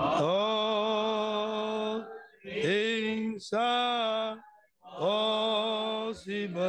all things are possible.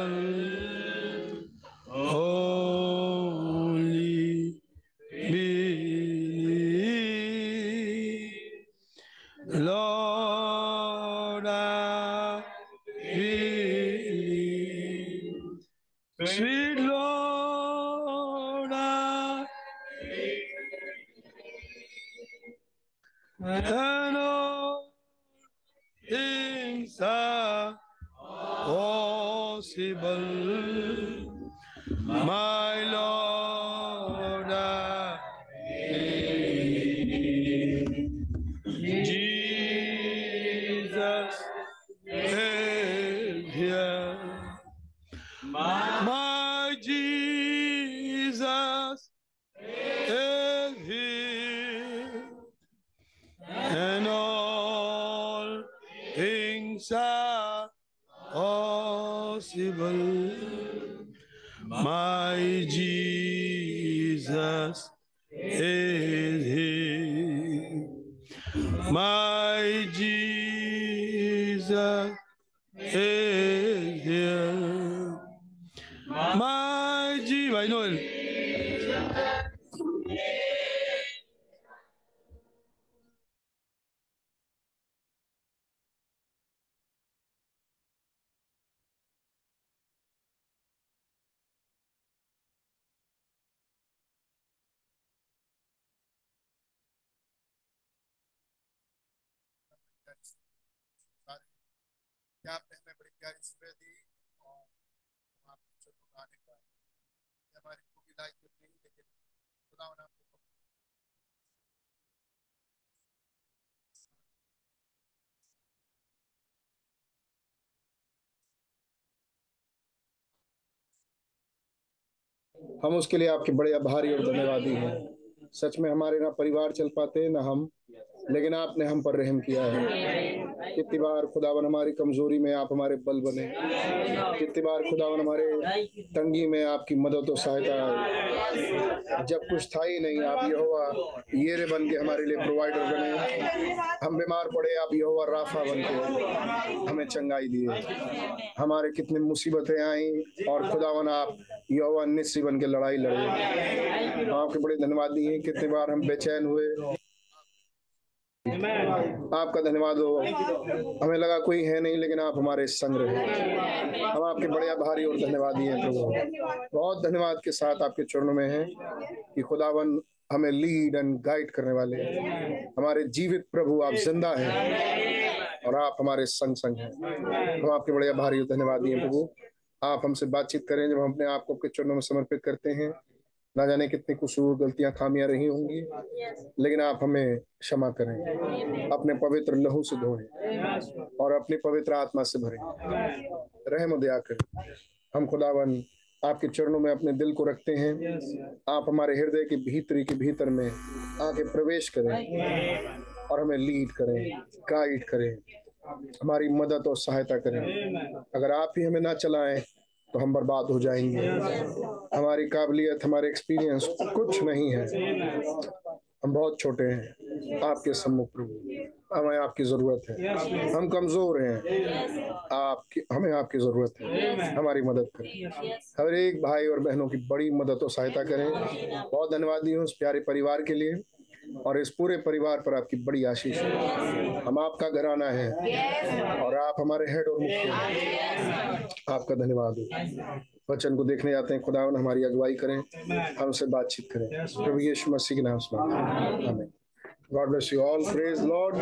हम उसके लिए आपके बड़े आभारी और धन्यवादी हैं। सच में हमारे ना परिवार चल पाते, ना हम। लेकिन आपने हम पर रहम किया है। कितनी बार खुदावन हमारी कमज़ोरी में आप हमारे बल बने। कितनी बार खुदावन हमारे तंगी में आपकी मदद और सहायता आई। जब कुछ था ही नहीं, आप यहोवा येरे बन के हमारे लिए प्रोवाइडर बने। हम बीमार पड़े, आप यहोवा राफा बन के हमें चंगाई दिए। हमारे कितने मुसीबतें आई और खुदावन आप यहोवा निस्सी बन के लड़ाई लड़े। आपके बड़े धन्यवाद दिए कितनी बार हम बेचैन हुए आपका धन्यवाद हो। हमें लगा कोई है नहीं, लेकिन आप हमारे संग रहे। हम आपके बड़े आभारी और धन्यवादी हैं, प्रभु। बहुत धन्यवाद के साथ आपके चरणों में हैं कि खुदावन हमें लीड एंड गाइड करने वाले हमारे जीवित प्रभु, आप ज़िंदा हैं और आप हमारे संग संग हैं। हम आपके बड़े आभारी और धन्यवादी हैं, प्रभु। आप हमसे बातचीत करें जब हम अपने आप को आपके चरणों में समर्पित करते हैं। ना जाने कितनी कसूर गलतियाँ खामियाँ रही होंगी। लेकिन आप हमें क्षमा करें। अपने पवित्र लहू से धोएँ और अपनी पवित्र आत्मा से भरें। रहम दया करें। हम खुदावन, आपके चरणों में अपने दिल को रखते हैं। आप हमारे हृदय के भीतरी के भीतर में आके प्रवेश करें और हमें लीड करें, गाइड करें। हमारी मदद और सहायता करें। अगर आप ही हमें ना चलाएँ तो हम बर्बाद हो जाएँगे। हमारी काबिलियत, हमारे एक्सपीरियंस कुछ नहीं है। हम बहुत छोटे हैं। आपके सम्मुख प्रभु। हमें आपकी ज़रूरत है। हम कमज़ोर हैं। आपकी, हमें आपकी ज़रूरत है। हमारी मदद करें। हर एक भाई और बहनों की बड़ी मदद और सहायता करें। बहुत धन्यवादी हूँ उस प्यारे परिवार के लिए। और इस पूरे परिवार पर आपकी बड़ी आशीष है। हम आपका घराना है और आप हमारे हेड और मुख्य आपका धन्यवाद। हो वचन को देखने जाते हैं। खुदावन हमारी अगुवाई करें। हमसे बातचीत करें। प्रभु यीशु मसीह के नाम से आमीन। God bless you all praise Lord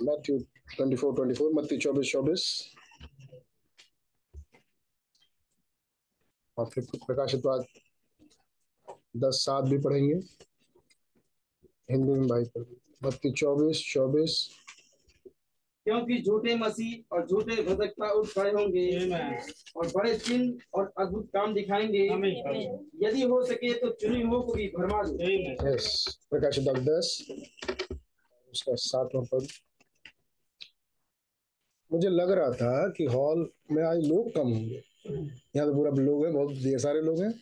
Matthew 24 24 मत्ती 24 24 और फिर प्रकाशित बाद दस सात भी पढ़ेंगे। हिंदी में भाई पढ़ बत्ती चौबीस चौबीस। क्योंकि झूठे मसीह और झूठे भदकता उठ खड़े होंगे और बड़े चिन्ह और अद्भुत काम दिखाएँगे। यदि हो सके तो चुनी हुओं को भी भरमा दो। प्रकाशित बाद दस उसका सातवां पद। मुझे लग रहा था कि हॉल में आज लोग कम होंगे। यहाँ तो पूरा लोग हैं, बहुत ढेर सारे लोग हैं।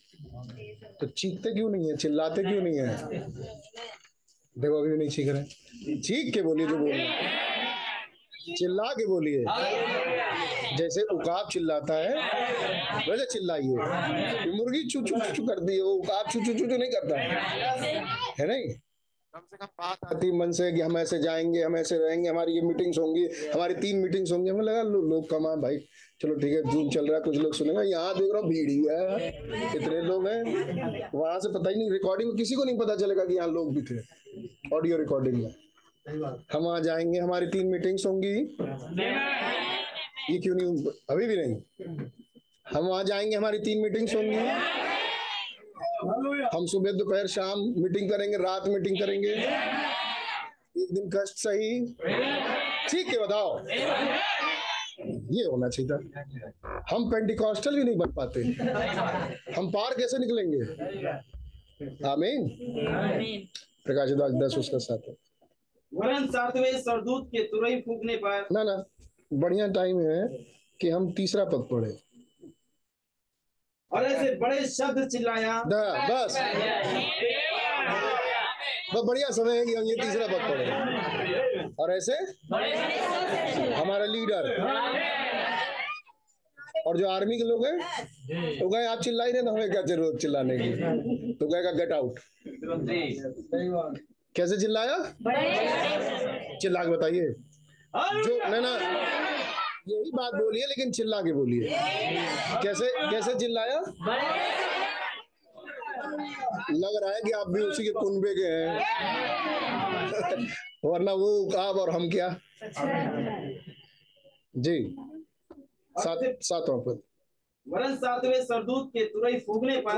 तो चीखते क्यों नहीं है? चिल्लाते क्यों नहीं है? देखो, अभी नहीं चीख रहे चीख के बोलिए, जो बोलिए। चिल्ला के बोलिए। जैसे उकाब चिल्लाता है, वैसे चिल्लाइए। मुर्गी चू चू चू करती है, वो उकाब चू चू चू चू नहीं करता। है नहीं? कम से कम बात आती मन से कि हम ऐसे जाएँगे हम ऐसे रहेंगे हमारी ये मीटिंग्स होंगी हमारी तीन मीटिंग्स होंगी। हमें लगा लो, लोग कमा भाई। चलो ठीक है जूम चल रहा है कुछ लोग सुनेंगे। यहाँ देख रहा हूँ भीड़ ही है। इतने लोग हैं। वहाँ से पता ही नहीं रिकॉर्डिंग किसी को नहीं पता चलेगा कि यहाँ लोग भी थे। ऑडियो रिकॉर्डिंग में। हम वहाँ जाएँगे हमारी तीन मीटिंग्स होंगी। ये क्यों नहीं अभी भी नहीं। हम वहाँ जाएँगे हमारी तीन मीटिंग्स होंगी। हम सुबह दोपहर शाम मीटिंग करेंगे रात मीटिंग करेंगे। एक दिन कष्ट सही। ठीक है बताओ। ये होना चाहिए था। हम पेंटिकॉस्टल भी नहीं बन पाते। हम पार कैसे निकलेंगे? आमीन। प्रकाश दस उसका साथ है। वरन सातवें सरदूत के तुरई फूकने पर ना ना। बढ़िया टाइम है कि हम तीसरा पद पढ़े। और ऐसे बड़े शब्द चिल्लाया। बस। बस बढ़िया समय है कि हम ये तीसरा पद पढ़े और ऐसे? हमारा लीडर। और जो आर्मी के लोग हैं तो गए आप चिल्ला ही रहे तो हमें क्या ज़रूरत चिल्लाने की? तो कहेगा गेट आउट कैसे चिल्लाया? चिल्ला के बताइए। जो ना ना यही बात बोली है, लेकिन चिल्ला के बोली है। कैसे कैसे चिल्लाया? लग रहा है कि आप भी उसी के कुनबे के हैं। वरना वो आप और हम क्या? जी। सात, सातवां पद। वरन सातवें सरदूत के तुरई फूकने पर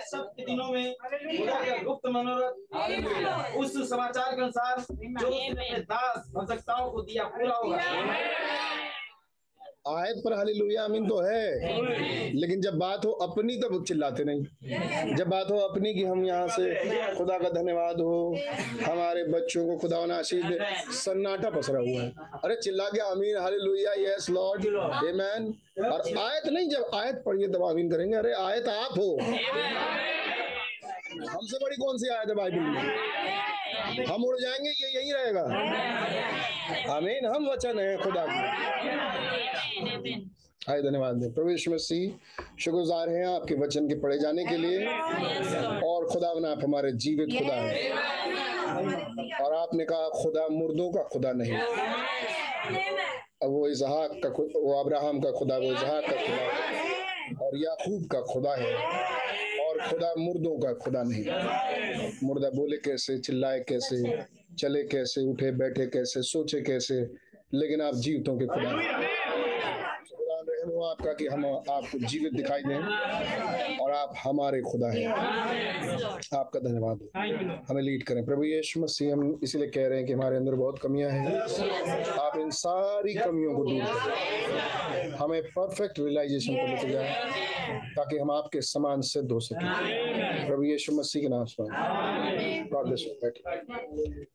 सप्त दिनों में गुप्त मनोरथ उस समाचार के अनुसार जो उसने दास भक्ताओं को दिया पूरा होगा। आयत पर हालेलुया, आमीन तो है। लेकिन जब बात हो अपनी, तब चिल्लाते नहीं। जब बात हो अपनी कि हम यहाँ से खुदा का धन्यवाद हो, हमारे बच्चों को खुदा ने आशीष दे, सन्नाटा पसरा हुआ है। अरे चिल्ला के आमीन, हालेलुया यस लॉर्ड आमेन और आयत नहीं, जब आयत पढ़िए, तब आमीन करेंगे। अरे आयत आप हो। हमसे बड़ी कौन सी आयत है, बाइबल में? हम उड़ जाएँगे, ये यही रहेगा। आमीन, हम वचन है खुदा की। हाय धन्यवाद। प्रवेश मसीह, शुक्रगुजार हैं आपके वचन के पढ़े जाने के लिए। और खुदा आप हमारे जीवित खुदा हैं। और आपने कहा, खुदा मुर्दों का खुदा नहीं। वो इजहाक का वो अब्राहम का खुदा, वो इजहाक का खुदा। और याकूब का खुदा है। और खुदा मुर्दों का खुदा नहीं। मुर्दा बोले कैसे चिल्लाए कैसे चले कैसे उठे बैठे कैसे सोचे कैसे लेकिन आप जीवितों के खुदा। आपका कि हम आपको जीवित दिखाई दें और आप हमारे खुदा हैं। आपका धन्यवाद। हमें लीड करें। प्रभु यीशु मसीह हम इसलिए कह रहे हैं कि हमारे अंदर बहुत कमियाँ हैं। आप इन सारी कमियों को दूर करें। हमें परफेक्ट रियलाइजेशन को लेकर जाए। ताकि हम आपके समान सिद्ध हो सके। प्रभु यीशु मसीह के नाम से। God bless you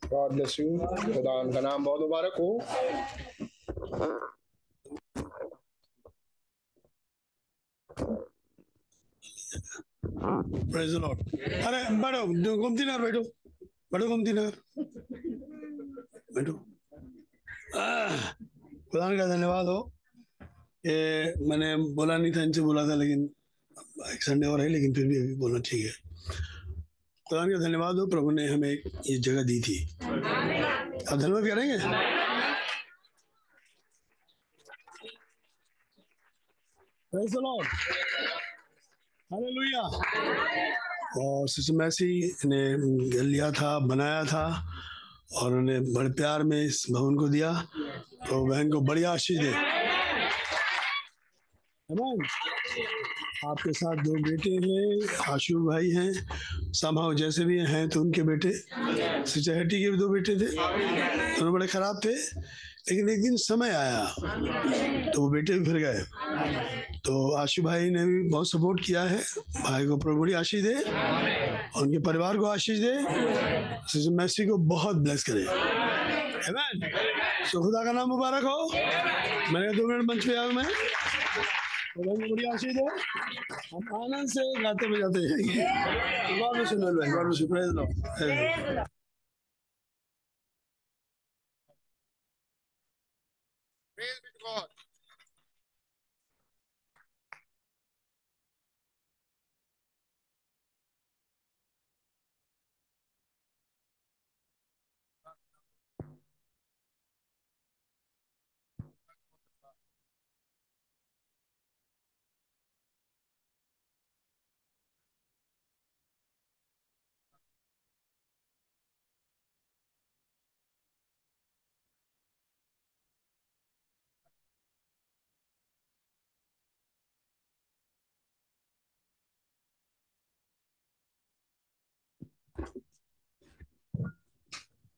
God bless you खुदा उनका नाम बहुत मुबारक हो। प्रेज लॉर्ड अरे बैठो गोमती नगर बैठो। बैठो गोमती नगर। बैठो। खुदा का धन्यवाद हो। ये मैंने बोला नहीं था इनसे, बोला था लेकिन एक संडे और है, लेकिन फिर भी अभी बोलना ठीक है। खुदा का धन्यवाद हो, प्रभु ने हमें ये जगह दी थी। अब धन्यवाद करेंगे? और सिस्टर मैसी ने लिया था, बनाया था, और उन्हें बड़े प्यार में इस भवन को दिया। तो बहन को बड़ी आशीष दे। Amen. आपके साथ दो बेटे हैं, आशु भाई हैं समाव जैसे भी हैं तो उनके बेटे। सिस्टर हेटी के भी दो बेटे थे। दोनों बड़े खराब थे, लेकिन एक दिन समय आया तो वो बेटे भी फिर गए। तो आशु भाई ने भी बहुत सपोर्ट किया है। भाई को प्रभु बड़ी आशीष दे, और उनके परिवार को आशीष दे। मैसी को बहुत ब्लेस करे. So खुदा का नाम मुबारक हो। मैंने दो मिनट मंच पे आया हूँ मैं। खुदा की बड़ी आशीष है हम आनंद से गाते बजाते जाएँगे गॉड ब्लेस यू भाई God bless you praise Lord Praise be to God.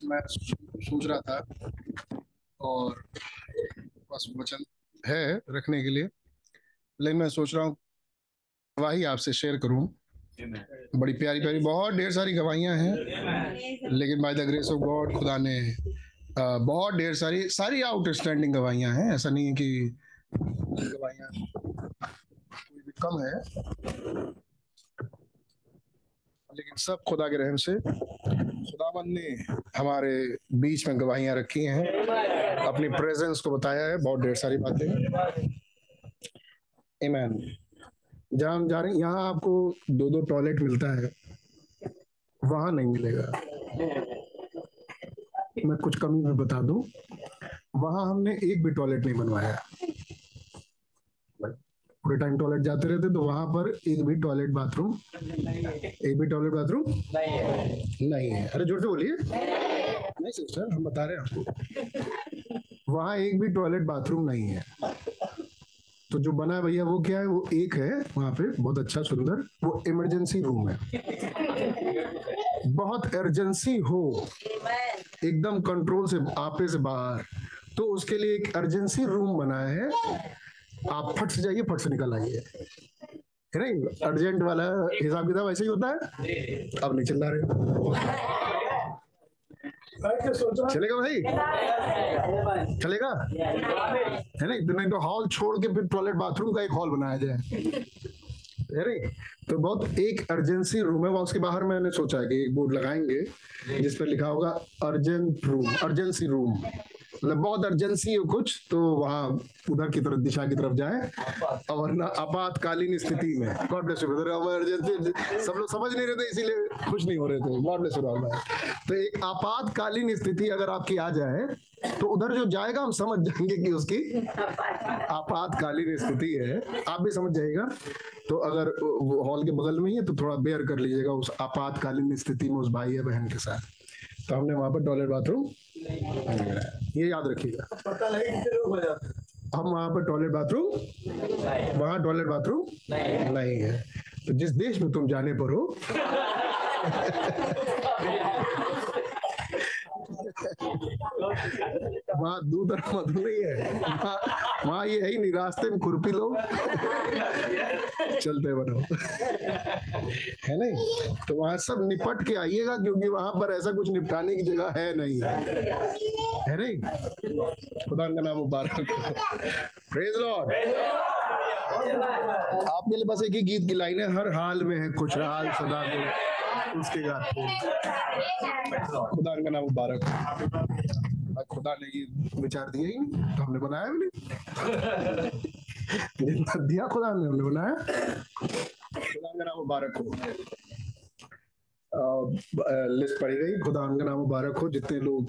मैं सोच रहा था और बस वचन है रखने के लिए, लेकिन मैं सोच रहा हूँ गवाही आपसे शेयर करूँ। बड़ी प्यारी प्यारी, बहुत ढेर सारी गवाहियाँ हैं, लेकिन by the grace of God खुदा ने बहुत ढेर सारी सारी आउटस्टैंडिंग गवाहियाँ हैं। ऐसा नहीं है कि गवाहियाँ कोई भी कम है। लेकिन सब खुदा के रहम से, खुदावन ने हमारे बीच में गवाहियाँ रखी हैं। अपनी प्रेजेंस को बताया है, बहुत ढेर सारी बातें। Amen. जहाँ हम जा रहे हैं, यहाँ आपको दो दो टॉयलेट मिलता है। वहाँ नहीं मिलेगा। मैं कुछ कमी में बता दूँ। वहाँ हमने एक भी टॉयलेट नहीं बनवाया। पूरे टाइम टॉयलेट जाते रहते तो वहाँ पर एक भी टॉयलेट बाथरूम एक भी टॉयलेट बाथरूम नहीं है। अरे ज़ोर से बोलिए। नहीं सिस्टर हम बता रहे हैं आपको। वहाँ एक भी टॉयलेट बाथरूम नहीं है। तो जो बना है भैया, वो क्या है? वो एक है, वहाँ पे बहुत अच्छा सुंदर, वो इमरजेंसी रूम है। बहुत अर्जेंसी हो। एकदम कंट्रोल से, आपे से बाहर। तो उसके लिए एक अर्जेंसी रूम बनाया है। आप फट से जाइए, फट से निकल आइए। है अर्जेंट वाला हिसाब किताब ऐसे ही होता है। अब नहीं चिल्ला रहे चलेगा भाई? चलेगा? है तो नहीं तो हॉल छोड़ के फिर टॉयलेट बाथरूम का एक हॉल बनाया जाए। नहीं तो बहुत एक अर्जेंसी रूम है वहाँ उसके बाहर मैंने सोचा है कि एक बोर्ड लगाएँगे, जिस पर लिखा होगा अर्जेंट रूम अर्जेंसी रूम मतलब बहुत अर्जेंसी हो कुछ तो वहाँ उधर की तरफ़ दिशा की तरफ़ जाए। और वरना आपातकालीन स्थिति में। गॉड ब्लेस यू इमरजेंसी सब लोग समझ नहीं रहे थे इसीलिए खुश नहीं हो रहे थे। गॉड ब्लेस यू तो एक आपातकालीन स्थिति अगर आपकी आ जाए तो उधर जो जाएगा हम समझ जाएँगे कि उसकी आपातकालीन स्थिति है। आप भी समझ जाइएगा। तो अगर हॉल के बगल में ही है तो थोड़ा बेयर कर लीजिएगा उस आपातकालीन स्थिति में उस भाई या बहन के साथ। तो हमने वहाँ पर टॉयलेट बाथरूम नहीं ये याद रखिएगा। हम वहाँ पर टॉयलेट बाथरूम वहाँ टॉयलेट बाथरूम नहीं है। तो जिस देश में तुम जाने पर हो वहाँ दूध मधु नहीं है। वहाँ ये है नहीं, रास्ते में खुरपी लो। चलते बनो। है नहीं? तो वहाँ सब निपट के आइएगा, क्योंकि वहाँ पर ऐसा कुछ निपटाने की जगह है नहीं। है नहीं? खुदा का नाम मुबारक प्रेज लॉर्ड आपके लिए बस एक ही गीत की लाइन है, हर हाल में है कुछ खुशहाल सदा को उसके गाते खुदा का नाम मुबारक। खुदा ने ये विचार दिया ही तो हमने बनाया भी नहीं। दिया खुदा ने हमने बनाया। खुदा का नाम मुबारक हो। लिस्ट पड़ी गई खुदा का नाम मुबारक हो जितने लोग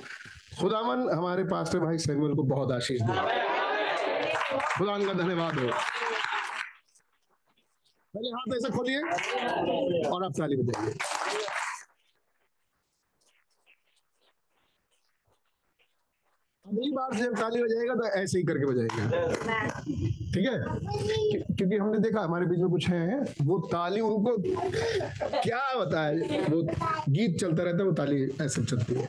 खुदावन हमारे पास्टर भाई सैमुअल को बहुत आशीष दिया खुदा का धन्यवाद हो। पहले हाथ ऐसे खोलिए और आप ताली बजाइए। अगली बार से जब ताली बजाएगा तो ऐसे ही करके बजाएगा। ठीक है? क्योंकि हमने देखा हमारे बीच में कुछ है, वो ताली उनको क्या बताए, वो गीत चलता रहता है, वो ताली ऐसे चलती है।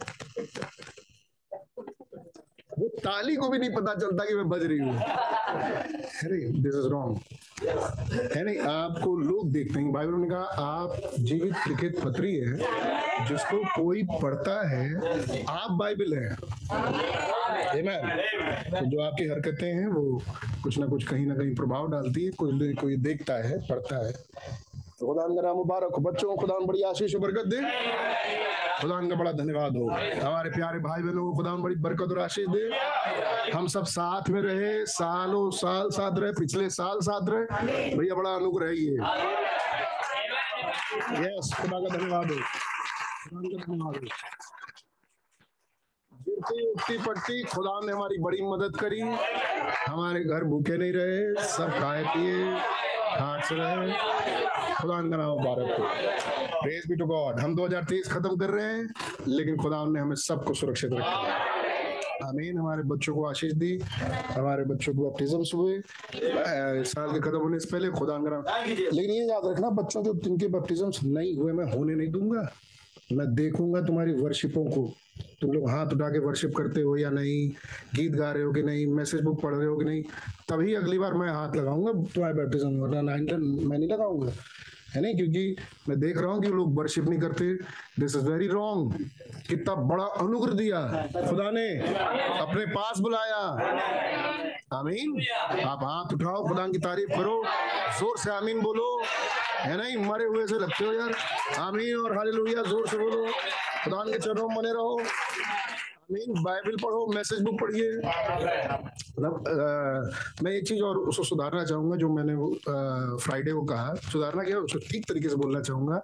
वो ताली को भी नहीं पता चलता कि मैं बज रही हूँ। अरे दिस इज़ रॉन्ग है नहीं, आपको लोग देखते हैं। बाइबल में कहा, आप जीवित लिखित पत्री है, जिसको कोई पढ़ता है, आप बाइबल है। Amen. तो जो आपकी हरकतें हैं, वो कुछ ना कुछ कहीं ना कहीं प्रभाव डालती है, कोई कोई देखता है, पढ़ता है। तो खुदा का नाम मुबारक हो। बच्चों खुदा बड़ी आशीष बरकत दे। खुदा का बड़ा धन्यवाद हो। हमारे प्यारे भाई बहनों को खुदा बड़ी बरकत और आशीष दे। हम सब साथ में रहे, सालों साल साथ रहे, पिछले साल साथ रहे। भैया, बड़ा अनुग्रह ही है यस खुदा का धन्यवाद हो। खुदा का धन्यवाद हो। गिरती उठती पड़ती खुदा ने हमारी बड़ी मदद करी। हमारे घर भूखे नहीं रहे, सब खाए पिए। हाथ से रहे खुदा का नाम मुबारक हो। प्रेज बी टू गॉड हम 2023 खत्म कर रहे हैं, लेकिन खुदा ने हमें सबको सुरक्षित रखा। आमीन। हमारे बच्चों को आशीष दी। हमारे बच्चों को बपटिज्म हुए। साल के खत्म होने से पहले खुदा लेकिन ये याद रखना, बच्चों जो जिनके बपटिज्म नहीं हुए, मैं होने नहीं दूँगा। मैं देखूँगा तुम्हारी वर्शिपों को। तुम लोग हाथ उठा के वर्शिप करते हो या नहीं? गीत गा रहे हो कि नहीं? मैसेज बुक पढ़ रहे हो कि नहीं? तभी अगली बार मैं हाथ लगाऊँगा तुम्हारे बैप्टिज्म वरना मैं नहीं लगाऊँगा, है नहीं? क्योंकि मैं देख रहा हूँ कि लोग वर्शिप नहीं करते। दिस इज़ वेरी रॉन्ग कितना बड़ा अनुग्रह दिया खुदा ने। अपने पास बुलाया। आमीन। आप हाथ उठाओ, खुदा की तारीफ़ करो। ज़ोर से आमीन बोलो। है नहीं? मरे हुए से लगते हो यार। आमीन और हालेलुया ज़ोर से बोलो। खुदा के चरणों में बने रहो। आमीन। बाइबल पढ़ो, मैसेज बुक पढ़िए। मतलब मैं एक चीज़ और उसको सुधारना चाहूँगा, जो मैंने फ्राइडे को कहा। सुधारना क्या उसको ठीक तरीके से बोलना चाहूँगा।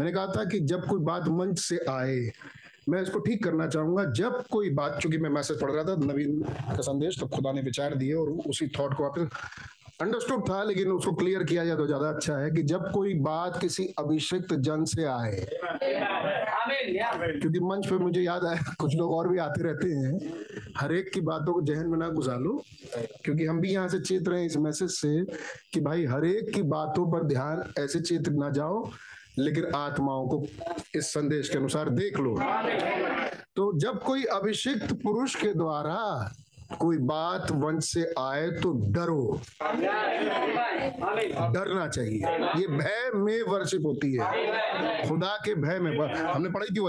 मैंने कहा था कि जब कोई बात मंच से आए, मैं इसको ठीक करना चाहूँगा। जब कोई बात, चूँकि मैं मैसेज पढ़ रहा था, नवीन का संदेश तो खुदा ने विचार दिए और उसी थॉट को वापस अंडरस्टूड था, लेकिन उसको क्लियर किया जाए तो ज़्यादा अच्छा है कि जब कोई बात किसी अभिषिक्त जन से आए क्योंकि मंच पे मुझे याद आया कुछ लोग और भी आते रहते हैं। हर एक की बातों को जहन में ना गुजार। लो क्योंकि हम भी यहाँ से चेत रहे हैं इस मैसेज से कि भाई हर एक की बातों पर ध्यान ऐसे चेत ना जाओ लेकिन आत्माओं को इस संदेश के अनुसार देख लो। तो जब कोई अभिषिक्त पुरुष के द्वारा कोई बात वंश से आए तो डरो। डरना चाहिए। ये भय में वर्शिप होती है। खुदा के भय में। हमने पढ़ी थी वो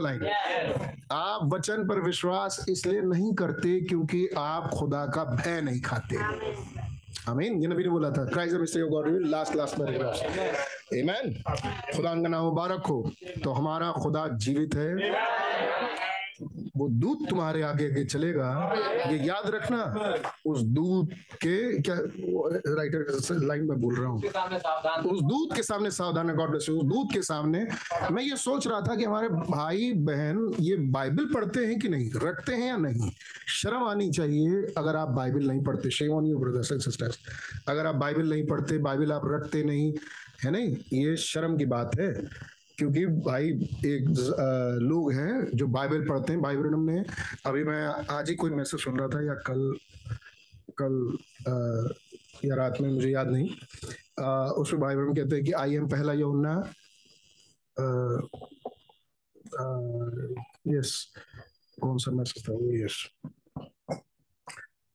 आप वचन पर विश्वास इसलिए नहीं करते क्योंकि आप खुदा का भय नहीं खाते। आमीन। ये नबी ने बोला था Christ the mistake of God will last last paragraph आमीन खुदा का नाम मुबारक हो। तो हमारा खुदा जीवित है। वो दूध तुम्हारे आगे आगे चलेगा। ये याद रखना, उस दूध के, क्या राइटर लाइन में बोल रहा हूँ। उस दूध के सामने सावधान गॉड ब्लेस उस दूध के सामने, मैं ये सोच रहा था कि हमारे भाई, बहन ये बाइबल पढ़ते हैं कि नहीं? रखते हैं या नहीं? शर्म आनी चाहिए, अगर आप बाइबल नहीं पढ़ते। Shame on you brothers and sisters अगर आप बाइबल नहीं पढ़ते बाइबल आप रखते नहीं, है नहीं? ये शर्म की बात है। क्योंकि भाई एक लोग हैं जो बाइबल पढ़ते हैं बाइबल हमने अभी मैं आज ही कोई मैसेज सुन रहा था या कल कल अ, या रात में मुझे याद नहीं। उसमें बाइबल में कहते हैं कि आई एम पहला यौना यस कौन सा मैसेज था वो? यस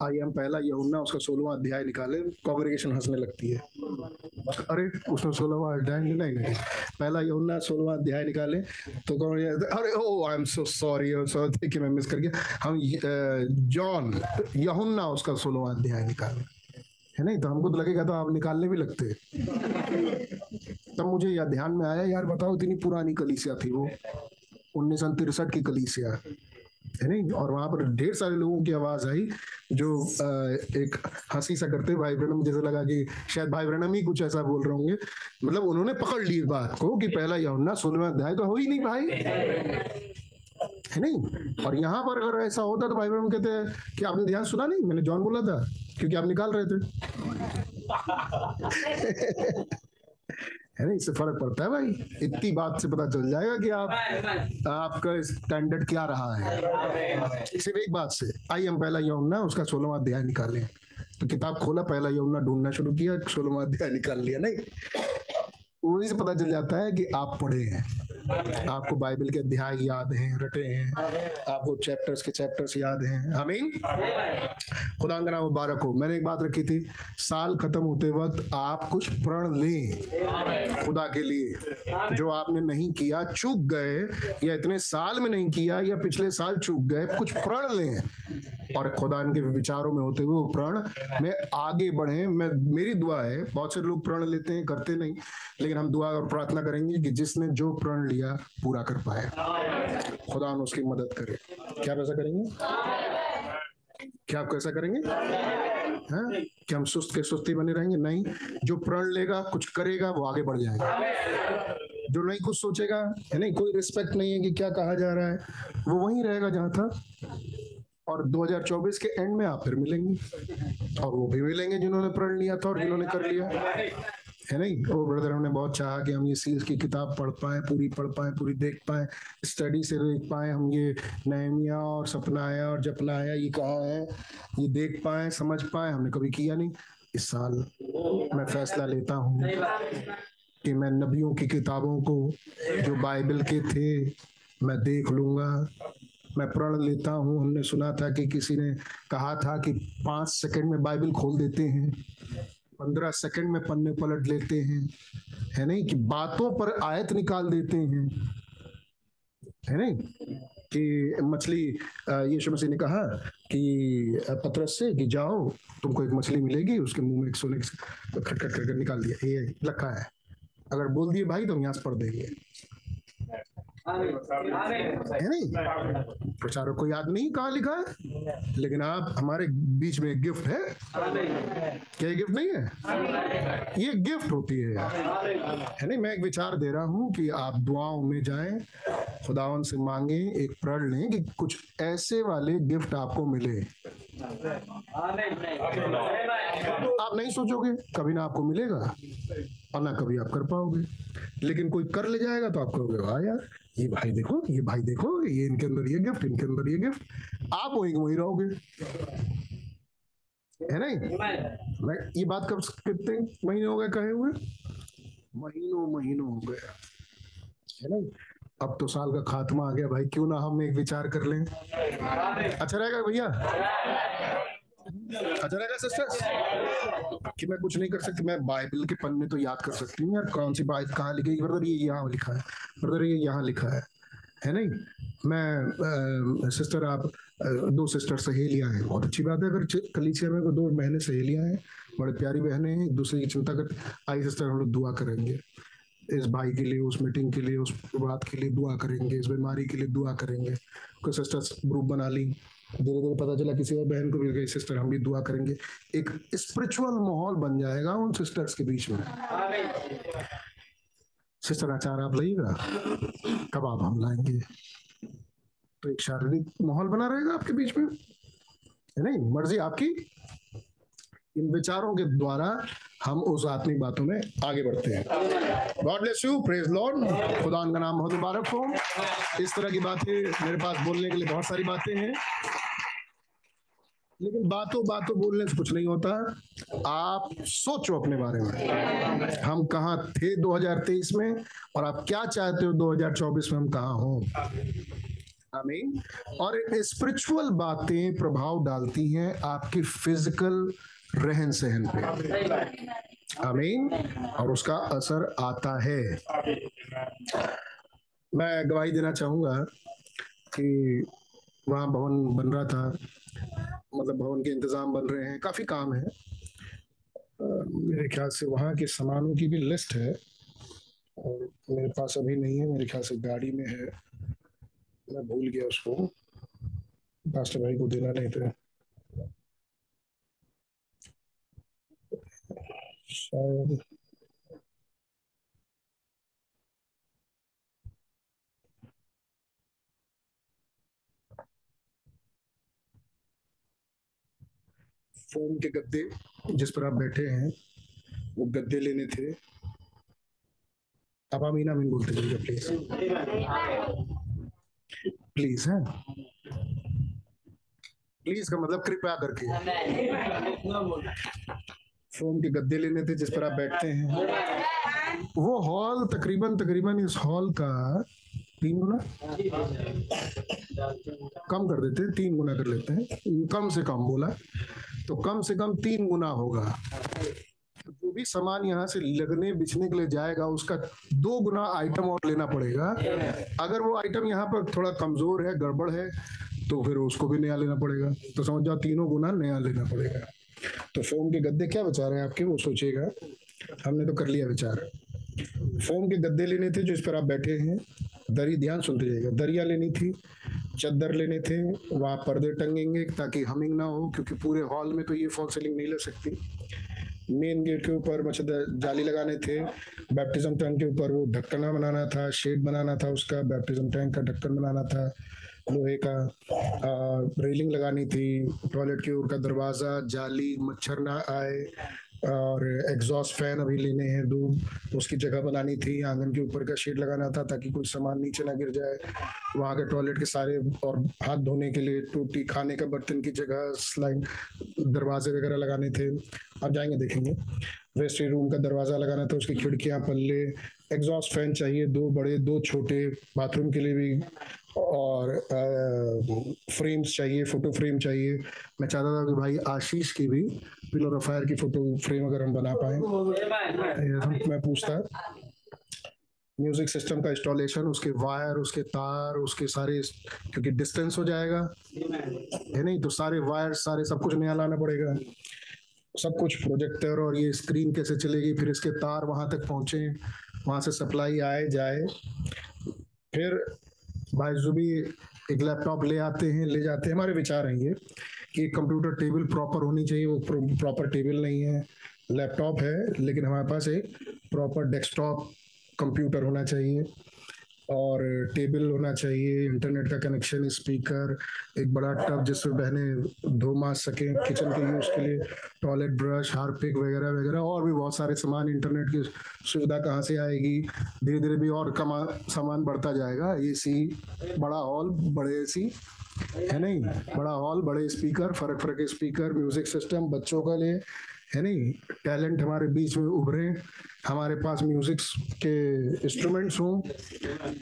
आई एम पहला यहुन्ना उसका सोलहवां अध्याय निकाले कांग्रेगेशन हंसने लगती है। अरे, उसने सोलहवां अध्याय नहीं नहीं पहला यहुन्ना सोलहवां अध्याय निकाले तो कौन अरे, ओ I am so sorry sorry कि मैं मिस कर गया। हम जॉन यहुन्ना, उसका सोलहवां अध्याय निकाले। है नहीं? तो हमको तो लगेगा तो आप निकालने भी लगते तब मुझे यह ध्यान में आया, यार बताओ, इतनी पुरानी कलीसिया थी वो। उन्नीस सौ तिरसठ की कलीसिया। है नहीं? और वहाँ पर ढेर सारे लोगों की आवाज़ आई जो अ, एक हँसी सा करते भाई ब्रनम जैसे लगा कि शायद भाई ब्रनम ही कुछ ऐसा बोल रहे होंगे। मतलब उन्होंने पकड़ ली बात को कि पहला यौना सोलहवां अध्याय तो हो ही नहीं भाई। है नहीं? और यहाँ पर अगर ऐसा होता तो भाई ब्रनम कहते हैं कि आपने ध्यान सुना नहीं? मैंने जॉन बोला था क्योंकि आप निकाल रहे थे। है ना इससे फ़र्क पड़ता है भाई। इतनी बात से पता चल जाएगा कि आप आपका स्टैंडर्ड क्या रहा है। सिर्फ़ एक बात से आई हम पहला यौना उसका सोलहवा अध्याय निकाले तो किताब खोला पहला यमुना ढूंढना शुरू किया सोलहवा अध्याय निकाल लिया नहीं? वही से पता चल जाता है कि आप पढ़े हैं। आपको बाइबल के अध्याय याद हैं, रटे हैं। आपको चैप्टर्स के चैप्टर्स याद हैं। आमीन। खुदा का नाम मुबारक हो। मैंने एक बात रखी थी, साल खत्म होते वक्त आप कुछ प्रण लें खुदा के लिए। जो आपने नहीं किया, चूक गए, या इतने साल में नहीं किया, या पिछले साल चूक गए, कुछ प्रण लें। और खुदा के विचारों में होते हुए वो प्रण, में आगे बढ़े, मैं, मेरी दुआ है। बहुत से लोग प्रण लेते हैं, करते नहीं। लेकिन हम दुआ और प्रार्थना करेंगे कि जिसने जो प्रण लिया, पूरा कर पाए। खुदा उसकी मदद करे। क्या आप ऐसा करेंगे? क्या आप कैसा करेंगे? हैं? क्या हम सुस्त के सुस्ती बने रहेंगे? नहीं। जो प्रण लेगा, कुछ करेगा, वो आगे बढ़ जाएगा। जो नहीं कुछ सोचेगा है नहीं कोई रिस्पेक्ट नहीं है कि क्या कहा जा रहा है, वो वहीं रहेगा जहाँ था। और 2024 के एंड में आप फिर मिलेंगे। और वो भी मिलेंगे जिन्होंने प्रण लिया था और जिन्होंने कर लिया। है नहीं वो ब्रदर हमने बहुत चाहा कि हम ये सीरीज़ की किताब पढ़ पाए, पूरी पढ़ पाए, पूरी देख पाए स्टडी से देख पाए, हम ये नहमिया और सपनाया और जपनाया, ये कहाँ है? ये देख पाए, समझ पाए, हमने कभी किया नहीं। इस साल मैं फैसला लेता हूँ कि मैं नबियों की किताबों को, जो बाइबल के थे, मैं देख लूँगा। मैं प्रण लेता हूँ। हमने सुना था कि किसी ने कहा था कि पाँच सेकंड में बाइबल खोल देते हैं। पंद्रह सेकंड में पन्ने पलट लेते हैं। है नहीं? कि बातों पर आयत निकाल देते हैं। है नहीं? कि मछली यीशु मसीह ने कहा कि पत्रस से कि जाओ, तुमको एक मछली मिलेगी, उसके मुँह में एक सोने खटखट खट कर निकाल दिया। ये लिखा है। अगर बोल दिए भाई तो हम यहाँ पढ़ देंगे। प्रचारक को याद नहीं कहा लिखा है? लेकिन आप हमारे बीच में गिफ्ट है। क्या गिफ्ट नहीं है? ये गिफ्ट होती है। है नहीं, मैं एक विचार दे रहा हूँ कि आप दुआओं में जाएँ खुदावन से मांगे, एक प्रण लें कि कुछ ऐसे वाले गिफ्ट आपको मिले। आप नहीं सोचोगे, कभी ना आपको मिलेगा और ना कभी आप कर पाओगे। लेकिन कोई कर ले जाएगा तो आप कहोगे, वाह यार, ये भाई देखो, ये भाई देखो, ये इनके अंदर ये गिफ्ट, इनके अंदर ये गिफ्ट। आप वहीं वहीं रहोगे। है नहीं? ये बात कब, कितने महीने हो गए कहे हुए? महीनों महीनों हो गए। है नहीं? अब तो साल का खात्मा आ गया भाई क्यों ना हम एक विचार कर लें? अच्छा रहेगा भैया? अच्छा रहेगा सिस्टर कि मैं कुछ नहीं कर सकती मैं बाइबल के पन्ने तो याद कर सकती हूँ यार कौन सी बात कहाँ लिखी ब्रदर ये यहाँ लिखा है। ब्रदर ये यहाँ लिखा है। है नहीं? मैं आ, सिस्टर आप आ, दो सिस्टर सहेलियाँ हैं। बहुत अच्छी बात है अगर कलीसिया में दो बहनें सहेलियाँ हैं बड़े प्यारी बहनें हैं एक दूसरे की चिंता कर आई सिस्टर हम लोग दुआ करेंगे। इस भाई के लिए, उस मीटिंग के लिए, उस बात के लिए दुआ करेंगे, इस बीमारी के लिए दुआ करेंगे। कोई सिस्टर्स ग्रुप बना ली। धीरे धीरे पता चला किसी और बहन को मिल गई सिस्टर हम भी दुआ करेंगे। एक स्पिरिचुअल माहौल बन जाएगा उन सिस्टर्स के बीच में। सिस्टर आचार, आप लाइएगा? कब आप हम लाएँगे? तो एक शारीरिक माहौल बना रहेगा आपके बीच में? नहीं, मर्ज़ी आपकी? इन विचारों के द्वारा हम उस आत्मिक बातों में आगे बढ़ते हैं। God bless you praise Lord खुदा का नाम बहुत मुबारक हो। इस तरह की बातें मेरे पास बोलने के लिए बहुत सारी बातें हैं। लेकिन बातों बातों बोलने से कुछ नहीं होता। आप सोचो अपने बारे में। हम कहा थे 2023 में और आप क्या चाहते हो 2024 में हम कहा हो? और स्पिरिचुअल बातें प्रभाव डालती हैं आपकी फ़िज़िकल रहन सहन पे। आमीन। और उसका असर आता है। मैं गवाही देना चाहूँगा कि वहाँ भवन बन रहा था। मतलब भवन के इंतज़ाम बन रहे हैं। काफ़ी काम है। मेरे ख्याल से वहाँ के सामानों की भी लिस्ट है। और मेरे पास अभी नहीं है। मेरे ख्याल से गाड़ी में है। मैं भूल गया उसको। पास्टर भाई को देना नहीं था। फोम के गद्दे जिस पर आप बैठे हैं, वो गद्दे लेने थे। अब आप अमीन बोलते जाइए प्लीज़ प्लीज़ है। प्लीज़ का मतलब कृपया करके। फोम के गद्दे लेने थे जिस पर आप बैठते हैं। वो हॉल तकरीबन तकरीबन इस हॉल का तीन गुना? कम कर देते हैं, तीन गुना कर लेते हैं। कम से कम बोला। तो कम से कम तीन गुना होगा। जो भी सामान यहाँ से लगने, बिछने के लिए जाएगा, उसका दो गुना आइटम और लेना पड़ेगा। अगर वो आइटम यहाँ पर थोड़ा कमज़ोर है, गड़बड़ है तो फिर उसको भी नया लेना पड़ेगा। तो समझ जाओ, तीनों गुना नया लेना पड़ेगा। तो फोम के गद्दे क्या बचा रहे हैं आपके? वो सोचिएगा। हमने तो कर लिया विचार। फोम के गद्दे लेने थे जो इस पर आप बैठे हैं। दरी ध्यान सुनते जाइएगा। दरिया लेनी थी, चद्दर लेने थे, वहाँ पर्दे टंगेंगे ताकि हमिंग ना हो, क्योंकि पूरे हॉल में तो ये फॉल सीलिंग नहीं ले सकती। मेन गेट के ऊपर मच्छर जाली लगाने थे। बैप्टिज्म टैंक के ऊपर वो ढक्कना बनाना था, शेड बनाना था उसका। बैप्टिज्म टैंक का ढक्कन बनाना था। लोहे का रेलिंग लगानी थी, टॉयलेट के ऊपर का दरवाज़ा, जाली, मच्छर ना आए, और एग्जॉस्ट फ़ैन अभी लेने हैं दो उसकी जगह बनानी थी, आँगन के ऊपर का शेड लगाना था ताकि कोई सामान नीचे ना गिर जाए। वहाँ के टॉयलेट के सारे, और हाथ धोने के लिए टूटी, खाने का बर्तन की जगह स्लाइड दरवाजे वगैरह लगाने थे। आप जाएँगे देखेंगे। वेस्टरी रूम का दरवाज़ा लगाना था, उसकी खिड़कियाँ पल्ले, एग्जॉस्ट फ़ैन चाहिए, दो बड़े, दो छोटे बाथरूम के लिए भी और फ्रेम्स चाहिए फ़ोटो फ्रेम चाहिए। मैं चाहता था कि भाई आशीष की भी पिलर ऑफ़ फायर की फ़ोटो फ्रेम अगर हम बना पाए। मैं पूछता। म्यूज़िक सिस्टम का इंस्टॉलेशन उसके वायर उसके तार, उसके सारे, क्योंकि डिस्टेंस हो जाएगा। है नहीं? तो सारे वायर सारे सब कुछ नया लाना पड़ेगा। सब कुछ प्रोजेक्टर और ये स्क्रीन कैसे चलेगी, फिर इसके तार वहाँ तक पहुँचे, वहाँ से सप्लाई आए, जाए। फिर भाई भी एक लैपटॉप ले आते हैं, ले जाते हैं। हमारे विचार हैं ये कि कंप्यूटर टेबल प्रॉपर होनी चाहिए। वो प्रॉपर टेबल नहीं है लैपटॉप है, लेकिन हमारे पास एक प्रॉपर डेस्कटॉप कंप्यूटर होना चाहिए। और टेबल होना चाहिए इंटरनेट का कनेक्शन स्पीकर एक बड़ा टब जिसमें बहने धो मार सकें किचन के यूज़ के लिए टॉयलेट ब्रश हारपिक वगैरह वगैरह, और भी बहुत सारे सामान इंटरनेट की सुविधा कहाँ से आएगी? धीरे धीरे भी और कमा, सामान बढ़ता जाएगा। एसी बड़ा हॉल बड़े एसी है नहीं? बड़ा हॉल बड़े स्पीकर फ़र्क फ़र्क स्पीकर म्यूज़िक सिस्टम बच्चों का लिए है नहीं? टैलेंट हमारे बीच में उभरे हमारे पास म्यूज़िक के इंस्ट्रूमेंट्स हों,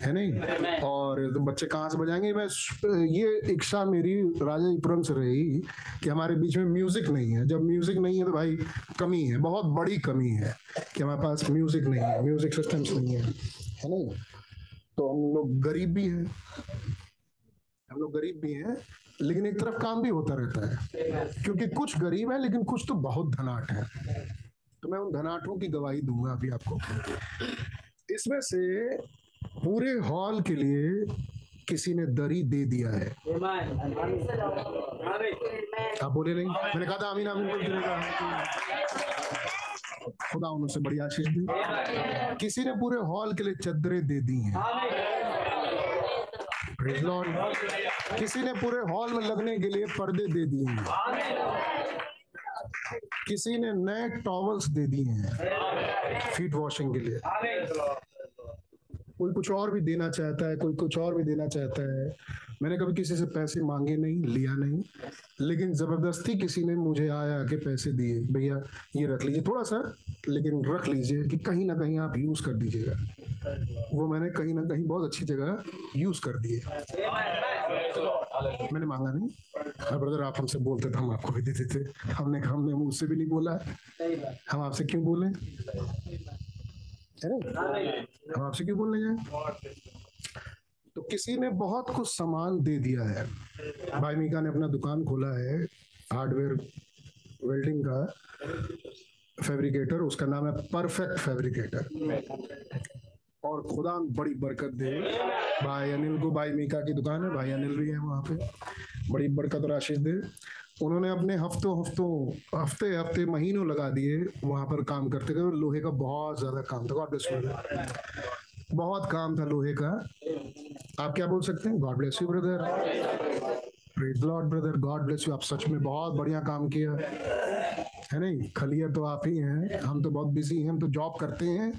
है नहीं? और तो बच्चे कहाँ से बजाएँगे? मैं ये इच्छा मेरी राजापुरम से रही कि हमारे बीच में म्यूज़िक नहीं है। जब म्यूज़िक नहीं है तो भाई कमी है, बहुत बड़ी कमी है कि हमारे पास म्यूज़िक नहीं है म्यूज़िक सिस्टम्स नहीं है है नहीं? तो हम लोग गरीब भी हैं। हम लोग गरीब भी हैं लेकिन एक तरफ़ काम भी होता रहता है। क्योंकि कुछ गरीब है, लेकिन कुछ तो बहुत धनाट है। तो मैं उन धनाटों की गवाही दूँगा अभी आपको। इसमें से पूरे हॉल के लिए किसी ने दरी दे दिया है। आप बोले नहीं? मैंने कहा था आमीन बोल खुदा उनसे बड़ी आशीष दी। किसी ने पूरे हॉल के लिए चद्दरें दे दी हैं। किसी ने पूरे हॉल में लगने के लिए पर्दे दे दिए हैं। किसी ने नए टॉवल्स दे दिए हैं। फीट वॉशिंग के लिए। कोई कुछ और भी देना चाहता है कोई कुछ और भी देना चाहता है। मैंने कभी किसी से पैसे मांगे नहीं लिया नहीं। लेकिन ज़बरदस्ती किसी ने मुझे आया के पैसे दिए भैया ये रख लीजिए थोड़ा सा लेकिन रख लीजिए कि कहीं ना कहीं आप यूज़ कर दीजिएगा। वो मैंने कहीं ना कहीं बहुत अच्छी जगह यूज़ कर दिए। मैंने मांगा नहीं। हाँ ब्रदर आप हमसे बोलते थे हम आपको भी देते थे। हमने हमने मुझसे भी नहीं बोला। हम आपसे क्यों बोले? हम आपसे क्यों बोलने जाए तो किसी ने बहुत कुछ सामान दे दिया है। भाई मीका ने अपना दुकान खोला है, हार्डवेयर वेल्डिंग का फैब्रिकेटर, उसका नाम है परफेक्ट फैब्रिकेटर। और खुदा बड़ी बरकत दे। भाई अनिल को भाई मीका की दुकान है, भाई अनिल भी है वहाँ पे। बड़ी बरकत और आशीष दे। उन्होंने अपने हफ्तों हफ्तों, हफ़्ते हफ़्ते महीनों लगा दिए वहाँ पर काम करते थे लोहे का बहुत ज़्यादा काम था गॉड ब्लेस यू बहुत काम था लोहे का। आप क्या बोल सकते हैं? God bless you brother Lord brother God bless you आप सच में बहुत बढ़िया काम किया। है नहीं? खलियर तो आप ही हैं। हम तो बहुत बिज़ी हैं, हम तो जॉब करते हैं।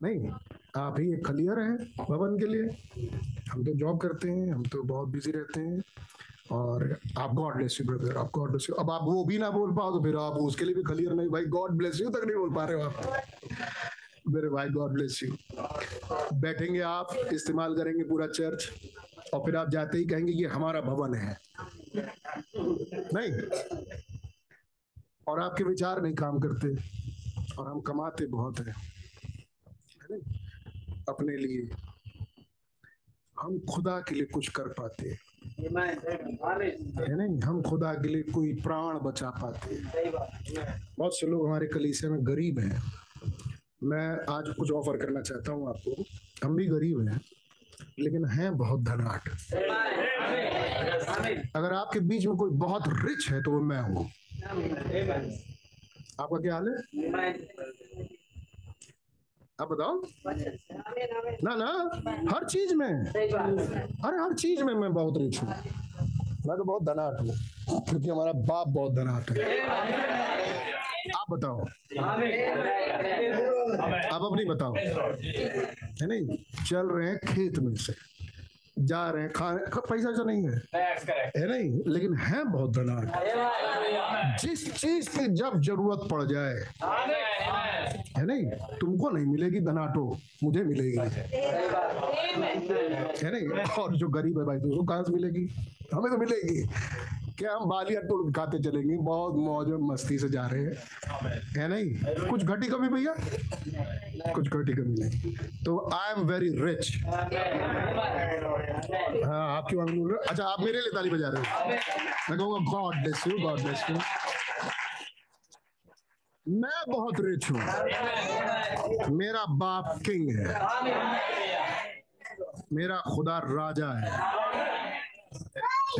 नहीं, आप ही एक खलियर हैं भवन के लिए। हम तो जॉब करते हैं, हम तो बहुत बिज़ी रहते हैं। और आप गॉड ब्लेस यू ब्रदर आप गॉड ब्लेस यू अब आप वो भी ना बोल पाओ तो फिर आप उसके लिए भी क्लियर नहीं भाई गॉड ब्लेस यू तक नहीं बोल पा रहे हो आप। मेरे भाई गॉड ब्लेस यू बैठेंगे आप, इस्तेमाल करेंगे पूरा चर्च और फिर आप जाते ही कहेंगे, ये हमारा भवन है। नहीं। और आपके विचार नहीं काम करते, और हम कमाते बहुत है। अपने लिए। हम खुदा के लिए कुछ कर पाते हैं। है नहीं हम खुदा के लिए कोई प्राण बचा पाते बहुत से लोग हमारे कलीसिया में गरीब हैं। मैं आज कुछ ऑफ़र करना चाहता हूँ आपको। हम भी गरीब हैं लेकिन हैं बहुत धनाट अगर आपके बीच में कोई बहुत रिच है तो वो मैं हूँ। आपका क्या हाल है? आप बताओ। ना ना हर चीज़ में। अरे हर चीज़ में मैं बहुत रिच हूँ। मैं तो बहुत धनाट हूँ क्योंकि हमारा बाप बहुत धनाट है। आप बताओ। आप अपनी बताओ। है नहीं? चल रहे हैं खेत में से। जा रहे हैं खाने पैसा तो नहीं है। है नहीं लेकिन है बहुत धनाट जिस चीज़ की जब ज़रूरत पड़ जाए। है नहीं तुमको नहीं मिलेगी धनाटो मुझे मिलेगी। है नहीं और जो गरीब है भाई तो उसको कहा से मिलेगी? हमें तो मिलेगी। क्या हम बालियाँ तोड़ खाते चलेंगे? बहुत मौज मस्ती से जा रहे हैं। है नहीं? कुछ घटी कमी भैया? कुछ घटी कमी नहीं। तो आई एम वेरी रिच हाँ आपकी बात बोल रहे अच्छा आप मेरे लिए ताली बजा रहे हो। मैं कहूँगा God bless you God bless you मैं बहुत रिच हूँ। मेरा बाप किंग है। मेरा खुदा राजा है।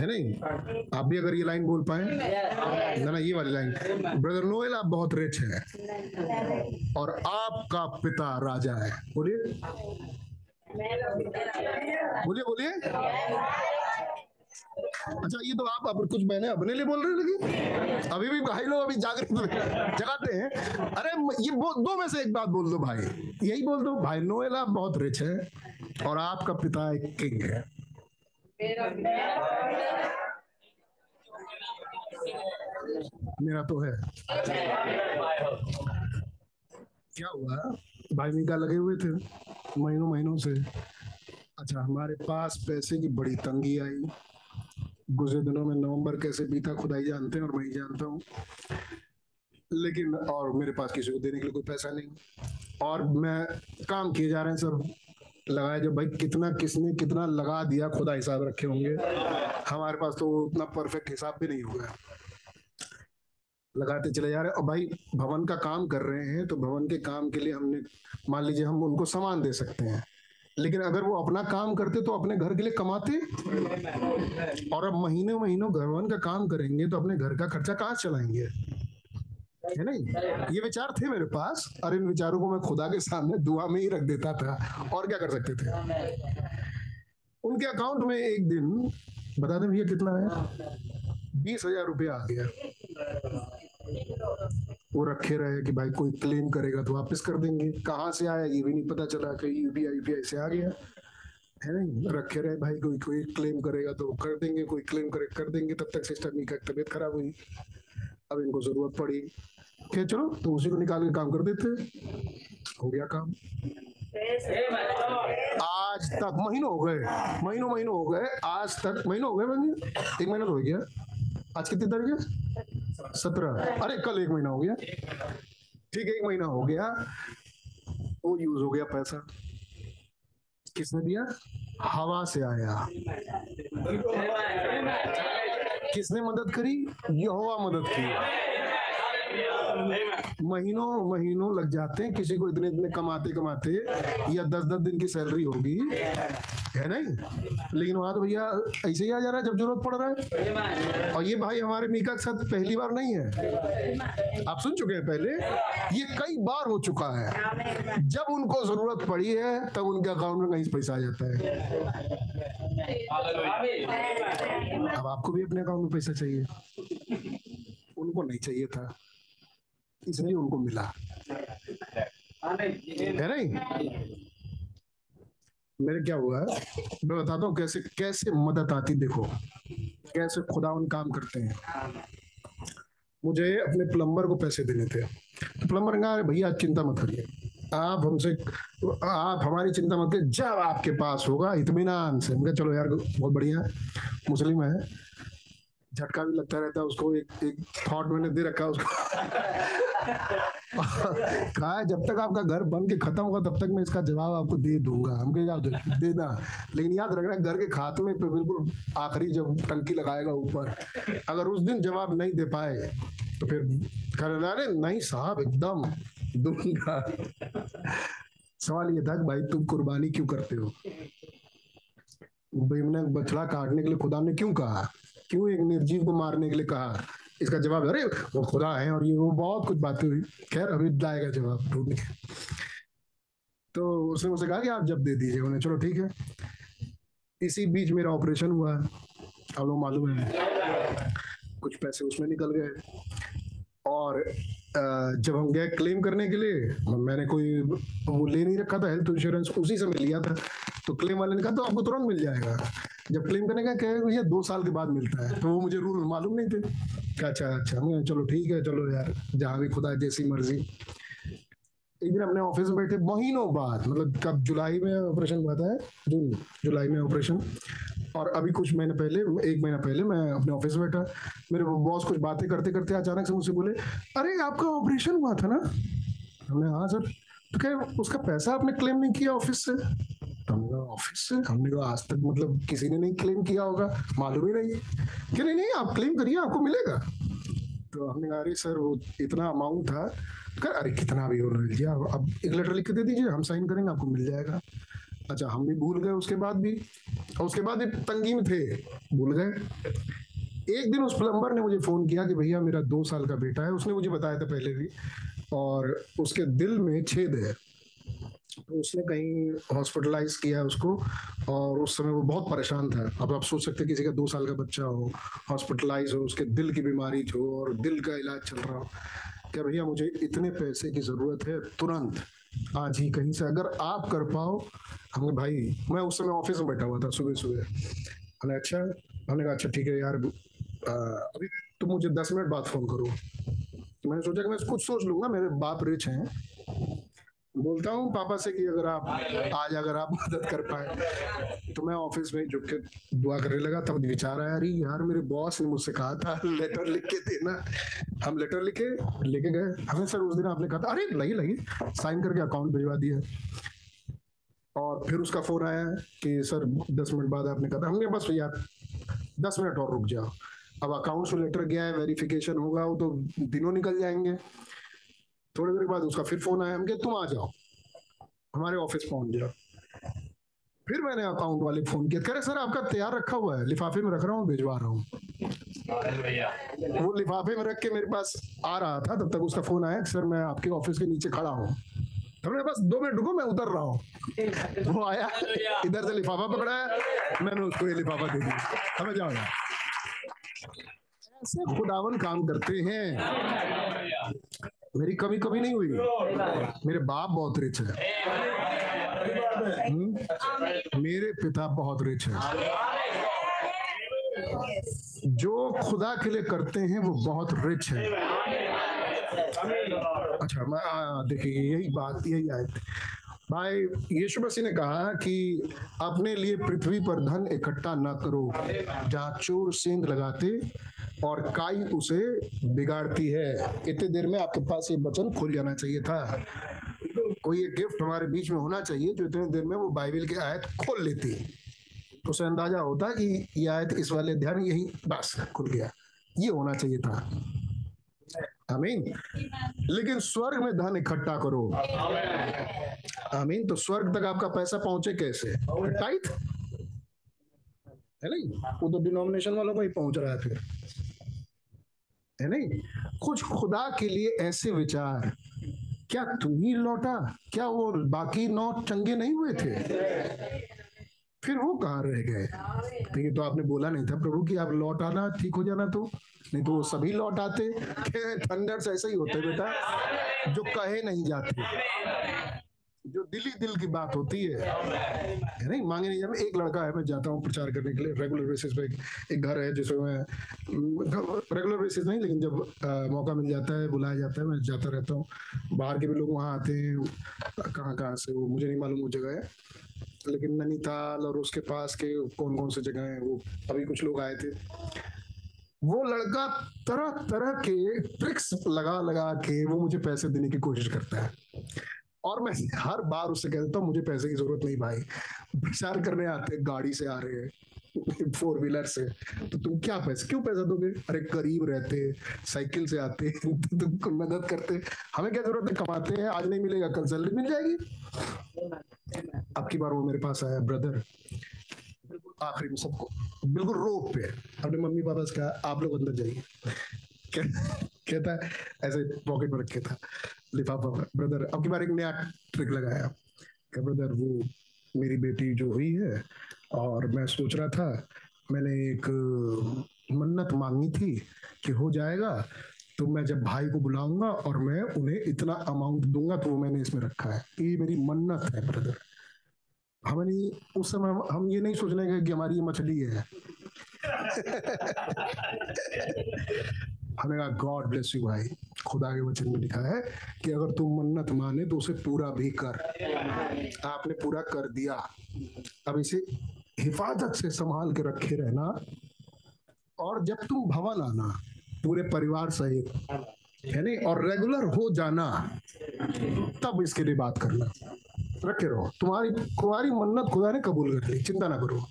है नहीं? आप भी अगर ये लाइन बोल पाए। ना ना ये वाली लाइन ब्रदर नोएल आप बहुत रिच हैं। और आपका पिता राजा है। बोलिए। बोलिए बोलिए। अच्छा ये तो आप अब कुछ मैंने अपने लिए बोल रहे लगी। अभी भी भाई लोग अभी जागृत जगाते हैं। अरे ये दो में से एक बात बोल दो भाई। यही बोल दो। भाई नोएला बहुत रिच है। और आपका पिता एक किंग है। मेरा तो है क्या हुआ भाई मीका लगे हुए थे महीनों महीनों से अच्छा हमारे पास पैसे की बड़ी तंगी आई गुजरे दिनों में नवंबर कैसे बीता खुदाई जानते हैं और मैं ही जानता हूँ लेकिन और मेरे पास किसी को देने के लिए कोई पैसा नहीं और मैं काम किए जा रहे हैं सब लगाया जो भाई कितना किसने कितना लगा दिया, खुदा हिसाब रखे होंगे। हमारे पास तो उतना परफेक्ट हिसाब भी नहीं होगा लगाते चले जा रहे और भाई, भवन का काम कर रहे हैं तो भवन के काम के लिए हमने, मान लीजिए हम उनको सामान दे सकते हैं। लेकिन अगर वो अपना काम करते तो अपने घर के लिए कमाते? और अब महीनों महीनों भवन का काम करेंगे तो अपने घर का खर्चा कहाँ चलाएँगे? है नहीं ये? विचार थे मेरे पास। और इन विचारों को मैं खुदा के सामने दुआ में ही रख देता था। और क्या कर सकते थे? उनके अकाउंट में एक दिन, बता दें भैया कितना है? बीस हज़ार रुपया आ गया। वो रखे रहे कि भाई कोई क्लेम करेगा तो वापस कर देंगे। कहाँ से आया ये भी नहीं पता चला कि यूपीआई यूपीआई से आ गया। है नहीं रखे रहे भाई, कोई कोई क्लेम करेगा तो कर देंगे, कोई क्लेम करे, कर देंगे। तब तक सिस्टर की तबीयत खराब हुई। अब इनको ज़रूरत पड़ी। क्या चलो तो उसी को निकाल के काम कर देते हो। गया काम। आज तक महीनों हो गए, महीनों महीनों हो गए, आज तक महीनों हो गए एक महीना तो हो गया। आज कितनी तारीख है? सत्रह। अरे, कल एक महीना हो गया। ठीक है एक महीना हो गया। वो यूज़ हो गया पैसा। किसने दिया? हवा से आया। किसने मदद करी? यहोवा मदद की। महीनों महीनों लग जाते हैं, किसी को इतने इतने कमाते कमाते, या दस दस दिन की सैलरी होगी। है नहीं? लेकिन वहाँ तो भैया, ऐसे ही आ जा रहा है जब ज़रूरत पड़ रहा है। और ये भाई हमारे मीका के साथ पहली बार नहीं है। आप सुन चुके हैं पहले? ये कई बार हो चुका है। जब उनको ज़रूरत पड़ी है, तब उनके अकाउंट में कहीं पैसा आ जाता है। अब आपको भी अपने अकाउंट में पैसा चाहिए। उनको नहीं चाहिए था। इसलिए उनको मिला। है नहीं? मेरे क्या हुआ है? मैं बताता हूँ कैसे कैसे मदद आती देखो। कैसे खुदा उन काम करते हैं। मुझे अपने प्लम्बर को पैसे देने थे। तो प्लम्बर कहा "अरे भैया चिंता मत करिए। आप हमसे आप हमारी चिंता मत करिए। जब आपके पास होगा इत्मीनान से। कहा, चलो यार बहुत बढ़िया। मुस्लिम है। झटका भी लगता रहता है, उसको एक एक थॉट मैंने दे रखा उसको। कहा जब तक आपका घर बन के खत्म होगा, तब तक मैं इसका जवाब आपको दे दूँगा। हम कहे देना लेकिन याद रखना, घर के खात्मे पे बिल्कुल आखिरी जब टंकी लगाएगा ऊपर, अगर उस दिन जवाब नहीं दे पाए तो फिर कहना अरे, नहीं साहब, एकदम दूँगा। सवाल ये था भाई, तुम कुर्बानी क्यों करते हो? बछड़ा काटने के लिए खुदा ने क्यों कहा? क्यों एक निर्जीव को मारने के लिए कहा? इसका जवाब अरे, वो खुदा है और ये वो बहुत कुछ बातें हुई। खैर, अभी लाएगा जवाब, ढूंढ। के तो उसने मुझसे कहा कि आप जब दे दीजिए उन्हें। चलो, ठीक है। इसी बीच मेरा ऑपरेशन हुआ। अब लोग मालूम है, कुछ पैसे उसमें निकल गए। और जब हम गए क्लेम करने के लिए मैंने कोई वो ले नहीं रखा था हेल्थ इंश्योरेंस उसी से मिल लिया था। तो क्लेम वाले ने कहा तो आपको तुरंत मिल जाएगा। जब क्लेम करने का कहे भैया दो साल के बाद मिलता है। तो वो मुझे रूल मालूम नहीं थे। कहा, अच्छा अच्छा। मैं चलो ठीक है चलो यार जहाँ भी खुदा जैसी मर्ज़ी। एक दिन अपने ऑफ़िस में बैठे महीनों बाद मतलब कब जुलाई में ऑपरेशन हुआ था जून जुलाई में ऑपरेशन और अभी कुछ महीने पहले, एक महीना पहले मैं अपने ऑफ़िस में बैठा। मेरे बॉस कुछ बातें करते करते अचानक से मुझसे बोले, अरे, आपका ऑपरेशन हुआ था ना? हमने हाँ सर। तो क्या उसका पैसा आपने क्लेम नहीं किया ऑफ़िस से? तो ऑफ़िस से? हमने कहा, आज तक मतलब किसी ने नहीं क्लेम किया होगा, मालूम ही नहीं। कि नहीं नहीं, आप क्लेम करिए, आपको मिलेगा। तो हमने कहा, अरे, सर, वो इतना अमाउंट था। कर अरे, कितना भी हो लीजिए अब एक लेटर लिख के दे दीजिए, हम साइन करेंगे, आपको मिल जाएगा। अच्छा हम भी भूल गए उसके बाद भी। और उसके बाद भी तंगी में थे, भूल गए। एक दिन उस प्लम्बर ने मुझे फ़ोन किया कि भैया, मेरा दो साल का बेटा है, उसने मुझे बताया था पहले भी। और उसके दिल में छेद है। तो उसने कहीं हॉस्पिटलाइज किया उसको, और उस समय वो बहुत परेशान था। अब आप सोच सकते किसी का दो साल का बच्चा हो हॉस्पिटलाइज हो, उसके दिल की बीमारी हो और दिल का इलाज चल रहा हो। क्या भैया, मुझे इतने पैसे की ज़रूरत है, तुरंत, आज ही कहीं से अगर आप कर पाओ हमने भाई, मैं उस समय ऑफ़िस में बैठा हुआ था सुबह सुबह। हमने अच्छा। हमने कहा अच्छा ठीक है यार अभी तुम मुझे दस मिनट बाद फ़ोन करो। तो मैंने सोचा कि मैं कुछ सोच लूँगा, मेरे बाप रिच हैं। बोलता हूँ पापा से कि अगर आप, आज अगर आप मदद कर पाए तो मैं ऑफ़िस में झुक के दुआ करने लगा। तब विचार आया, अरे यार, मेरे बॉस ने मुझसे कहा था लेटर लिख के देना। हम लेटर लिखे, लेके गए। हमें सर उस दिन आपने कहा था, अरे लगी लगी साइन करके अकाउंट भिजवा दिया। और फिर उसका फ़ोन आया कि सर दस मिनट बाद आपने कहा हमने बस यार दस मिनट और रुक जाओ। अब अकाउंट से लेटर गया है वेरिफिकेशन होगा वो तो दिनों निकल जाएँगे। थोड़ी देर बाद उसका फिर फ़ोन आया हम कहे तुम आ जाओ हमारे ऑफ़िस पहुँच जाओ। फिर मैंने अकाउंट वाले फ़ोन किया कह रहे सर आपका तैयार रखा हुआ है लिफाफे में रख रहा हूँ भिजवा रहा हूँ। वो लिफाफे में रख के मेरे पास आ रहा था तब तक उसका फ़ोन आया सर मैं आपके ऑफ़िस के नीचे खड़ा हूँ। हमने बस दो मिनट रुको मैं उतर रहा हूँ। वो आया इधर से लिफाफा पकड़ाया मैंने उसको ये लिफाफा दे दिया। समझ जाओ ऐसे खुदावन काम करते हैं। मेरी कमी कभी नहीं हुई। मेरे बाप बहुत रिच है। हम्म? मेरे पिता बहुत रिच है। जो खुदा के लिए करते हैं वो बहुत रिच है। अच्छा मैं देखिए, यही बात, यही आयत भाई, यीशु मसीह ने कहा कि अपने लिए पृथ्वी पर धन इकट्ठा न करो, जहाँ चोर सेंध लगाते और काई उसे बिगाड़ती है। इतने देर में आपके पास ये वचन खुल जाना चाहिए था। कोई एक गिफ्ट हमारे बीच में होना चाहिए, जो इतने देर में वो बाइबल की आयत खोल लेती। तो उसे अंदाज़ा होता कि ये आयत इस वाले ध्यान यही बस, खुल गया। ये होना चाहिए था। आमीन। लेकिन स्वर्ग में धन इकट्ठा करो। आमीन। तो स्वर्ग तक आपका पैसा पहुँचे कैसे? टाइट है नहीं? वो तो डिनोमिनेशन वालों को ही पहुँच रहा है फिर। है नहीं? कुछ खुदा के लिए ऐसे विचार। क्या तुम ही लौटा? क्या वो बाकी नौ चंगे नहीं हुए थे? फिर वो कहाँ रह गए? तो ये तो आपने बोला नहीं था प्रभु कि आप लौट आना ठीक हो जाना तो। नहीं तो वो सभी लौट आते। थंडर्स ऐसे ही होते बेटा जो कहे नहीं जाते। जो दिली दिल की बात होती है। है नहीं? मांगे नहीं जाते। एक लड़का है मैं जाता हूँ प्रचार करने के लिए रेगुलर बेसिस पे एक, घर है जिसमें मैं रेगुलर बेसिस नहीं लेकिन जब अ, मौका मिल जाता है बुलाया जाता है मैं जाता रहता हूँ। बाहर के भी लोग वहाँ आते हैं। कहाँ कहाँ से वो मुझे नहीं मालूम वो जगह है। लेकिन नैनीताल और उसके पास के कौन कौन से जगह है, वो अभी कुछ लोग आए थे। वो लड़का तरह तरह के ट्रिक्स लगा लगा के वो मुझे पैसे देने की कोशिश करता है। और मैं हर बार उससे कह देता हूँ, मुझे पैसे की ज़रूरत नहीं भाई। प्रचार करने आते, गाड़ी से आ रहे हैं। फोर व्हीलर से। तो तुम क्या पैसे, क्यों पैसा दोगे? अरे गरीब रहते, साइकिल से आते तो तुमको मदद करते। हमें क्या ज़रूरत है? कमाते हैं, आज नहीं मिलेगा, कल सैलरी मिल जाएगी। अब की बार वो मेरे पास आया ब्रदर आखिरी में सबको। बिल्कुल रोक पे। अपने मम्मी पापा से कहा, आप लोग अंदर जाइए। कहता है ऐसे पॉकेट में रखे था, लिफाफा ब्रदर अब की बार एक नया ट्रिक लगाया। ब्रदर वो मेरी बेटी जो हुई है और मैं सोच रहा था, मैंने एक मन्नत मांगी थी कि हो जाएगा तो मैं जब भाई को बुलाऊँगा और मैं उन्हें इतना अमाउंट दूँगा तो वो मैंने इसमें रखा है। ये मेरी मन्नत है ब्रदर हमें नहीं उस समय हम- हम ये नहीं सोचने गए कि हमारी ये मछली है। हमने कहा गॉड ब्लेस यू भाई। खुदा के वचन में लिखा है कि अगर तुम मन्नत माने तो उसे पूरा भी कर। आपने पूरा कर दिया। अब इसे हिफाजत से संभाल के रखे रहना और जब तुम भवन आना, पूरे परिवार सहित है नहीं और रेगुलर हो जाना, तब इसके लिए बात करना। रखे रहो। तुम्हारी तुम्हारी मन्नत खुदा ने कबूल कर ली, चिंता ना करो।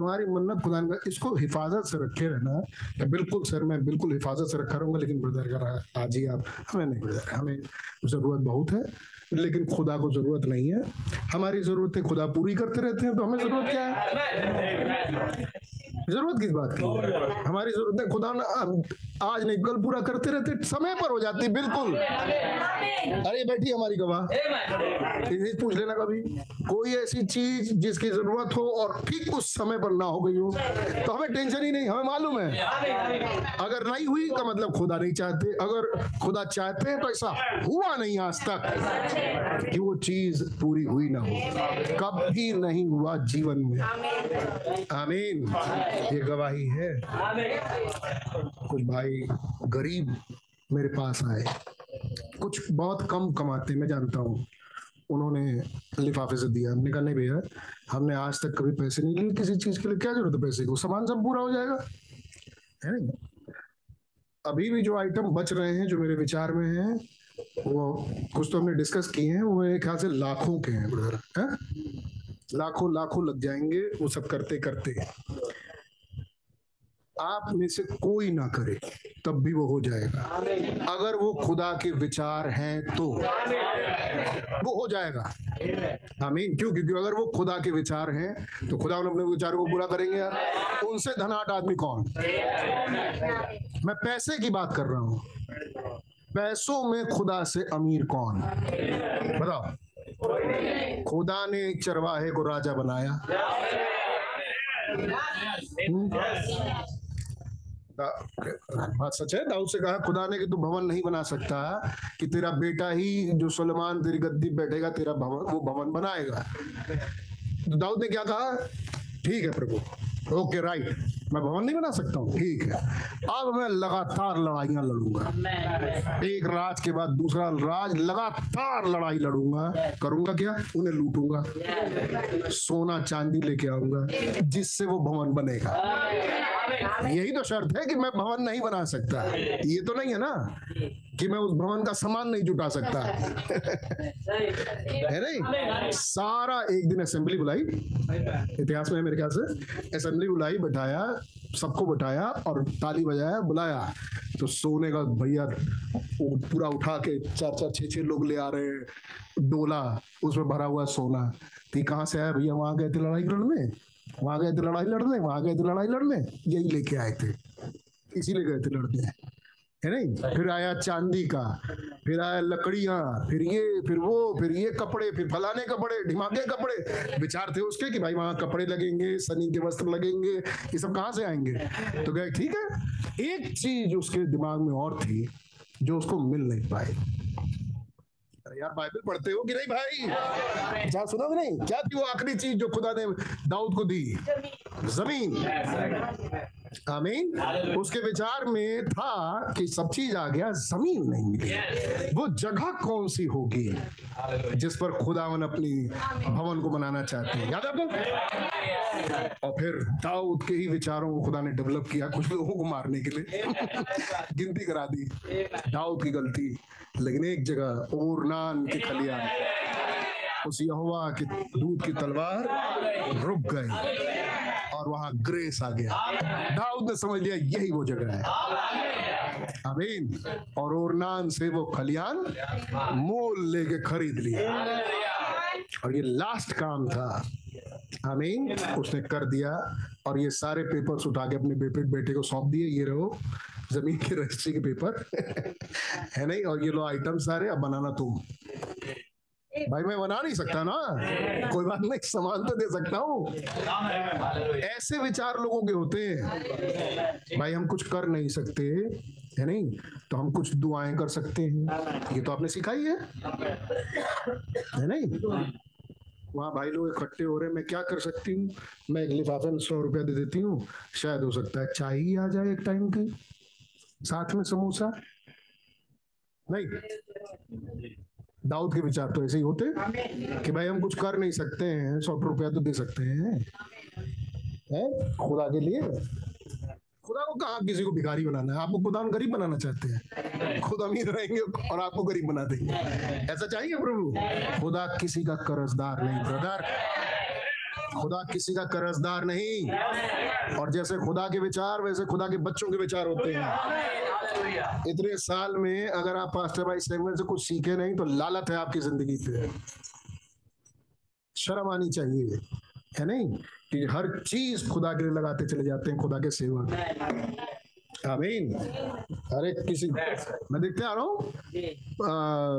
तुम्हारी मन्नत खुदा का इसको हिफाजत से रखे रहना तो बिल्कुल सर, मैं बिल्कुल हिफाजत से रखा रहूँगा, लेकिन ब्रदर अगर आज ही आप, हमें नहीं ब्रदर, हमें ज़रूरत बहुत है, लेकिन खुदा को ज़रूरत नहीं है। हमारी जरूरतें खुदा पूरी करते रहते हैं तो हमें ज़रूरत क्या है? ज़रूरत किस बात की? हमारी ज़रूरत है खुदा न आज नहीं कल पूरा करते रहते समय पर हो जाती बिल्कुल। अरे बैठी हमारी गवाह। इसे पूछ लेना कभी। कोई ऐसी चीज़ जिसकी ज़रूरत हो और ठीक उस समय पर ना हो गई हो तो हमें टेंशन ही नहीं हमें मालूम है। अगर नहीं हुई का मतलब खुदा नहीं चाहते। अगर खुदा चाहते हैं तो ऐसा हुआ नहीं आज तक कि वो चीज़ पूरी हुई ना हो। कभी नहीं हुआ जीवन में। आमीन। ये गवाही है। कुछ भाई गरीब मेरे पास आए। कुछ बहुत कम कमाते, मैं जानता हूँ। उन्होंने लिफाफे से दिया। हमने कहा, नहीं भैया, हमने आज तक कभी पैसे नहीं लिए। किसी चीज़ के लिए क्या ज़रूरत है पैसे की? सामान सब पूरा हो जाएगा। है नहीं अभी भी जो आइटम बच रहे हैं, जो मेरे विचार में हैं, वो कुछ तो हमने डिस्कस किए हैं। वो मेरे ख्याल से लाखों के हैं, ब्रदर। हैं? लाखों लाखों लग जाएँगे वो सब करते करते आप में से कोई ना करे, तब भी वो हो जाएगा। अगर वो खुदा के विचार हैं तो वो हो जाएगा। आमीन। क्यों? क्योंकि अगर वो खुदा के विचार हैं तो खुदा अपने विचारों को पूरा करेंगे यार। उनसे धनाट आदमी कौन? मैं पैसे की बात कर रहा हूँ। पैसों में खुदा से अमीर कौन? बताओ। खुदा ने चरवाहे को राजा बनाया। बात सच है, दाऊद से कहा, खुदा ने कि तू भवन नहीं बना सकता, कि तेरा बेटा ही जो सलमान, तेरी गद्दी बैठेगा, तेरा भवन, वो भवन बनाएगा। तो दाऊद ने क्या कहा? ठीक है प्रभु। ओके राइट मैं भवन नहीं बना सकता हूँ। ठीक है। अब मैं लगातार लड़ाइयाँ लड़ूँगा। एक राज के बाद दूसरा राज लगातार लड़ाई लड़ूँगा। करूँगा क्या? उन्हें लूटूँगा। सोना चांदी लेके आऊँगा जिससे वो भवन बनेगा। यही तो शर्त है कि मैं भवन नहीं बना सकता। ये तो नहीं है ना कि मैं उस भवन का सामान नहीं जुटा सकता। है नहीं? सारा एक दिन असेंबली बुलाई। इतिहास में है मेरे ख्याल से। असेंबली बुलाई बैठाया। सबको बैठाया और ताली बजाया, बुलाया। तो सोने का भैया पूरा उठा के चार चार, छह छह लोग ले आ रहे हैं। डोला, उसमें भरा हुआ सोना। थी कहाँ से आया भैया? वहाँ गए थे लड़ाई लड़ने। वहाँ गए थे लड़ाई लड़ने, वहाँ गए थे लड़ाई लड़ने। यही लेके आए थे। इसीलिए गए थे लड़ने। है नहीं? फिर आया चांदी का फिर आया लकड़ियाँ फिर ये फिर वो फिर ये कपड़े फिर फलाने कपड़े ढिमाके कपड़े। विचार थे उसके कि भाई वहाँ कपड़े लगेंगे सनी के वस्त्र लगेंगे ये सब कहाँ से आएँगे? तो गए ठीक है? एक चीज़ उसके दिमाग में और थी जो उसको मिल नहीं पाई। यार बाइबल पढ़ते हो कि नहीं भाई? क्या सुना नहीं? क्या थी वो आखिरी चीज़ जो खुदा ने दाऊद को दी? ज़मीन। आमीन उसके विचार में था कि सब चीज़ आ गया ज़मीन नहीं मिली। वो जगह कौन सी होगी जिस पर खुदावन अपनी भवन को बनाना चाहते हैं? याद है आपको? और फिर दाऊद के ही विचारों को खुदा ने डेवलप किया कुछ लोगों को मारने के लिए। गिनती करा दी। दाऊद की गलती लेकिन एक जगह ओरनान के खलियान उस यहोवा के दूध की तलवार रुक गई और वहाँ ग्रेस आ गया। दाऊद ने समझ लिया, यही वो जगह है। अमीन और ओरनान से वो खलियान मोल लेके खरीद लिया। और ये लास्ट काम था। आमीन। उसने कर दिया और ये सारे पेपर्स उठा के अपने बेटे बेटे को सौंप दिए। ये रहो, ज़मीन के रजिस्ट्री के पेपर है नहीं? और ये लो आइटम सारे, अब बनाना तुम। भाई, मैं बना नहीं सकता ना। कोई बात नहीं सामान तो दे सकता हूँ। ऐसे विचार लोगों के होते हैं। भाई, हम कुछ कर नहीं सकते, है नहीं? तो हम कुछ दुआएँ कर सकते हैं। ये तो आपने सिखाई है। है नहीं? वहाँ, भाई लोग इकट्ठे हो रहे हैं। मैं क्या कर सकती हूँ? मैं एक लिफाफे में सौ रुपया दे देती हूँ। शायद हो सकता है चाय ही आ जाए एक टाइम की साथ में समोसा? नहीं। दाऊद के विचार तो ऐसे ही होते कि भाई हम कुछ कर नहीं सकते हैं, सौ रुपया तो दे सकते हैं। है? खुदा के लिए? खुदा को कहा किसी को भिखारी बनाना है? आपको खुदा गरीब बनाना चाहते हैं। खुद अमीर रहेंगे और आपको गरीब बना देंगे। ऐसा चाहिए प्रभु? खुदा किसी का कर्जदार नहीं, ब्रदर। खुदा किसी का कर्जदार नहीं। और जैसे खुदा के विचार, वैसे खुदा के बच्चों के विचार होते हैं। इतने साल में अगर आप पास्टर भाई सेगमेंट से कुछ सीखे नहीं तो लालत है आपकी ज़िंदगी पे। शर्म आनी चाहिए, है नहीं? कि हर चीज़ खुदा के लिए लगाते चले जाते हैं, खुदा के सेवक। आमीन अरे किसी मैं देखते आ रहा हूँ।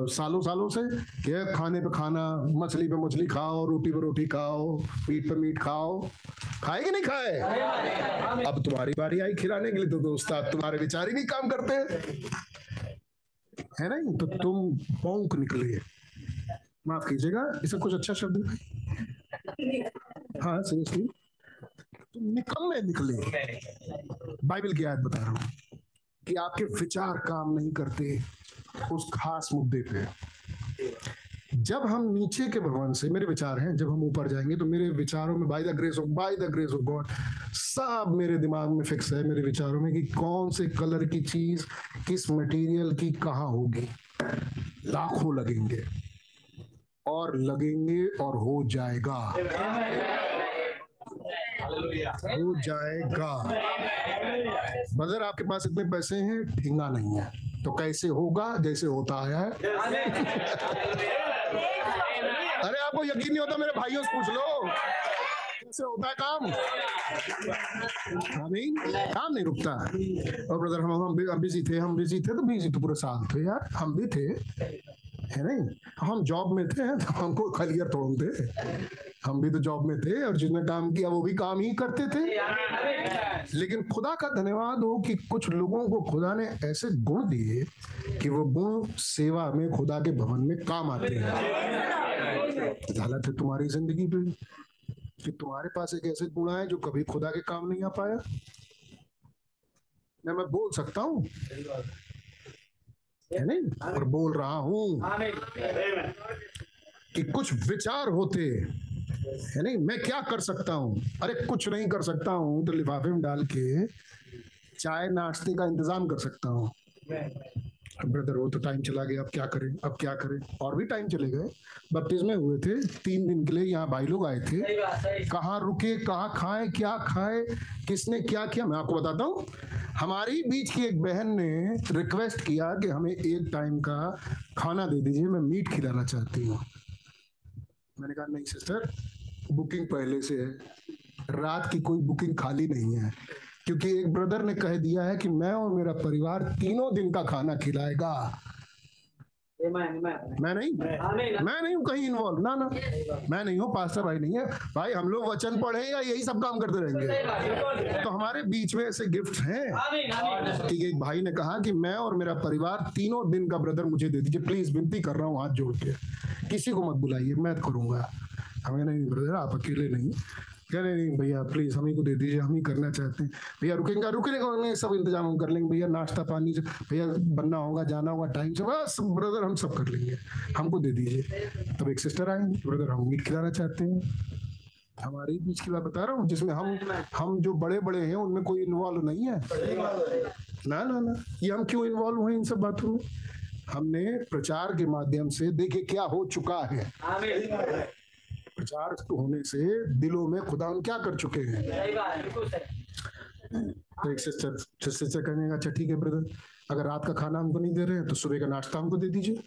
सालों सालों से कि खाने पे खाना मछली पे मछली खाओ रोटी पे रोटी खाओ मीट पे मीट खाओ। खाए कि नहीं खाए? अब तुम्हारी बारी आई खिलाने के लिए तो दोस्त तुम्हारे विचार ही नहीं काम करते है। नहीं तो तुम पौंक निकले। माफ़ कीजिएगा इसे कुछ अच्छा शब्द हाँ? सीरियसली तुम निकलने निकले। बाइबल की याद बता रहा हूँ कि आपके विचार काम नहीं करते, उस खास मुद्दे पे। जब हम नीचे के भवन से, मेरे विचार हैं, जब हम ऊपर जाएँगे तो मेरे विचारों में by the grace of by the grace of God सब मेरे दिमाग में फिक्स है, मेरे विचारों में कि कौन से कलर की चीज़, किस मटेरियल की कहाँ होगी। लाखों लगेंगे, और लगेंगे और हो जाएगा। हो जाएगा। मगर आपके पास इतने पैसे हैं ठिंगा नहीं है। तो कैसे होगा जैसे होता है? अरे आपको यकीन नहीं होता मेरे भाइयों से पूछ लो। कैसे होता है काम? आमीन। काम नहीं रुकता। और ब्रदर हम हम बिज़ी थे हम बिज़ी थे तो बिज़ी तो पूरे साल थे यार। हम भी थे। है नहीं? हम जॉब में थे तो हमको खलियर तोड़ थे। हम भी तो जॉब में थे और जिसने काम किया वो भी काम ही करते थे। लेकिन खुदा का धन्यवाद हो कि कुछ लोगों को खुदा ने ऐसे गुण दिए कि वो गुण सेवा में खुदा के भवन में काम आते हैं। हालत है तुम्हारी ज़िंदगी पे कि तुम्हारे पास एक ऐसे गुण है जो कभी खुदा के काम नहीं आ पाया? मैं मैं बोल सकता हूँ? है नहीं? और बोल रहा हूँ कि कुछ विचार होते है नहीं? मैं क्या कर सकता हूँ? अरे कुछ नहीं कर सकता हूँ तो लिफाफे में डाल के चाय नाश्ते का इंतज़ाम कर सकता हूँ। ब्रदर वो तो टाइम चला गया अब क्या करें? अब क्या करें? और भी टाइम चले गए। बत्तीस में हुए थे तीन दिन के लिए यहाँ भाई लोग आए थे। कहाँ रुके कहाँ खाए क्या खाए किसने क्या किया? मैं आपको बताता हूँ। हमारी बीच की एक बहन ने रिक्वेस्ट किया कि हमें एक टाइम का खाना दे दीजिए मैं मीट खिलाना चाहती हूँ। मैंने कहा, नहीं सिस्टर बुकिंग पहले से है रात की कोई बुकिंग खाली नहीं है क्योंकि एक ब्रदर ने कह दिया है कि मैं और मेरा परिवार तीनों दिन का खाना खिलाएगा. मैं नहीं मैं नहीं। हूँ कहीं इन्वॉल्व ना ना। मैं नहीं हूँ पास्टर भाई नहीं है। भाई हम लोग वचन पढ़े या यही सब काम करते रहेंगे? तो हमारे बीच में ऐसे गिफ्ट हैं। Amen, amen. कि एक भाई ने कहा कि मैं और मेरा परिवार तीनों दिन का ब्रदर मुझे दे दीजिए। प्लीज़ विनती कर रहा हूँ हाथ जोड़ के। किसी को मत बुलाइए मैं करूँगा। हमें नहीं ब्रदर आप अकेले नहीं। कह रहे, नहीं भैया प्लीज़ हम ही को दे दीजिए, हम ही करना चाहते हैं। भैया, रुकेंगे नहीं सब इंतज़ाम हम कर लेंगे। भैया, नाश्ता, पानी भैया, बनना होगा, जाना होगा टाइम से बस ब्रदर हम सब कर लेंगे। हमको दे दीजिए। तब एक सिस्टर आएँगे ब्रदर हम मीट खिलाना चाहते हैं। हमारे बीच की बात बता रहा हूँ, जिसमें हम हम जो बड़े बड़े हैं, उनमें कोई इन्वॉल्व नहीं है। ना ना ना, ये हम क्यों इन्वॉल्व हुए इन सब बातों में? हमने प्रचार के माध्यम से देखे क्या हो चुका है। प्रचार होने से दिलों में खुदा क्या कर चुके हैं? सही बात बिल्कुल सही। तो एक सिस्टर सिस्टर कहने का अच्छा ठीक है ब्रदर अगर रात का खाना हमको नहीं दे रहे हैं तो सुबह का नाश्ता हमको दे दीजिए।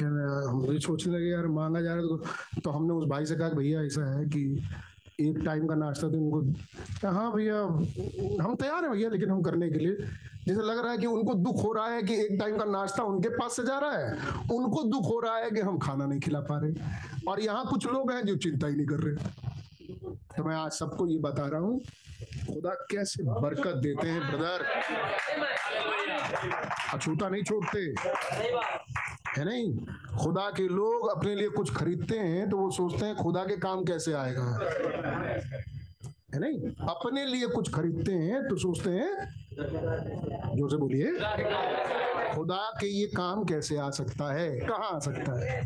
हम भी सोचने लगे यार मांगा जा रहा है तो, तो हमने उस भाई से कहा कि भैया ऐसा है कि एक टाइम का नाश्ता तो उनको हाँ भैया हम तैयार हैं भैया लेकिन हम करने के लिए। जैसे लग रहा है कि उनको दुख हो रहा है कि एक टाइम का नाश्ता उनके पास से जा रहा है। उनको दुख हो रहा है कि हम खाना नहीं खिला पा रहे। और यहाँ कुछ लोग हैं जो चिंता ही नहीं कर रहे। तो मैं आज सबको ये बता रहा हूँ, खुदा कैसे बरकत देते हैं ब्रदर अछूता नहीं छोड़ते। है नहीं? खुदा के लोग अपने लिए कुछ खरीदते हैं तो वो सोचते हैं, खुदा के काम कैसे आएगा? है नहीं? अपने लिए कुछ खरीदते हैं तो सोचते हैं। ज़ोर से बोलिए। खुदा के ये काम कैसे आ सकता है? कहाँ आ सकता है?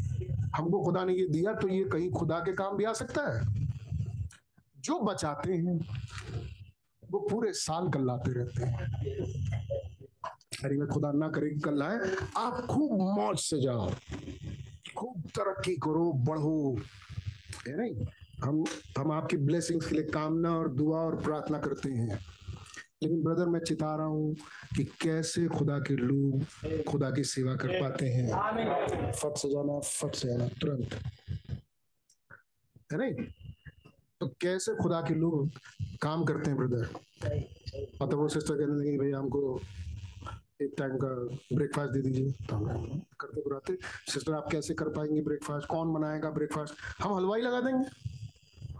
हमको खुदा ने ये दिया तो ये कहीं खुदा के काम भी आ सकता है। जो बचाते हैं, वो पूरे साल कल्लाते रहते हैं। अरे मैं खुदा ना करे कल आए आप खूब मौज से जाओ। खूब तरक्की करो, बढ़ो। है नहीं? हम हम आपकी ब्लेसिंग्स के लिए कामना और दुआ और प्रार्थना करते हैं। लेकिन ब्रदर मैं चिता रहा हूँ कि कैसे खुदा के लोग खुदा की सेवा कर पाते हैं। फट से जाना, फट से जाना तुरंत। है नहीं? तो कैसे खुदा के लोग काम करते हैं ब्रदर मतलब वो सिस्टर कहने लगी भैया हमको एक टाइम का ब्रेकफास्ट दे दीजिए। तो हम करते बुराते सिस्टर आप कैसे कर पाएँगे ब्रेकफास्ट कौन बनाएगा ब्रेकफास्ट हम हलवाई लगा देंगे।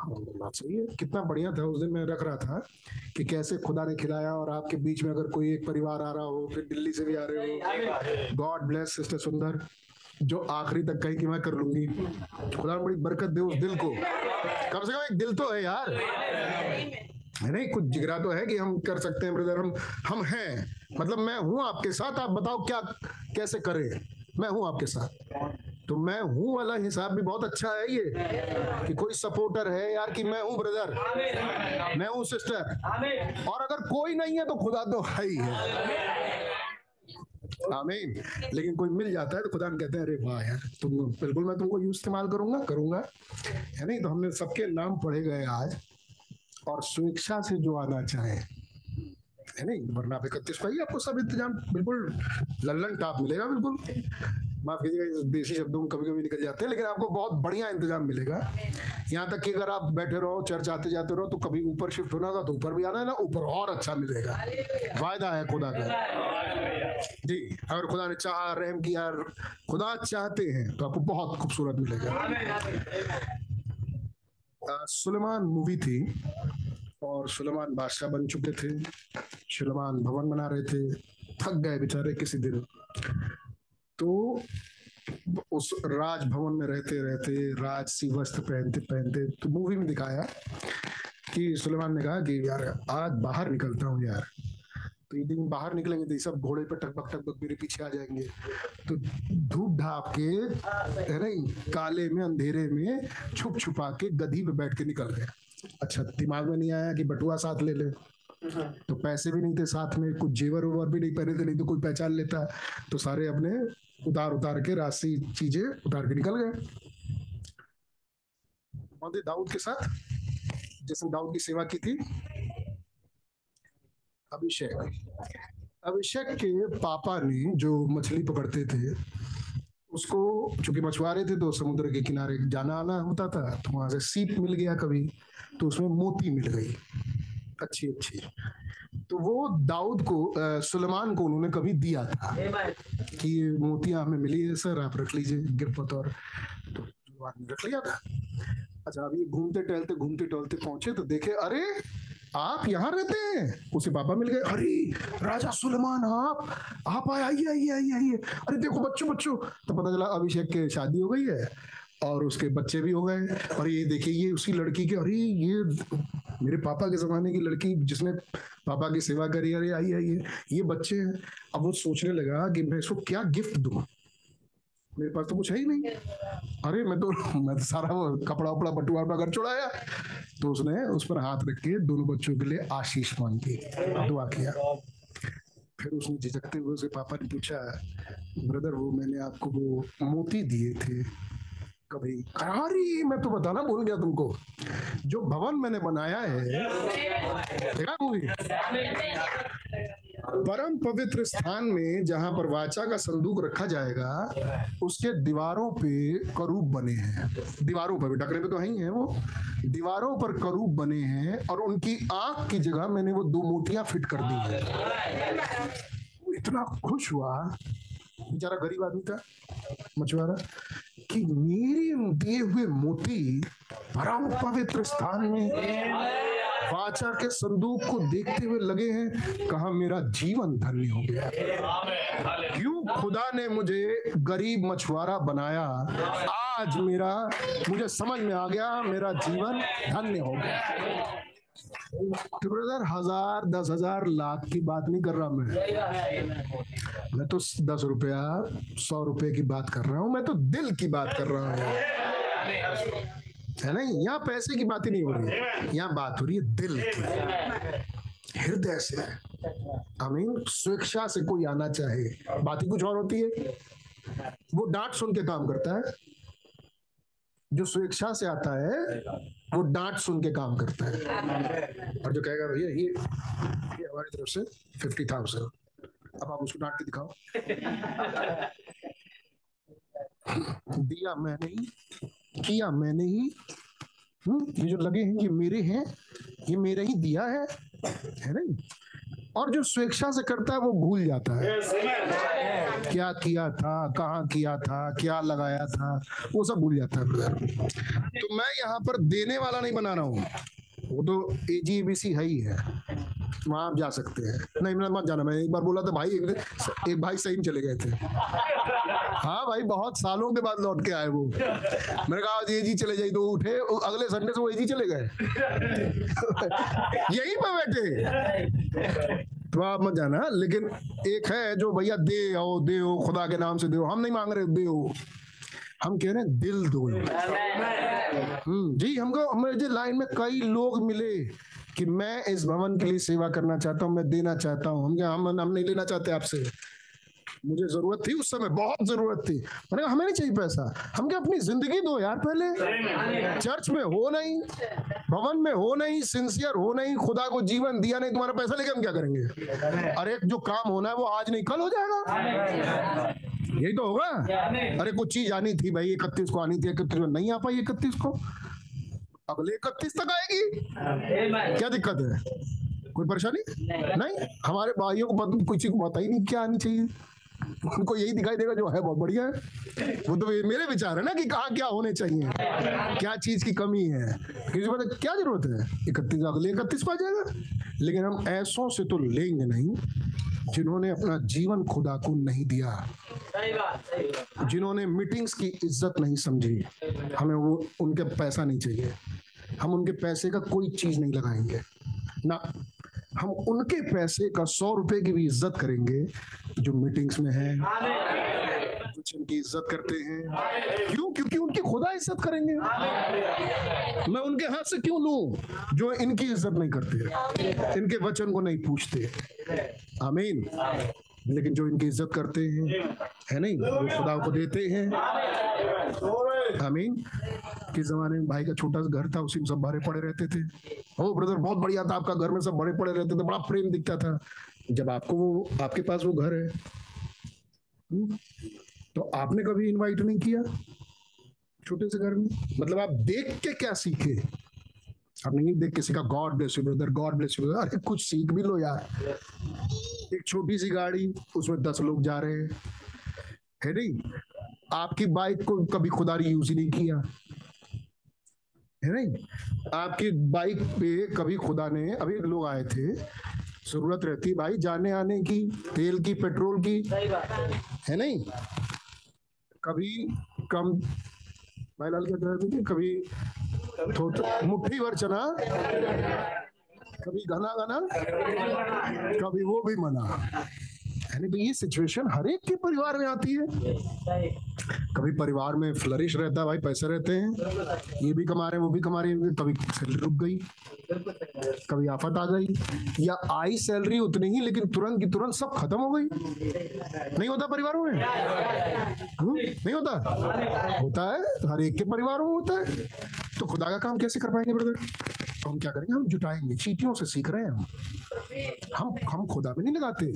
कितना बढ़िया था उस दिन मैं रख रहा था कि कैसे खुदा ने खिलाया और आपके बीच में अगर कोई एक परिवार आ रहा हो, फिर दिल्ली से भी आ रहे हो। गॉड ब्लेस सिस्टर सुंदर। जो आखिरी तक कही कि मैं कर लूँगी। खुदा बड़ी बरकत दे उस दिल को। कम से कम एक दिल तो है यार। नहीं, कुछ जिगरा तो है कि हम कर सकते हैं ब्रदर हम हम हैं। मतलब मैं हूँ आपके साथ। आप बताओ क्या, कैसे करें? मैं हूँ आपके साथ। तो मैं हूँ वाला हिसाब भी बहुत अच्छा है ये, कि कोई सपोर्टर है यार कि मैं हूँ ब्रदर मैं हूँ सिस्टर और अगर कोई नहीं है तो खुदा तो है ही है। आमीन। लेकिन कोई मिल जाता है तो खुदा कहते हैं, अरे वाह यार, तुम बिल्कुल मैं तुमको यूज़ इस्तेमाल करूँगा करूँगा। है नहीं? तो हमने सबके नाम पढ़े गए आज। और स्वेच्छा से जो आना चाहे। है नहीं? वरना आप इकतीस भाई आपको सब इंतज़ाम बिल्कुल लल्लन टाप मिलेगा बिल्कुल। माफ़ कीजिएगा देसी शब्दों में कभी कभी निकल जाते हैं, लेकिन आपको बहुत बढ़िया इंतज़ाम मिलेगा। यहाँ तक कि अगर आप बैठे रहो, चर्च आते जाते रहो तो कभी ऊपर शिफ्ट होना होगा तो ऊपर भी आना है ना, ऊपर और अच्छा मिलेगा। वायदा है खुदा का। जी, अगर खुदा ने चाहा, रहम किया, खुदा चाहते हैं तो आपको बहुत खूबसूरत मिलेगा। सुलेमान मूवी थी, और सुलेमान बादशाह बन चुके थे, सुलेमान भवन बना रहे थे, थक गए बेचारे किसी दिन। तो उस राज भवन में रहते रहते राजसी वस्त्र पहनते पहनते तो मूवी में दिखाया कि सुलेमान ने कहा कि यार आज बाहर निकलता हूँ यार। तो ये दिन बाहर निकलेंगे तो सब घोड़े पे टकबक टकबक मेरे पीछे आ जाएँगे। तो धूप ढाप के, है नहीं काले में, अंधेरे में छुप छुपा के गधी पे बैठ के निकल गए अच्छा दिमाग में नहीं आया कि बटुआ साथ ले ले। तो पैसे भी नहीं थे साथ में, कुछ जेवर उवर भी नहीं पहने थे, नहीं तो कोई पहचान लेता। तो सारे अपने उतार उतार के राशि चीज़ें उतार के निकल गए। दाऊद के साथ। जिसने दाऊद की सेवा की थी। अभिषेक। अभिषेक के पापा ने जो मछली पकड़ते थे, उसको चूँकि मछुआरे थे तो समुद्र के किनारे जाना आना होता था तो वहाँ से सीप मिल गया कभी तो उसमें मोती मिल गई। अच्छी अच्छी। तो वो दाऊद को सुलेमान को उन्होंने कभी दिया था कि ये मोतियाँ हमें मिली है सर आप रख लीजिए गिफ्ट बतौर तो रख लिया था। अच्छा अभी घूमते टहलते घूमते टहलते पहुँचे तो देखे अरे आप यहाँ रहते हैं। उसे पापा मिल गए अरे राजा सुलेमान आप आप आए आइए आइए आइए आइए। अरे देखो बच्चों बच्चों। तो पता चला अभिषेक के शादी हो गई है। और उसके बच्चे भी हो गए। और ये देखिए, ये उसी लड़की के, अरे ये मेरे पापा के जमाने की लड़की जिसने पापा की सेवा करी, अरे आई आइए ये बच्चे हैं। अब वो सोचने लगा कि मैं इसको क्या गिफ्ट दूँ? मेरे पास तो कुछ है ही नहीं। अरे मैं तो मैं तो सारा वो कपड़ा उपड़ा बटुआ वटुआ घर चुड़ाया तो उसने उस पर हाथ रख के दोनों बच्चों के लिए आशीष मांगी, दुआ किया। फिर उसने झिझकते हुए उसके पापा ने पूछा, ब्रदर, वो मैंने आपको वो मोती दिए थे। कभी। अरे, मैं तो बताना भूल गया तुमको। जो भवन मैंने बनाया है, देखा मूवी? परम पवित्र स्थान में जहाँ पर वाचा का संदूक रखा जाएगा, उसके दीवारों पे करूब बने हैं। दीवारों पर भी डकरे पे तो है ही वो। दीवारों पर करूब बने हैं और उनकी आँख की जगह मैंने वो दो मोतियाँ फिट कर दी है। इतना खुश हुआ बेचारा गरीब आदमी था, मछुआरा, कि मेरे दिए हुए मोती परम पवित्र स्थान में वाचा के संदूक को देखते हुए लगे हैं, कहा, मेरा जीवन धन्य हो गया। क्यों खुदा ने मुझे गरीब मछुआरा बनाया? आज मेरा, मुझे समझ में आ गया, मेरा जीवन धन्य हो गया। तो ब्रदर हज़ार, दस हज़ार, लाख की बात नहीं कर रहा मैं। मैं तो दस रुपया, सौ रुपये की बात कर रहा हूँ, मैं तो दिल की बात कर रहा हूँ। है ना? यहाँ पैसे की बात ही नहीं हो रही। है यहाँ बात हो रही है दिल की। हृदय से। अमीन स्वेच्छा से कोई आना चाहे। बात ही कुछ और होती है। वो डांट सुन के काम करता है। जो स्वेच्छा से आता है वो डांट सुन के काम करता है। और जो कहेगा भैया ये ये हमारी तरफ़ से फिफ्टी थाउज़ेंड अब आप उसको डांट के दिखाओ। दिया मैंने ही किया मैंने ही। हम्म, ये जो लगे हैं ये मेरे हैं ये मेरा ही दिया है। है नहीं? और जो स्वेच्छा से करता है वो भूल जाता है। क्या किया था कहाँ किया था क्या लगाया था वो सब भूल जाता है। तो मैं यहाँ पर देने वाला नहीं बना रहा हूँ। वो तो ए जी बी सी है ही है। वहाँ आप जा सकते हैं। नहीं मैं मत जाना। मैं एक बार बोला था भाई एक, एक भाई सही में चले गए थे। हाँ भाई बहुत सालों के बाद लौट के आए वो। मैंने कहा आज एजी चले जाइए तो उठे अगले संडे से वो एजी चले गए। यहीं पर बैठे। तो आप मत जाना लेकिन एक है जो भैया दे आओ दे हो खुदा के नाम से दे हम नहीं मांग रहे दे हो हम कह रहे हैं दिल दो हम्म, जी हमको मुझे लाइन में कई लोग मिले कि मैं इस भवन के लिए सेवा करना चाहता हूँ मैं देना चाहता हूँ। हम हम हम नहीं लेना चाहते आपसे। मुझे ज़रूरत थी उस समय बहुत ज़रूरत थी। मैंने कहा हमें नहीं चाहिए पैसा। हम क्या अपनी ज़िंदगी दो यार पहले? चर्च में हो नहीं भवन में हो नहीं सिंसियर हो नहीं खुदा को जीवन दिया नहीं तुम्हारा पैसा लेके हम क्या करेंगे? अरे जो काम होना है वो आज नहीं कल हो जाएगा। यही तो होगा। अरे कुछ चीज़ आनी थी भाई इकतीस को आनी थी इकतीस को नहीं आ पाई इकतीस को। अगले इकतीस तक आएगी। क्या दिक्कत है? कोई परेशानी? नहीं। नहीं? हमारे भाइयों को किसी को पता ही नहीं क्या आनी चाहिए। उनको यही दिखाई देगा जो है, बहुत बढ़िया है। वो तो मेरे विचार है ना कि कहाँ क्या होने चाहिए। क्या चीज़ की कमी है। किसी पता क्या ज़रूरत है? इकतीस अगले इकतीस पा जाएगा। लेकिन हम ऐसों से तो लेंगे नहीं, जिन्होंने अपना जीवन खुदा को नहीं दिया। जिन्होंने मीटिंग्स की इज़्ज़त नहीं समझी। हमें वो, उनके पैसा नहीं चाहिए। हम उनके पैसे का कोई चीज़ नहीं लगाएँगे। ना हम उनके पैसे का सौ रुपए की भी इज़्ज़त करेंगे जो मीटिंग्स में है कुछ उनकी इज़्ज़त करते हैं। क्यों? क्योंकि उनकी खुदा इज़्ज़त करेंगे। मैं उनके हाथ से क्यों लू जो इनकी इज़्ज़त नहीं करते? इनके वचन को नहीं पूछते। आमीन लेकिन जो इनकी इज़्ज़त करते हैं है नहीं? वो खुदा को देते हैं। आमीन किस जमाने में भाई का छोटा सा घर था उसी में सब भरे पड़े रहते थे। ओ ब्रदर बहुत बढ़िया था आपका घर में सब भरे पड़े रहते थे बड़ा प्रेम दिखता था। जब आपको वो आपके पास वो घर है हम्म, तो आपने कभी इनवाइट नहीं किया छोटे से घर में? मतलब आप देख के क्या सीखे? आपने नहीं देख के सीखा God bless you brother God bless you अरे कुछ सीख भी लो यार। एक छोटी सी गाड़ी उसमें दस लोग जा रहे हैं। है नहीं? आपकी बाइक को कभी खुदा ने यूज़ ही नहीं किया। है नहीं? आपकी बाइक पे कभी खुदा ने अभी लोग आए थे ज़रूरत रहती भाई जाने आने की तेल की पेट्रोल की। है। नहीं? कभी कम भाई लाल क्या कह रहे थे कभी थोड़ा मुट्ठी भर चना कभी घना घना कभी वो भी मना। यानी तो ये सिचुएशन हर एक के परिवार में आती है। कभी परिवार में फ्लरिश रहता है भाई पैसे रहते हैं। ये भी कमा रहे हैं वो भी कमा रहे हैं। कभी सैलरी रुक गई कभी आफत आ गई या आई सैलरी उतनी ही लेकिन तुरंत की तुरंत सब खत्म हो गई। नहीं होता परिवारों में? हम्म, नहीं होता? होता है हर एक के परिवारों में होता है। तो खुदा का काम कैसे कर पाएँगे ब्रदर तो हम क्या करेंगे? हम जुटाएँगे। चीटियों से सीख रहे हैं हम। हम हम खुदा में नहीं लगाते।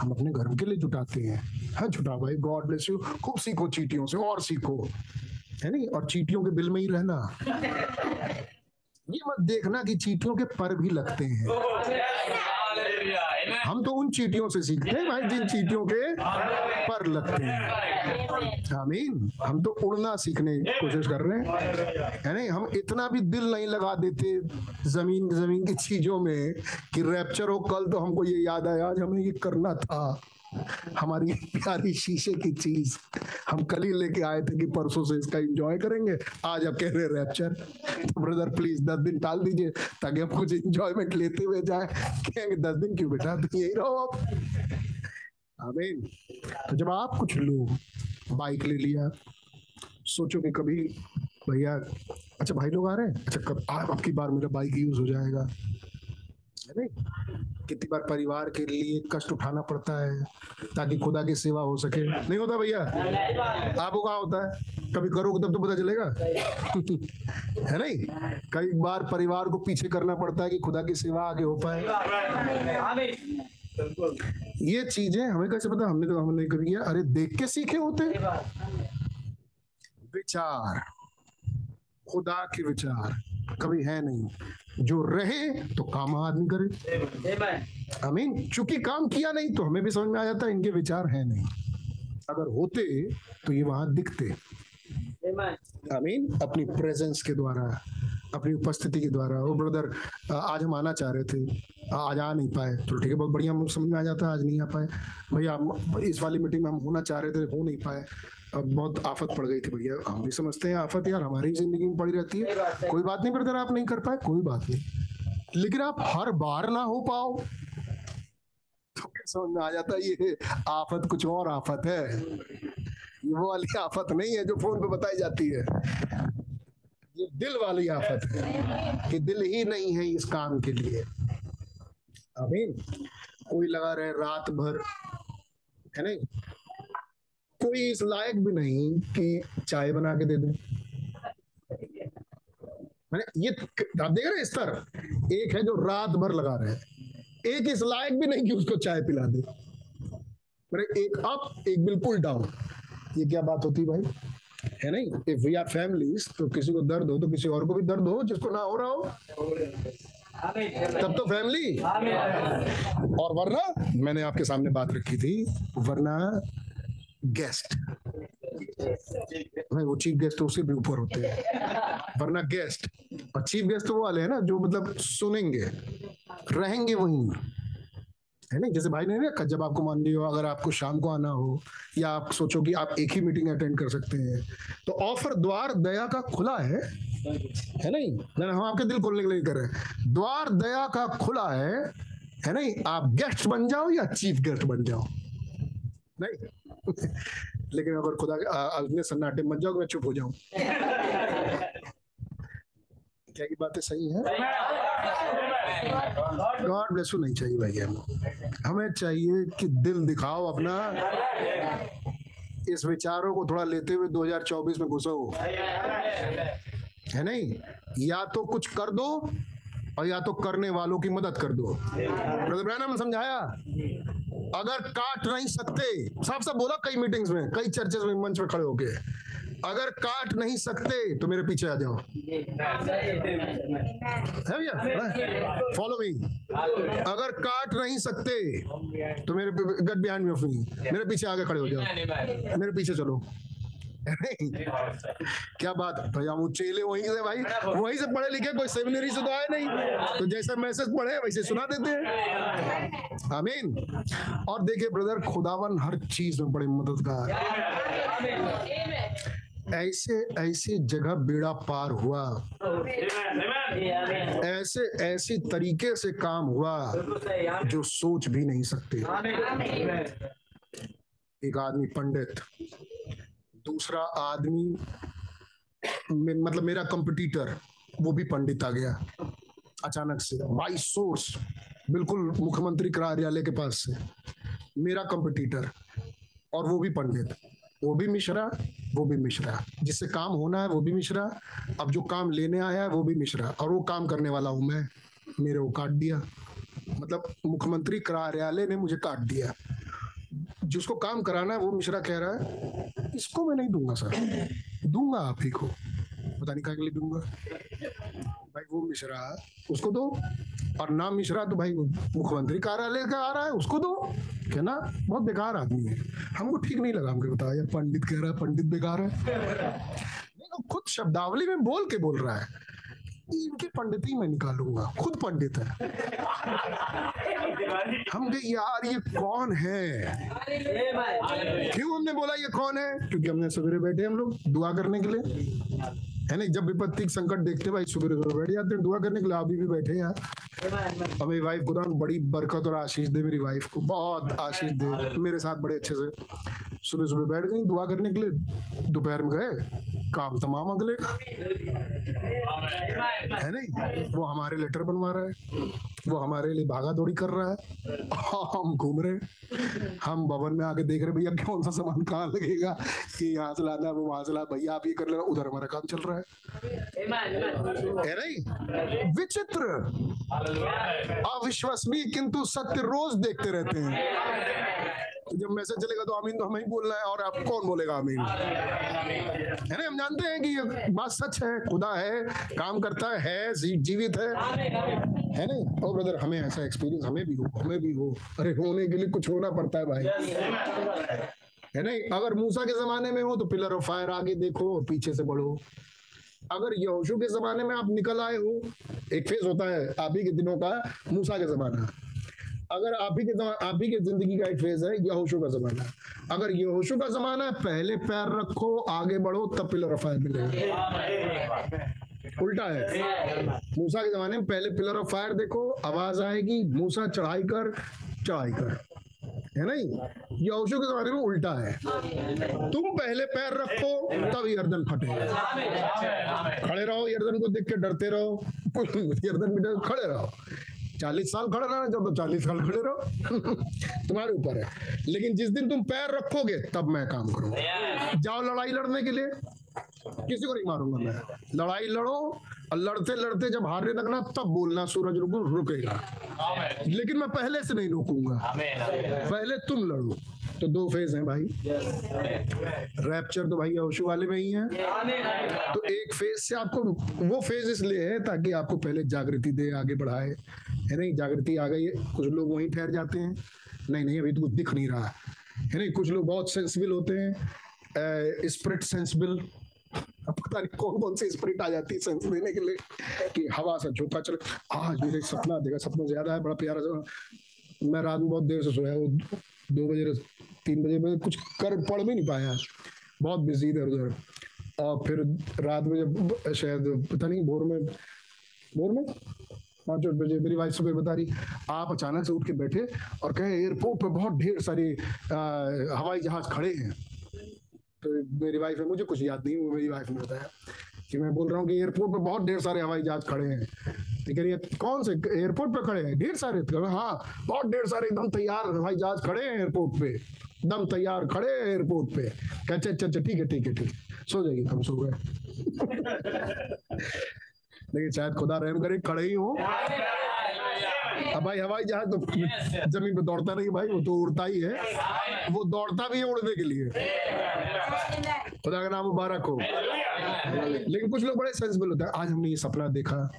हम अपने घर के लिए जुटाते हैं। हाँ जुटा भाई। गॉड ब्लेस यू खूब सीखो चीटियों से, और सीखो। है नहीं? और चीटियों के बिल में ही रहना। ये मत देखना कि चीटियों के पर भी लगते हैं। हम तो उन चीटियों से सीखते हैं भाई, जिन चीटियों के पर लगते हैं। आमीन। हम तो उड़ना सीखने की कोशिश कर रहे हैं। है हम इतना भी दिल नहीं लगा देते ज़मीन ज़मीन की चीज़ों में कि रैप्चर हो, कल तो हमको ये याद आया, आज हमें ये करना था। हमारी प्यारी शीशे की चीज़ हम कल ही लेके आए थे कि परसों से इसका एंजॉय करेंगे। आज आप कह रहे रैप्चर तो ब्रदर प्लीज़ दस दिन टाल दीजिए ताकि हम कुछ एंजॉयमेंट लेते हुए जाए। कहेंगे, दस दिन क्यों बेटा? तुम यही रहो आप। आमीन तो जब आप कुछ लो बाइक ले लिया, सोचो कि कभी भैया अच्छा भाई लोग आ रहे हैं? अच्छा कब आपकी बार मेरा बाइक यूज़ हो जाएगा। है कितनी बार परिवार के लिए कष्ट उठाना पड़ता है ताकि खुदा की सेवा हो सके। नहीं होता भैया? आपको कहाँ होता है। कभी करोगे तब तो पता चलेगा। है नहीं? कई बार परिवार को पीछे करना पड़ता है कि खुदा की सेवा आगे हो पाए। ये चीज़ें हमें कैसे पता? हमने तो हमने कभी किया। अरे, देख के सीखे होते। विचार। खुदा के विचार। कभी है नहीं। जो रहे तो काम आदमी करे। आमीन चूँकि काम किया नहीं तो हमें भी समझ में आ जाता है इनके विचार है नहीं। अगर होते तो ये वहाँ दिखते। आमीन अपनी प्रेजेंस के द्वारा अपनी उपस्थिति के द्वारा। वो ब्रदर आज हम आना चाह रहे थे। आज आ नहीं पाए। तो ठीक है बहुत बढ़िया हम समझ में आ जाता है आज नहीं आ पाए। भैया इस वाली मीटिंग में हम होना चाह रहे थे हो नहीं पाए। अब बहुत आफत पड़ गई थी भैया। हम भी समझते हैं आफत यार हमारी ज़िंदगी में पड़ी रहती है। कोई बात नहीं ब्रदर आप नहीं कर पाए कोई बात नहीं। लेकिन आप हर बार ना हो पाओ तो समझ में आ जाता है ये आफत कुछ और आफत है। ये वो वाली आफत नहीं है जो फ़ोन पे बताई जाती है। ये दिल वाली आफत है कि दिल ही नहीं है इस काम के लिए। अभी कोई लगा रहे रात भर है नहीं? कोई इस लायक भी नहीं कि चाय बना के दे दे। मैंने ये आप देख रहे हैं स्तर एक है जो रात भर लगा रहे हैं। एक इस लायक भी नहीं कि उसको चाय पिला दे। मैंने एक अप एक बिल्कुल डाउन। ये क्या बात होती भाई? है नहीं? इफ़ वी आर फैमिलीज़ तो किसी को दर्द हो तो किसी और को भी दर्द हो जिसको ना हो रहा हो। तब तो फैमिली और वरना मैंने आपके सामने बात रखी थी वरना गेस्ट नहीं वो चीफ गेस्ट तो उससे भी ऊपर होते हैं। वरना गेस्ट और चीफ गेस्ट तो वो वाले हैं ना, जो मतलब सुनेंगे, रहेंगे वहीं। है ना? जैसे भाई ने रखा, जब आपको मान लियो अगर आपको शाम को आना हो, या आप सोचो कि आप एक ही मीटिंग अटेंड कर सकते हैं तो ऑफ़र द्वार दया का खुला है। है नहीं? ना हम आपके दिल खोलने के लिए कर रहे हैं। द्वार दया का खुला है। है नहीं? आप गेस्ट बन जाओ या चीफ गेस्ट बन जाओ। नहीं? लेकिन अगर खुदा अगले सन्नाटे मत जाओ मैं चुप हो जाऊँ। क्या की बातें सही है? गॉड ब्लेस यू नहीं चाहिए भैया हमें। चाहिए कि दिल दिखाओ अपना। इस विचारों को थोड़ा लेते हुए 2024 में घुसो। है नहीं? या तो कुछ कर दो और या तो करने वालों की मदद कर दो। ब्रदर ब्रैनम समझाया? अगर काट नहीं सकते साफ़ साफ़ बोला कई मीटिंग्स में, कई चर्चेस में, मंच में खड़े होके। अगर काट नहीं सकते तो मेरे पीछे आ जाओ। है भैया? फॉलो मी अगर काट नहीं सकते तो मेरे गट बिहाइंड मी मेरे पीछे आगे खड़े हो जाओ। मेरे पीछे चलो। क्या बात है? भैया वो चेले वहीं से भाई, वहीं से पढ़े लिखे, कोई सेमिनरी से तो आए नहीं। तो जैसा मैसेज पढ़े, वैसे सुना देते हैं। आमीन और देखिए ब्रदर खुदावन हर चीज़ में बड़े मददगार ऐसे ऐसे जगह बेड़ा पार हुआ। ऐसे ऐसे तरीके से काम हुआ जो सोच भी नहीं सकते। एक आदमी पंडित दूसरा आदमी मतलब मेरा कंपटीटर वो भी पंडित आ गया। अचानक से बाई सोर्स बिल्कुल मुख्यमंत्री कार्यालय के पास से, मेरा कंपटीटर और वो भी पंडित, वो भी मिश्रा, वो भी मिश्रा। जिससे काम होना है, वो भी मिश्रा, अब जो काम लेने आया है, वो भी मिश्रा, और वो काम करने वाला हूँ मैं। मेरे को काट दिया। मतलब मुख्यमंत्री कार्यालय ने मुझे काट दिया। जिसको काम कराना है, वो मिश्रा कह रहा है इसको मैं नहीं दूँगा सर दूँगा आप ही को। पता नहीं कहा दूँगा। भाई वो मिश्रा, उसको दो। और नाम मिश्रा तो भाई मुख्यमंत्री कार्यालय का आ रहा है, उसको दो। क्या ना? बहुत बेकार आदमी है। हमको ठीक नहीं लगा, हमको बताया यार पंडित कह रहा है, पंडित बेकार है। खुद शब्दावली में बोल के बोल रहा है। इनकी ही मैं निकालूँगा, खुद पंडित है। हम कहे, यार, ये कौन है? क्यों हमने बोला, ये कौन है? क्योंकि हमने सवेरे बैठे हम लोग दुआ करने के लिए। है ना जब विपत्ति संकट देखते भाई, सुबह बैठ जाते हैं, दुआ करने के लिए अभी भी बैठे यार। मेरी वाइफ खुदा बड़ी बरकत और आशीष दे मेरी वाइफ को, बहुत आशीष दे मेरे साथ बड़े अच्छे से। सुबह सुबह बैठ गई, दुआ करने के लिए दोपहर में गए, काम तमाम अगले। है नहीं? वो हमारे लेटर बनवा रहा है। वो हमारे लिए भागा दौड़ी कर रहा है। हम घूम रहे हम भवन में आके देख रहे भैया कौन सा सामान कहाँ लगेगा? कि यहाँ से लाना है वो वहाँ से लाना भैया आप ये कर लेना उधर हमारा काम चल रहा है। है नहीं? विचित्र। अविश्वसनीय किंतु सत्य रोज देखते रहते हैं। तो जब मैसेज चलेगा तो आमीन तो हमें ही बोलना है और आप कौन बोलेगा आमीन? है ना हम जानते हैं कि ये बात सच है खुदा है काम करता है, जीवित है। है नहीं? ओ ब्रदर हमें ऐसा एक्सपीरियंस हमें भी हो हमें भी हो। अरे होने के लिए कुछ होना पड़ता है भाई। है। नहीं अगर मूसा के जमाने में हो तो पिलर ऑफ़ फायर आगे देखो और पीछे से बढ़ो। अगर यहोशू के जमाने में आप निकल आए हो एक फ़ेज़ होता है आप ही के दिनों का मूसा के जमाना। अगर आप ही के आप ही के ज़िंदगी का एक फ़ेज़ है यहोशू का जमाना। अगर यहोशू का जमाना है पहले पैर रखो आगे बढ़ो तब पिलर ऑफ़ फायर मिलेगा। उल्टा है। मूसा के जमाने में पहले पिलर ऑफ़ फायर देखो, आवाज़ आएगी, मूसा चढ़ाई कर चढ़ाई कर। है नहीं? यहोशू के जमाने में उल्टा है। तुम पहले पैर रखो, तब यर्दन फटेगा खड़े रहो, यर्दन को देख के डरते रहो। यर्दन भी डर खड़े रहो। चालीस साल खड़े रहना, जब तो चालीस साल खड़े रहो। तुम्हारे ऊपर है। लेकिन जिस दिन तुम पैर रखोगे, तब मैं काम करूँगा। जाओ लड़ाई लड़ने के लिए। किसी को नहीं मारूँगा मैं। लड़ाई लड़ो और लड़ते लड़ते जब हारने लगना तब बोलना सूरज रुको रुकेगा। लेकिन मैं पहले से नहीं रोकूँगा। पहले तुम लड़ो। तो दो फ़ेज़ हैं भाई। रैप्चर तो भाई यहोशू वाले में ही है। तो एक फ़ेज़ से आपको वो फ़ेज़ इसलिए है ताकि आपको पहले जागृति दे आगे बढ़ाए। है नहीं? जागृति आ गई है। कुछ लोग वहीं ठहर जाते हैं। नहीं नहीं अभी तो कुछ दिख नहीं रहा। है नहीं? कुछ लोग बहुत सेंसिबल होते हैं। स्प्रिट सेंसिबल पता नहीं कौन कौन सी स्प्रिट आ जाती है सेंस देने के लिए कि हवा से चले सपना देखा, सपना ज़्यादा है, बड़ा प्यारा मैं रात में बहुत देर से सोया वो दो बजे तीन बजे कुछ कर पढ़ भी नहीं पाया। बहुत बिज़ी इधर उधर। और फिर रात में जब शायद, पता नहीं, भोर में भोर में? पाँच आठ बजे, मेरी वाइफ सुबह बता रही, आप अचानक से उठ के बैठे और कहे एयरपोर्ट पर बहुत ढेर सारे हवाई जहाज़ खड़े हैं। तो मेरी वाइफ है मुझे कुछ याद नहीं वो मेरी वाइफ ने बताया कि मैं बोल रहा हूँ कि एयरपोर्ट पे बहुत ढेर सारे हवाई जहाज़ खड़े हैं। तो कह रही है कौन से एयरपोर्ट पे खड़े हैं? ढेर सारे तो हाँ बहुत ढेर सारे एकदम तैयार हवाई जहाज़ खड़े हैं एयरपोर्ट पे। एकदम तैयार खड़े हैं एयरपोर्ट पे। कहा, अच्छा अच्छा ठीक है ठीक है ठीक सो जाइए हम सो गए। लेकिन शायद खुदा रहम करे खड़े ही हो। अब भाई हवाई जहाज़ तो ज़मीन पे दौड़ता नहीं भाई वो तो उड़ता ही है। वो दौड़ता भी है उड़ने के लिए। खुदा का नाम मुबारक हो। लेकिन कुछ लोग बड़े सेंसिबल होते हैं। आज हमने ये सपना देखा।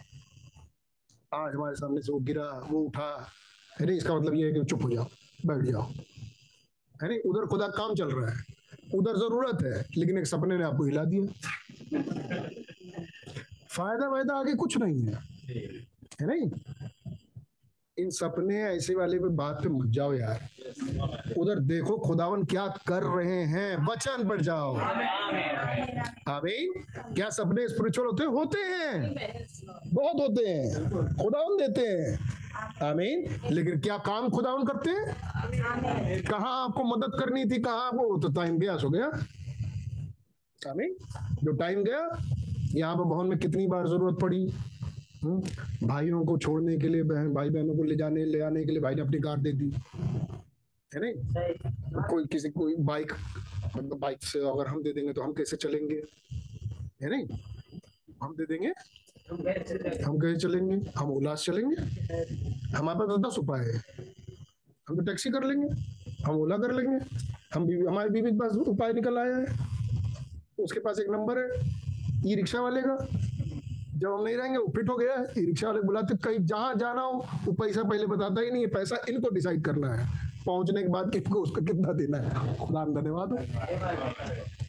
आज हमारे सामने से वो गिरा, वो उठा। है नहीं? इसका मतलब ये है कि चुप हो जाओ, बैठ जाओ। है नहीं? उधर खुदा काम चल रहा है। उधर ज़रूरत है, लेकिन एक सपने ने आपको हिला दिया। फ़ायदा वायदा आगे कुछ नहीं है। है नहीं? इन सपने ऐसे वाले पे बात पे मत जाओ यार। उधर देखो खुदावन क्या कर रहे हैं। वचन पर जाओ। आमीन। क्या सपने स्पिरिचुअल होते होते हैं। बहुत होते हैं। खुदावन देते हैं। आमीन। लेकिन क्या काम खुदावन करते हैं? कहा आपको मदद करनी थी? कहा वो? तो टाइम गया, सो गया। आमीन। जो टाइम गया, यहाँ पर भवन में कितनी बार ज़रूरत पड़ी? भाइयों को छोड़ने के लिए, बहन भाई बहनों को ले जाने, ले आने के लिए भाई ने अपनी कार दे दी। है नहीं? कोई किसी, कोई बाइक मतलब बाइक से अगर हम दे देंगे तो हम कैसे चलेंगे? है नहीं? हम दे देंगे? हम कैसे चलेंगे? हम उल्लास चलेंगे? हमारे पास दस उपाय है। हम तो टैक्सी कर लेंगे, हम ओला कर लेंगे, हम बीवी, हमारे बीवी के पास उपाय निकल आया है। उसके पास एक नंबर है ई रिक्शा वाले का। जब हम नहीं रहेंगे, वो फिट हो गया है। रिक्शा वाले बुलाते, कहीं जहाँ जाना हो, वो पैसा पहले बताता ही नहीं है, पैसा इनको डिसाइड करना है। पहुँचने के बाद किनको उसको कितना देना है? खुदा धन्यवाद।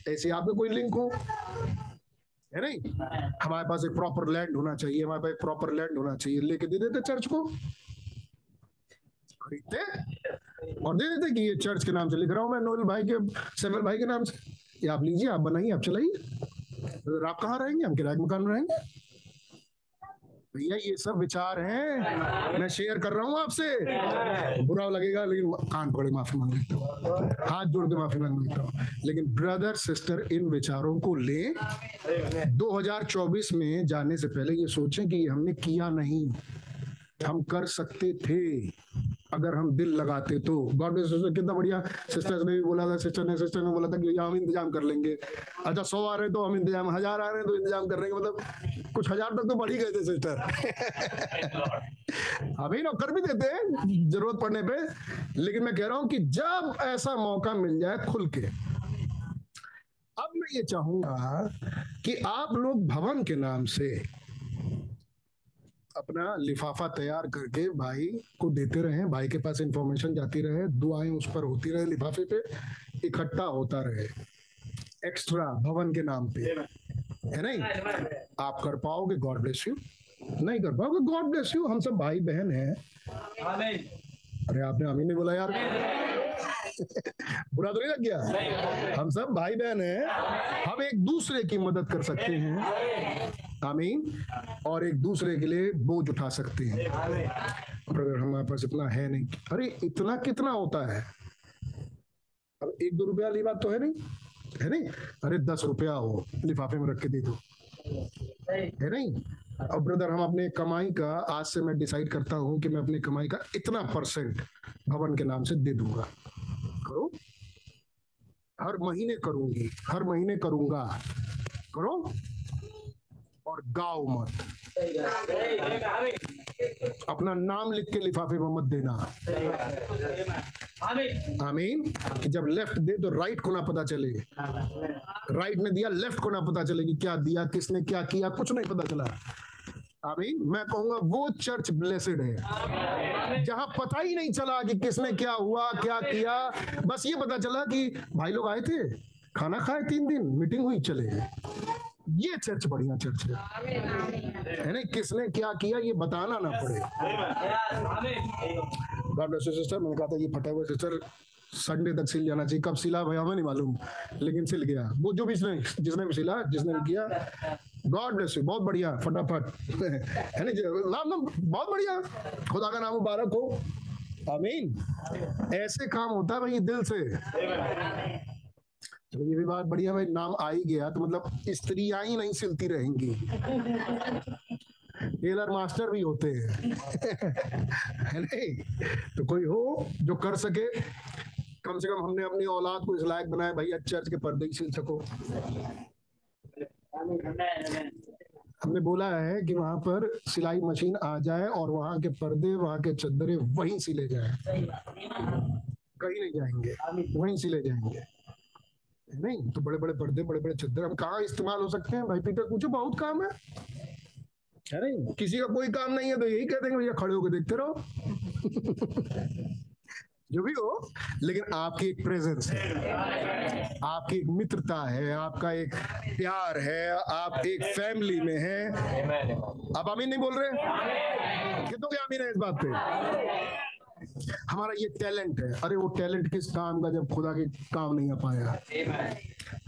ऐसे आपके कोई लिंक हो? है नहीं? हमारे पास एक प्रॉपर लैंड होना चाहिए, हमारे पास एक प्रॉपर लैंड होना चाहिए। लेके दे देते चर्च को। खरीदते? और दे देते कि ये चर्च के नाम से लिख रहा हूँ मैं, नोएल भाई के सैमुअल भाई के नाम से। ये आप लीजिए, आप बनाइए, आप चलाइए। आप कहाँ रहेंगे? हम किराए मकान में रहेंगे। भैया, ये सब विचार हैं। मैं शेयर कर रहा हूँ आपसे। बुरा लगेगा, लेकिन कान पकड़े माफ़ी मांग लेता हूँ। हाथ जोड़ के माफ़ी मांग लेता हूँ। लेकिन ब्रदर सिस्टर इन विचारों को ले। 2024 में जाने से पहले ये सोचें कि हमने किया नहीं। हम कर सकते थे अगर हम दिल लगाते तो। गॉड ब्लेस सिस्टर कितना बढ़िया सिस्टर ने भी बोला था सिस्टर ने सिस्टर ने बोला था कि हम इंतज़ाम कर लेंगे। अच्छा सौ आ रहे तो हम इंतज़ाम हज़ार आ रहे हैं तो इंतज़ाम कर लेंगे। मतलब कुछ हज़ार तक तो बढ़ ही गए थे सिस्टर अभी ना कर भी देते हैं ज़रूरत पड़ने पे। लेकिन मैं कह रहा हूँ कि जब ऐसा मौका मिल जाए खुल के अब मैं ये चाहूँगा कि आप लोग भवन के नाम से अपना लिफाफा तैयार करके भाई को देते रहे भाई के पास इंफॉर्मेशन जाती रहे दुआएँ उस पर होती रहे लिफाफे पे इकट्ठा होता रहे। एक्स्ट्रा भवन के नाम पे। है नहीं? आप कर पाओगे गॉड ब्लेस यू नहीं कर पाओगे गॉड ब्लेस यू हम सब भाई बहन हैं अरे आपने अमीन नहीं बोला यार। बुरा तो नहीं लग गया? हम सब भाई बहन हैं। हम एक दूसरे की मदद कर सकते हैं। आमीन और एक दूसरे के लिए बोझ उठा सकते हैं। अगर हमारे पास इतना है नहीं, अरे इतना कितना होता है? अब एक दो रुपया वाली बात तो है नहीं। है नहीं? अरे दस रुपया हो, लिफाफे में रख के दे दो। है नहीं? अब ब्रदर हम अपने कमाई का आज से मैं डिसाइड करता हूँ कि मैं अपने कमाई का इतना परसेंट भवन के नाम से दे दूँगा। करो। हर महीने करूँगी, हर महीने करूँगा। करो। और गाओ मत। अपना नाम लिख के लिफाफे में मत देना। आमीन। जब लेफ़्ट दे तो राइट को ना पता चले। राइट ने दिया लेफ़्ट को ना पता चले कि क्या दिया, किसने क्या किया, कुछ नहीं पता चला। आमीन। मैं कहूँगा, वो चर्च ब्लेसेड है। जहाँ पता ही नहीं चला कि किसने क्या हुआ, क्या किया, बस ये पता चला कि भाई लोग आए थे, खाना खाए तीन दिन मीटिंग हुई, चले। ये चर्च बढ़िया चर्च है। नहीं किसने क्या किया, ये बताना ना पड़े। सिस्टर मैंने कहा था ये फटा हुआ सिस्टर संडे तक सिल जाना चाहिए। कब सिला भाई, हमें नहीं मालूम। लेकिन सिल गया। वो जो भी जिसने भी सिला जिसने भी किया गॉड ब्लेस यू बहुत बढ़िया, फटाफट। है नहीं नाम नाम बहुत बढ़िया। खुदा का नाम मुबारक हो। आमीन। ऐसे काम होता है भाई दिल से। चलो ये भी बात बढ़िया भाई नाम आ ही गया तो मतलब स्त्रियाँ ही नहीं सिलती रहेंगी। टेलर मास्टर भी होते हैं। है नहीं? तो कोई हो जो कर सके कम से कम हमने अपनी औलाद को इस लायक बनाया भैया चर्च के पर्दे ही सिल सको। हमने बोला है कि वहाँ पर सिलाई मशीन आ जाए और वहाँ के पर्दे वहाँ के चद्दरे वहीं सिले जाए। कहीं नहीं जाएँगे वहीं सिले जाएँगे। नहीं तो बड़े बड़े पर्दे बड़े बड़े चद्दर हम कहाँ इस्तेमाल हो सकते हैं? भाई पीटर पूछो बहुत काम है। नहीं किसी का कोई काम नहीं है तो यही कह देंगे भैया खड़े होकर देखते रहो। जो भी हो लेकिन आपकी एक प्रेजेंस है। आपकी एक मित्रता है आपका एक प्यार है आप एक फैमिली में हैं। आप आमीन नहीं बोल रहे? कितनों के आमीन है इस बात पे? हमारा ये टैलेंट है। अरे वो टैलेंट किस काम का जब खुदा के काम नहीं आ पाया?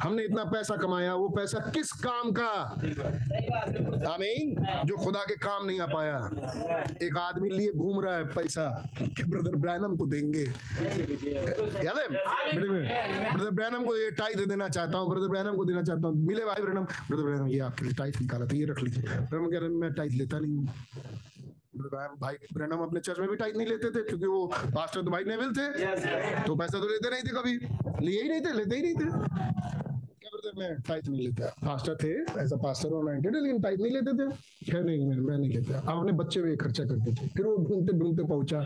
हमने इतना पैसा कमाया, वो पैसा किस काम का? आमीन। जो खुदा के काम नहीं आ पाया। एक आदमी लिए घूम रहा है पैसा, कि ब्रदर ब्रैनम को देंगे। याद है? ब्रदर ब्रैनम को ये टाई दे देना चाहता हूँ ब्रदर ब्रैनम को देना चाहता हूँ। मिले भाई ब्रैनम ब्रदर ब्रैनम ये आपके लिए टाइट निकाला था ये रख लीजिए। ब्रैनम कह रहे मैं टाइट लेता नहीं हूँ। भाई ब्रैनम अपने चर्च में भी टाइट नहीं लेते थे क्योंकि वो पास्टर तो भाई नेविल थे। तो पैसा तो लेते नहीं थे कभी। लिए ही नहीं थे लेते ही नहीं थे। ब्रदर मैं टाइट नहीं लेता पास्टर थे ऐसा पास्टर ओरिएंटेड है लेकिन टाइट नहीं लेते थे खैर नहीं मैं, मैं नहीं लेता अब अपने बच्चे पे खर्चा करते थे फिर वो ढूंढते ढूंढते पहुँचा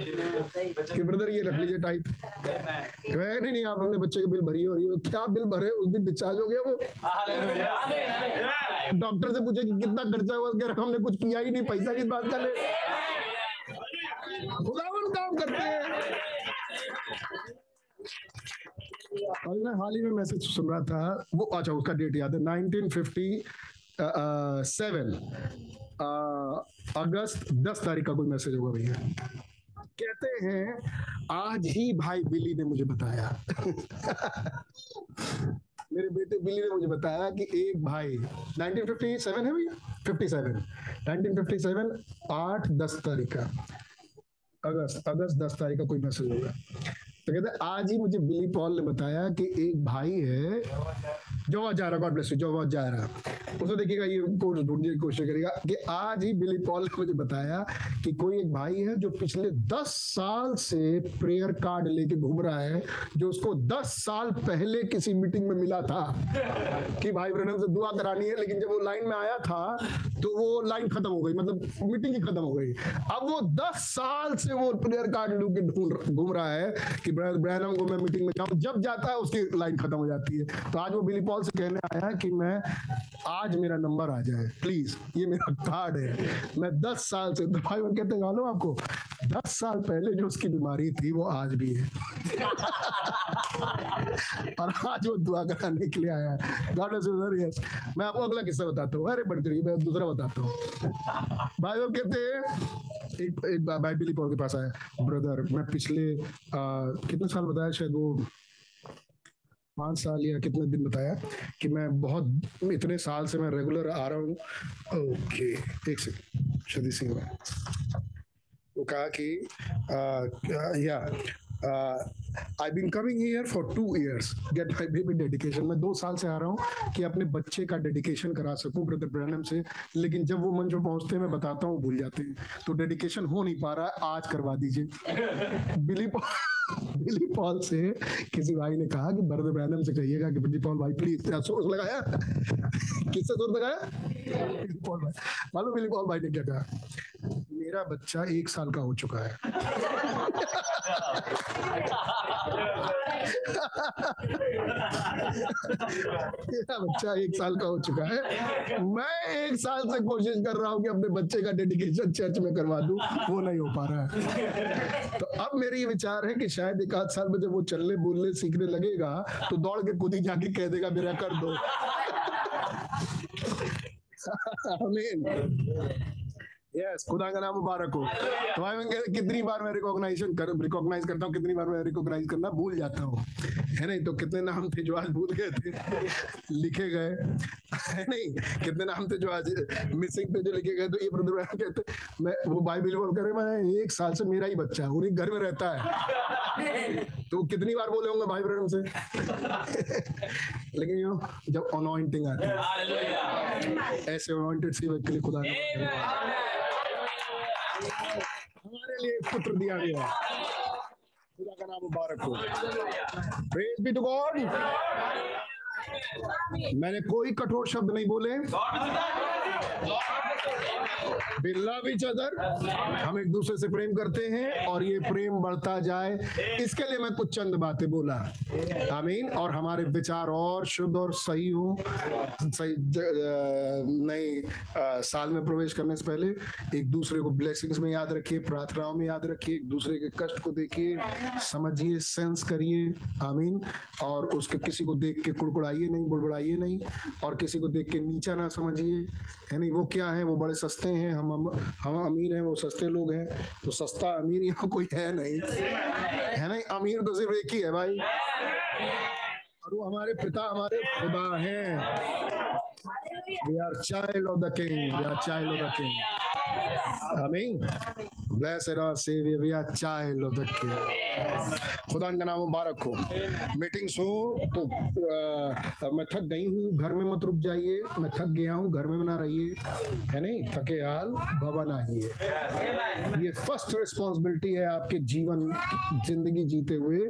कि ब्रदर ये रख लीजिए टाइट नहीं नहीं आप अपने बच्चे के बिल भरिए और ये क्या बिल भरे उस दिन डिस्चार्ज हो गया वो डॉक्टर से पूछे कि कितना खर्चा हुआ? कह हमने कुछ किया ही नहीं पैसा किस बात का ले खुदावन काम करते हैं। और मैं हाल ही में मैसेज सुन रहा था, वो अच्छा उसका डेट याद है 1957 अगस्त 10 तारीख का कोई मैसेज होगा भैया। कहते हैं, आज ही भाई बिली ने मुझे बताया। मेरे बेटे बिली ने मुझे बताया कि एक भाई 1957 है भैया? 57 1957 आठ, दस तारीख का। अगस्त अगस्त, दस तारीख का कोई मैसेज होगा। तो कहते आज ही मुझे बिली पॉल ने बताया कि एक भाई है जो जा रहा गॉड ब्लेस यू जो जा रहा उसको देखिएगा, ये कोर्स ढूँढने की कोशिश करेगा कि आज ही बिली पॉल ने मुझे बताया कि कोई एक भाई है जो पिछले दस साल से प्रेयर कार्ड लेके घूम रहा है, जो उसको दस साल पहले किसी मीटिंग में मिला था। कि भाई ब्रनम से दुआ करानी है, लेकिन जब वो लाइन में आया था तो वो लाइन खत्म हो गई मतलब मीटिंग ही खत्म हो गई। अब वो दस साल से वो प्रेयर कार्ड लेके घूम रहा है कि ब्रदर ब्रैनम को मैं मीटिंग में जाऊँ। जब जाता है उसकी लाइन खत्म हो जाती है। तो आज वो बिली पॉल से कहने आया है कि मैं आज मेरा नंबर आ जाए। प्लीज़ ये मेरा कार्ड है। मैं दस साल से तो भाई वो कहते मालूम आपको? दस साल पहले जो उसकी बीमारी थी वो आज भी है। और आज वो दुआ कराने के लिए आया है। गॉड यस मैं आपको अगला किस्सा बताता हूँ। अरे बढ़ मैं दूसरा बताता हूँ। भाई वो कहते हैं एक एक भाई बिली पॉल के पास आया। ब्रदर मैं पिछले आ, कितने साल बताया? शायद वो पाँच साल या कितने दिन बताया कि मैं बहुत, इतने साल से मैं रेगुलर आ रहा हूँ। ओके एक सेकंड शदी सिंह में। वो कहा कि yeah I been coming here for two years get my baby dedication मैं दो साल से आ रहा हूँ कि अपने बच्चे का डेडिकेशन करा सकूँ ब्रदर ब्रैनम से। लेकिन जब वो मंच पर पहुँचते हैं, मैं बताता हूँ भूल जाते हैं। तो डेडिकेशन हो नहीं पा रहा है आज करवा दीजिए। बिली बिली पॉल से किसी भाई ने कहा कि ब्रदर ब्रैनम से कहिएगा कि बिली पॉल भाई प्लीज़ सोर्स लगाया? किससे सोर्स लगाया? बिली पॉल भाई। मालूम बिली पॉल भाई ने क्या कहा? मेरा बच्चा एक साल का हो चुका है। मेरा बच्चा एक साल का हो चुका है। मैं एक साल से कोशिश कर रहा हूँ कि अपने बच्चे का डेडिकेशन चर्च में करवा दूँ। वो नहीं हो पा रहा है। तो अब मेरी विचार है कि शायद एक आध साल में जब वो चलने, बोलने, सीखने लगेगा तो दौड़ के खुद ही जाके कह देगा, मेरा कर दो। यस खुदा का नाम मुबारक हो। तो भाई मैं कितनी बार मैं रिकॉग्नाइजेशन कर रिकॉग्नाइज करता हूँ कितनी बार मैं रिकॉग्नाइज करना भूल जाता हूँ। है नहीं? तो कितने नाम थे जो आज भूल गए थे? लिखे गए। है नहीं? कितने नाम थे जो आज मिसिंग थे जो लिखे गए? तो ये ब्रदर कहते मैं वो बाइबल बोल कर मैं एक साल से मेरा ही बच्चा है उन्हीं घर में रहता है। तो कितनी बार बोले होंगे भाई ब्रदर से? लेकिन यो जब अनॉइंटिंग आती है। ऐसे अनॉइंटेड सी व्यक्ति के लिए खुदा हमारे लिए पुत्र दिया गया खुदा का नाम मुबारक हो। Praise be to God. मैंने कोई कठोर शब्द नहीं बोले। love each other. हम एक दूसरे से प्रेम करते हैं और ये प्रेम बढ़ता जाए। इसके लिए मैं कुछ चंद बातें बोला। आमीन। और हमारे विचार और शुद्ध और सही हो। सही नए साल में प्रवेश करने से पहले एक दूसरे को ब्लेसिंग्स में याद रखिए, प्रार्थनाओं में याद रखिए, एक दूसरे के कष्ट को देखिए, समझिए सेंस करिए। आमीन। और उसके किसी को देख के कुड़कुड़ाइए नहीं, बुड़बुड़ाइए नहीं। और किसी को देख के नीचा ना समझिए। है नहीं, वो क्या है? वो बड़े सस्ते हैं। हम हम हम अमीर हैं, वो सस्ते लोग हैं। तो सस्ता अमीर यहाँ कोई है नहीं। है नहीं? अमीर तो सिर्फ़ एक ही है भाई। और वो हमारे पिता, हमारे खुदा हैं। We are child of the king. We are child of the king. Amen. Blessed our Savior. We are child of the king. खुदा का नाम मुबारक हो। मीटिंग्स हो तो आ, मैं थक गई हूँ। घर में मत रुक जाइए। मैं थक गया हूँ। घर में बना रहिए। है नहीं? थके हाल भवन आइए। ये फ़र्स्ट रिस्पॉन्सिबिलिटी है आपके जीवन ज़िंदगी जीते हुए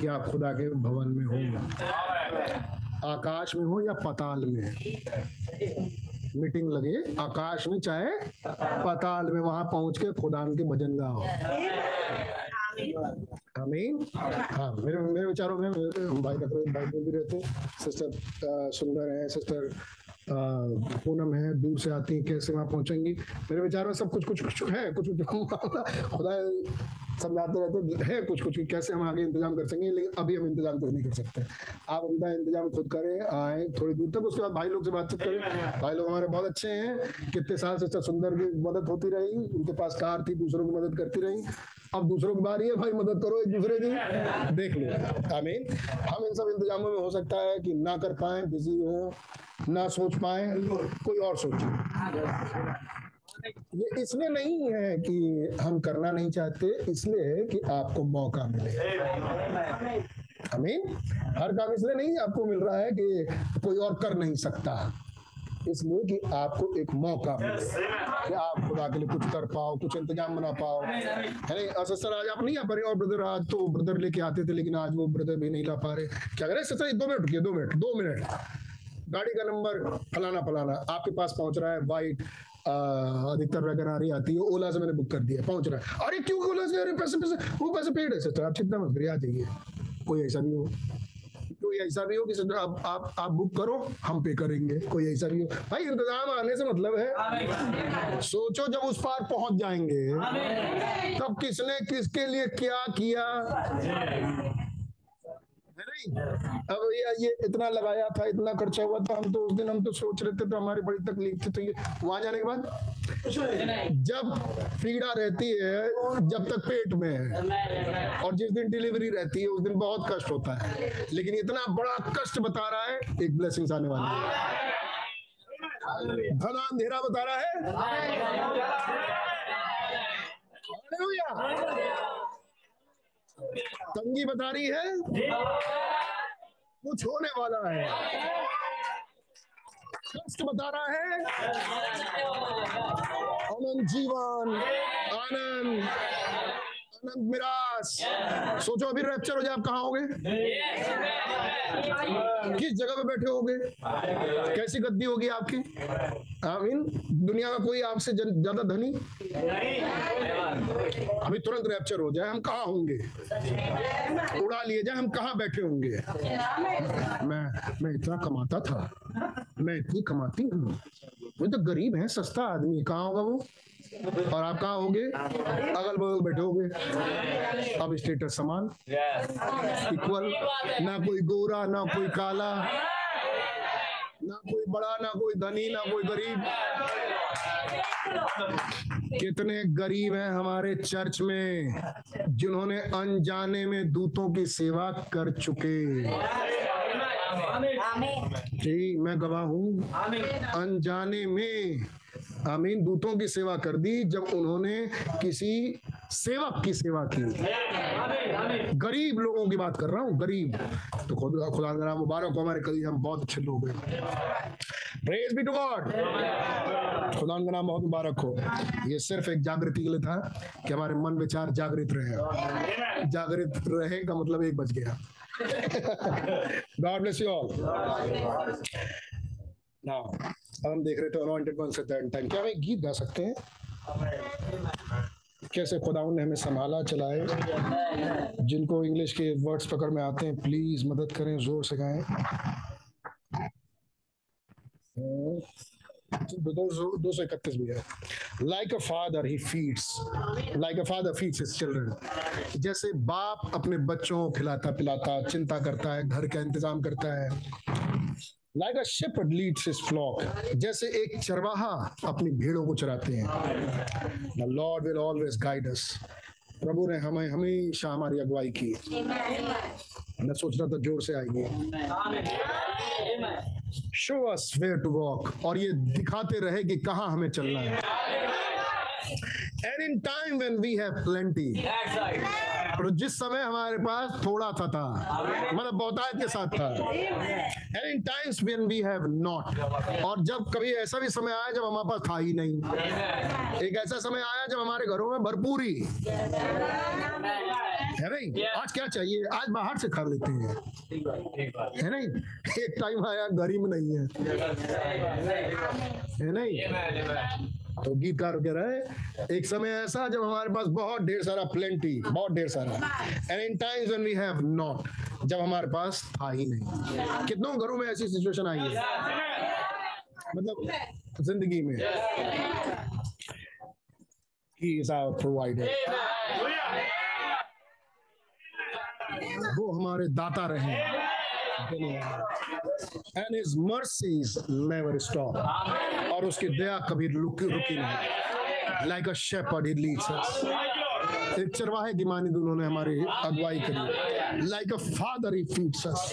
कि आप खुदा के भवन में हो। आकाश में हो या पताल में? मीटिंग लगे, आकाश में चाहे पताल में, वहाँ पहुँच के खुदान के भजन गाओ। आमीन। हाँ मेरे मेरे विचारों में भाई भाई भी रहते सिस्टर सुंदर है, सिस्टर पूनम है, दूर से आती हैं, कैसे वहाँ पहुंचेंगी? मेरे विचार में सब कुछ कुछ कुछ है, कुछ खुदा समझाते रहते हैं कुछ कुछ कैसे हम आगे इंतज़ाम कर सकेंगे, लेकिन अभी हम इंतज़ाम कुछ नहीं कर सकते। आप अपना इंतज़ाम खुद करें, आए थोड़ी दूर तक, उसके बाद भाई लोग से बातचीत करें। भाई लोग हमारे बहुत अच्छे हैं, कितने साल से सुंदर की मदद होती रही, उनके पास कार थी, दूसरों की मदद करती रही। अब दूसरों की बारी है, भाई मदद करो एक दूसरे की। देख लो। आमीन। हम इन सब इंतजामों में हो सकता है कि ना कर पाए, बिज़ी हो ना सोच पाए कोई और सोचे। ये इसलिए नहीं है कि हम करना नहीं चाहते इसलिए है कि आपको मौका मिले। अमीन हर काम इसलिए नहीं आपको मिल रहा है कि कोई और कर नहीं सकता। इसलिए कि आपको एक मौका मिले। कि आप खुदा के लिए कुछ कर पाओ कुछ इंतज़ाम बना पाओ। है नहीं? सर आज आप नहीं आ पा रहे? और ब्रदर आज तो ब्रदर लेके आते थे लेकिन आज वो ब्रदर भी नहीं ला पा रहे। क्या करें सर दो मिनट रुकिए दो मिनट दो मिनट। गाड़ी का नंबर फलाना फलाना आपके पास पहुँच रहा है वाइट अधिकतर वैगन आ रही आती है ओला से मैंने बुक कर दिया पहुँच रहा है। अरे क्यों ओला से अरे पैसे पैसे वो पैसे पेड है सर आप चिंता मत करिए आ जाइए। कोई ऐसा नहीं हो कोई ऐसा भी हो कि सर आप आप आप बुक करो हम पे करेंगे कोई ऐसा भी हो। भाई इंतज़ाम आने से मतलब है सोचो जब उस पार पहुँच जाएँगे तब किसने किसके लिए क्या किया? नहीं अब ये ये इतना लगाया था इतना खर्चा हुआ था हम तो उस दिन हम तो सोच रहे थे तो हमारी बड़ी तकलीफ़ थी तो ये वहाँ जाने के बाद जब पीड़ा रहती है जब तक पेट में है और जिस दिन डिलीवरी रहती है उस दिन बहुत कष्ट होता है लेकिन इतना बड़ा कष्ट बता रहा है एक ब्लेसिंग आने वाली है। घना अंधेरा बता रहा है। तंगी बता रही है? कुछ होने वाला है। कष्ट बता रहा है। अमन जीवन, आनंद। आनंद मिरास। सोचो अभी रैप्चर हो जाए आप कहाँ होगे? किस जगह पे बैठे होगे? कैसी गद्दी होगी आपकी? आमीन। दुनिया का कोई आपसे ज़्यादा धनी? अभी तुरंत रैप्चर हो जाए हम कहाँ होंगे? उड़ा लिए जाए हम कहाँ बैठे होंगे? मैं मैं इतना कमाता था। मैं इतनी कमाती हूँ। वो तो गरीब है सस्ता आदमी कहाँ होगा वो? और आप कहाँ होगे? अगल बगल बैठे होगे। अब स्टेटस समान। इक्वल ना कोई गोरा ना कोई काला। ना कोई बड़ा ना कोई धनी ना कोई गरीब। कितने गरीब हैं हमारे चर्च में जिन्होंने अनजाने में दूतों की सेवा कर चुके। जी मैं गवाह हूँ। अनजाने में आमीन, दूतों की सेवा कर दी जब उन्होंने किसी सेवक की सेवा की। गरीब लोगों की बात कर रहा हूँ, गरीब। तो खुदा खुदा नाम मुबारक हो, हमारे कभी हम बहुत अच्छे लोग हैं। प्रेज बी टू गॉड खुदा का नाम बहुत मुबारक हो। ये सिर्फ़ एक जागृति के लिए था कि हमारे मन विचार जागृत रहे। जागृत रहे का मतलब एक बज गया। God bless you all now अब हम देख रहे थे अनॉइंटेड वन से टाइम क्या हम गीत गा सकते हैं? कैसे खुदाउन ने हमें संभाला, चलाए? जिनको इंग्लिश के वर्ड्स पकड़ में आते हैं प्लीज़ मदद करें, ज़ोर से गाएँ। दो सौ इकतीस भी है। Like a father he feeds like a father feeds his children जैसे बाप अपने बच्चों को खिलाता पिलाता चिंता करता है, घर का इंतज़ाम करता है। Like a shepherd leads his flock जैसे एक चरवाहा अपनी भेड़ों को चराते हैं। The Lord will always guide us प्रभु ने हमें हमेशा हमारी अगुवाई की। मैं सोच रहा था ज़ोर से आएगी। Show us where to walk और ये दिखाते रहे कि कहाँ हमें चलना है। And in time when we have plenty और जिस समय हमारे पास थोड़ा सा था मतलब बहुतायत के साथ था and in times when we have not और जब कभी ऐसा भी समय आया जब हमारे पास था ही नहीं। एक ऐसा समय आया जब हमारे घरों में भरपूरी है। नहीं? आज क्या चाहिए? आज बाहर से खा लेते हैं। है नहीं? एक टाइम आया, गरीब नहीं है। है नहीं? तो गीतकार कह रहा है, एक समय ऐसा जब हमारे पास बहुत ढेर सारा प्लेंटी बहुत ढेर सारा। And in times when we have not जब हमारे पास था ही नहीं। कितनों घरों में ऐसी सिचुएशन आई है? मतलब ज़िंदगी में। ही इज़ आवर प्रोवाइडर वो हमारे दाता रहे। And his mercies never stop और उसकी दया कभी रुकी रुकी नहीं। Like a shepherd he leads us एक चरवाहे की मानी उन्होंने हमारी अगुवाई करी। Like a father he feeds us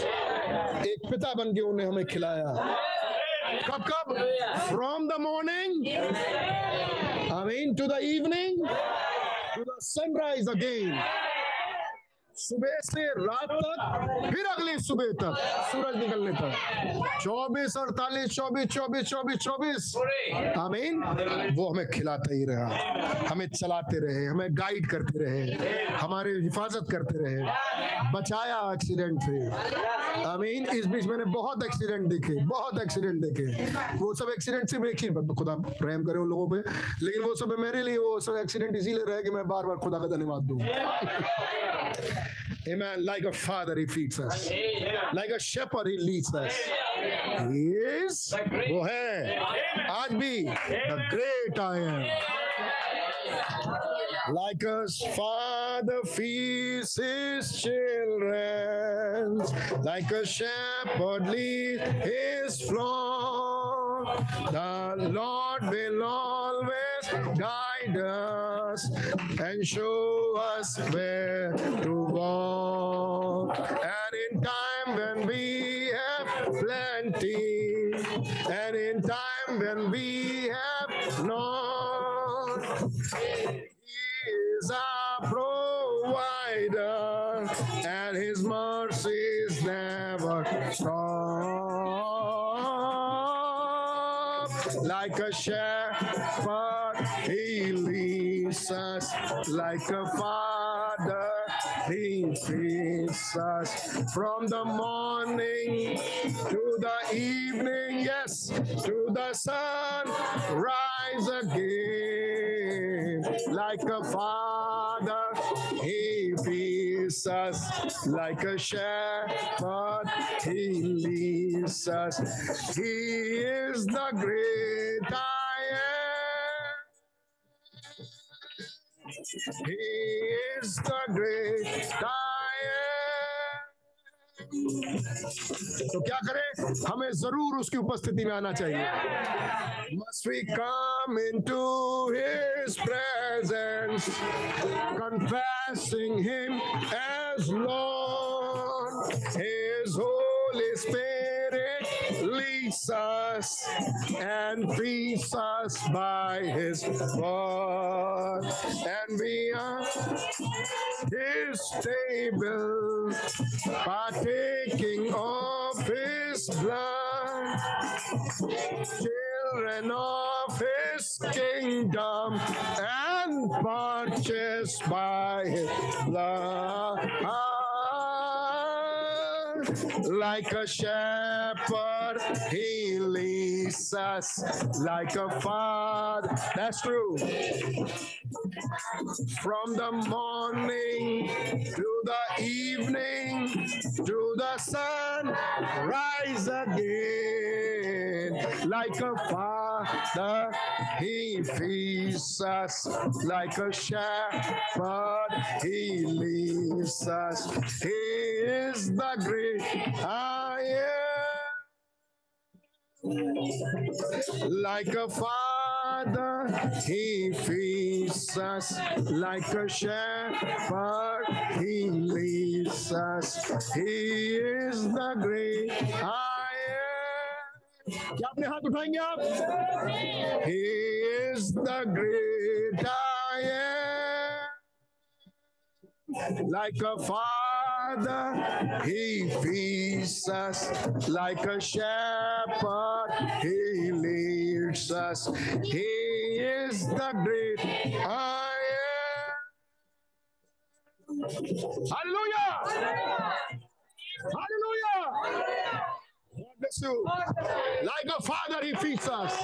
एक पिता बन के उन्हें हमें खिलाया। कब कब? From the morning I mean to the evening to the sunrise again सुबह से रात तक, फिर अगली सुबह तक सूरज निकलने तक। चौबीस, अड़तालीस, चौबीस चौबीस चौबीस चौबीस। आमीन। वो हमें खिलाता ही रहा। हमें चलाते रहे, हमें गाइड करते रहे, हमारे हिफाजत करते रहे। बचाया एक्सीडेंट से आमीन। इस बीच मैंने बहुत एक्सीडेंट देखे, बहुत एक्सीडेंट देखे। वो सब एक्सीडेंट सिर्फ़ एक खुदा रहम करे उन लोगों पे। लेकिन वो सब मेरे लिए, वो सब एक्सीडेंट इसीलिए रहे कि मैं बार बार खुदा का धन्यवाद दूँ। Amen. Like a father, he feeds us. Like a shepherd, he leads us. He is वो है आज भी the great I am. Like a father feeds his children, like a shepherd leads his flock. The Lord will always guide us and show us where to walk. And in time when we have plenty, and in time when we have not, He is our provider, and His mercies never stop. Like a shepherd, Like a father, He feeds us. From the morning to the evening, yes, to the sun rise again. Like a father, he feeds us. Like a shepherd, he leads us. He is the great He is the great I am. तो क्या करें हमें ज़रूर उसकी उपस्थिति में आना चाहिए must we come into his presence confessing him as Lord his Holy Spirit and feeds us by his word and we are his table partaking of his blood. Children of his kingdom and purchased by his blood. Like a shepherd He leads us like a father. That's true. From the morning to the evening to the sun rise again like a father he feeds us like a shepherd he leads us he is the great i am like a father he feeds us like a shepherd he leads us he is the great i am क्या अपने हाथ उठाएंगे आप he is the great i am like a father Father, He feeds us like a shepherd, He leads us. He is the great I am. Hallelujah! Hallelujah! God bless you. Like a father, He feeds us.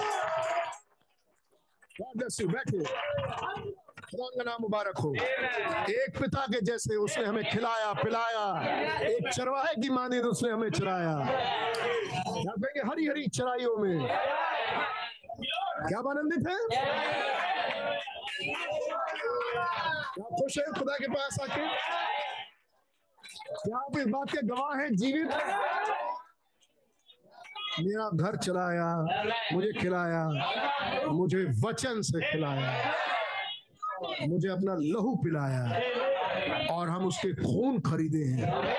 God bless you, Becky. खुदा का नाम मुबारक हो। एक पिता के जैसे उसने हमें खिलाया पिलाया। एक चरवाहे की माने तो उसने हमें चराया। क्या कहेंगे? हरी हरी चराइयों में। क्या आनंदित है? क्या खुश है खुदा के पास आके? क्या आप इस बात के गवाह हैं? जीवित मेरा घर चलाया मुझे खिलाया मुझे वचन से खिलाया। मुझे अपना लहू पिलाया और हम उसके खून खरीदे हैं।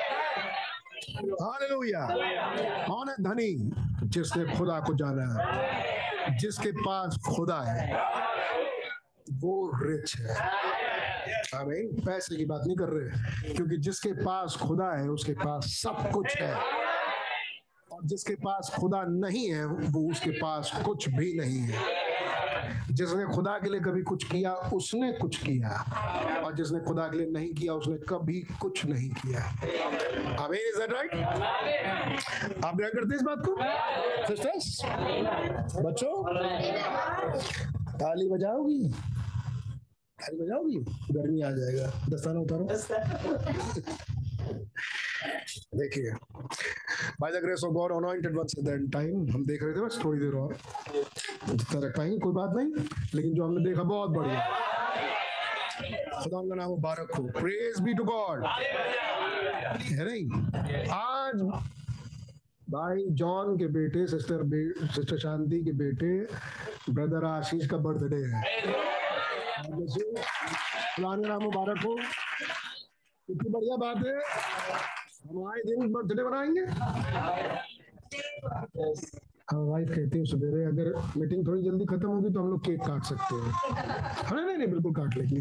कौन है धनी? जिसने खुदा को जाना है, जिसके पास खुदा है, वो रिच है। हमें पैसे की बात नहीं कर रहे, क्योंकि जिसके पास खुदा है, उसके पास सब कुछ है। और जिसके पास खुदा नहीं है, वो उसके पास कुछ भी नहीं है। जिसने खुदा के लिए कभी कुछ किया, उसने कुछ किया। और जिसने खुदा के लिए नहीं किया, उसने कभी कुछ नहीं किया। दैट राइट आप ग्रहण करते इस बात को? सिस्टर्स बच्चों? ताली बजाओगी? ताली बजाओगी? गर्मी आ जाएगा। दस्ताना उतारो। देखिए by the grace of God anointed ones at that time हम देख रहे थे बस थोड़ी देर और। जितना रख पाएँगे कोई बात नहीं। लेकिन जो हमने देखा बहुत बढ़िया। खुदा का नाम मुबारक हो। प्रेज बी टू गॉड है नहीं? आज भाई जॉन के बेटे सिस्टर बे, सिस्टर शांति के बेटे ब्रदर आशीष का बर्थडे है। का नाम मुबारक हो। कितनी बढ़िया बात है। हम आए दिन बर्थडे बनाएँगे हाँ वाइफ कहती है सवेरे, अगर मीटिंग थोड़ी जल्दी खत्म होगी तो हम लोग केक काट सकते हैं। हाँ नहीं नहीं बिल्कुल काट लेंगे।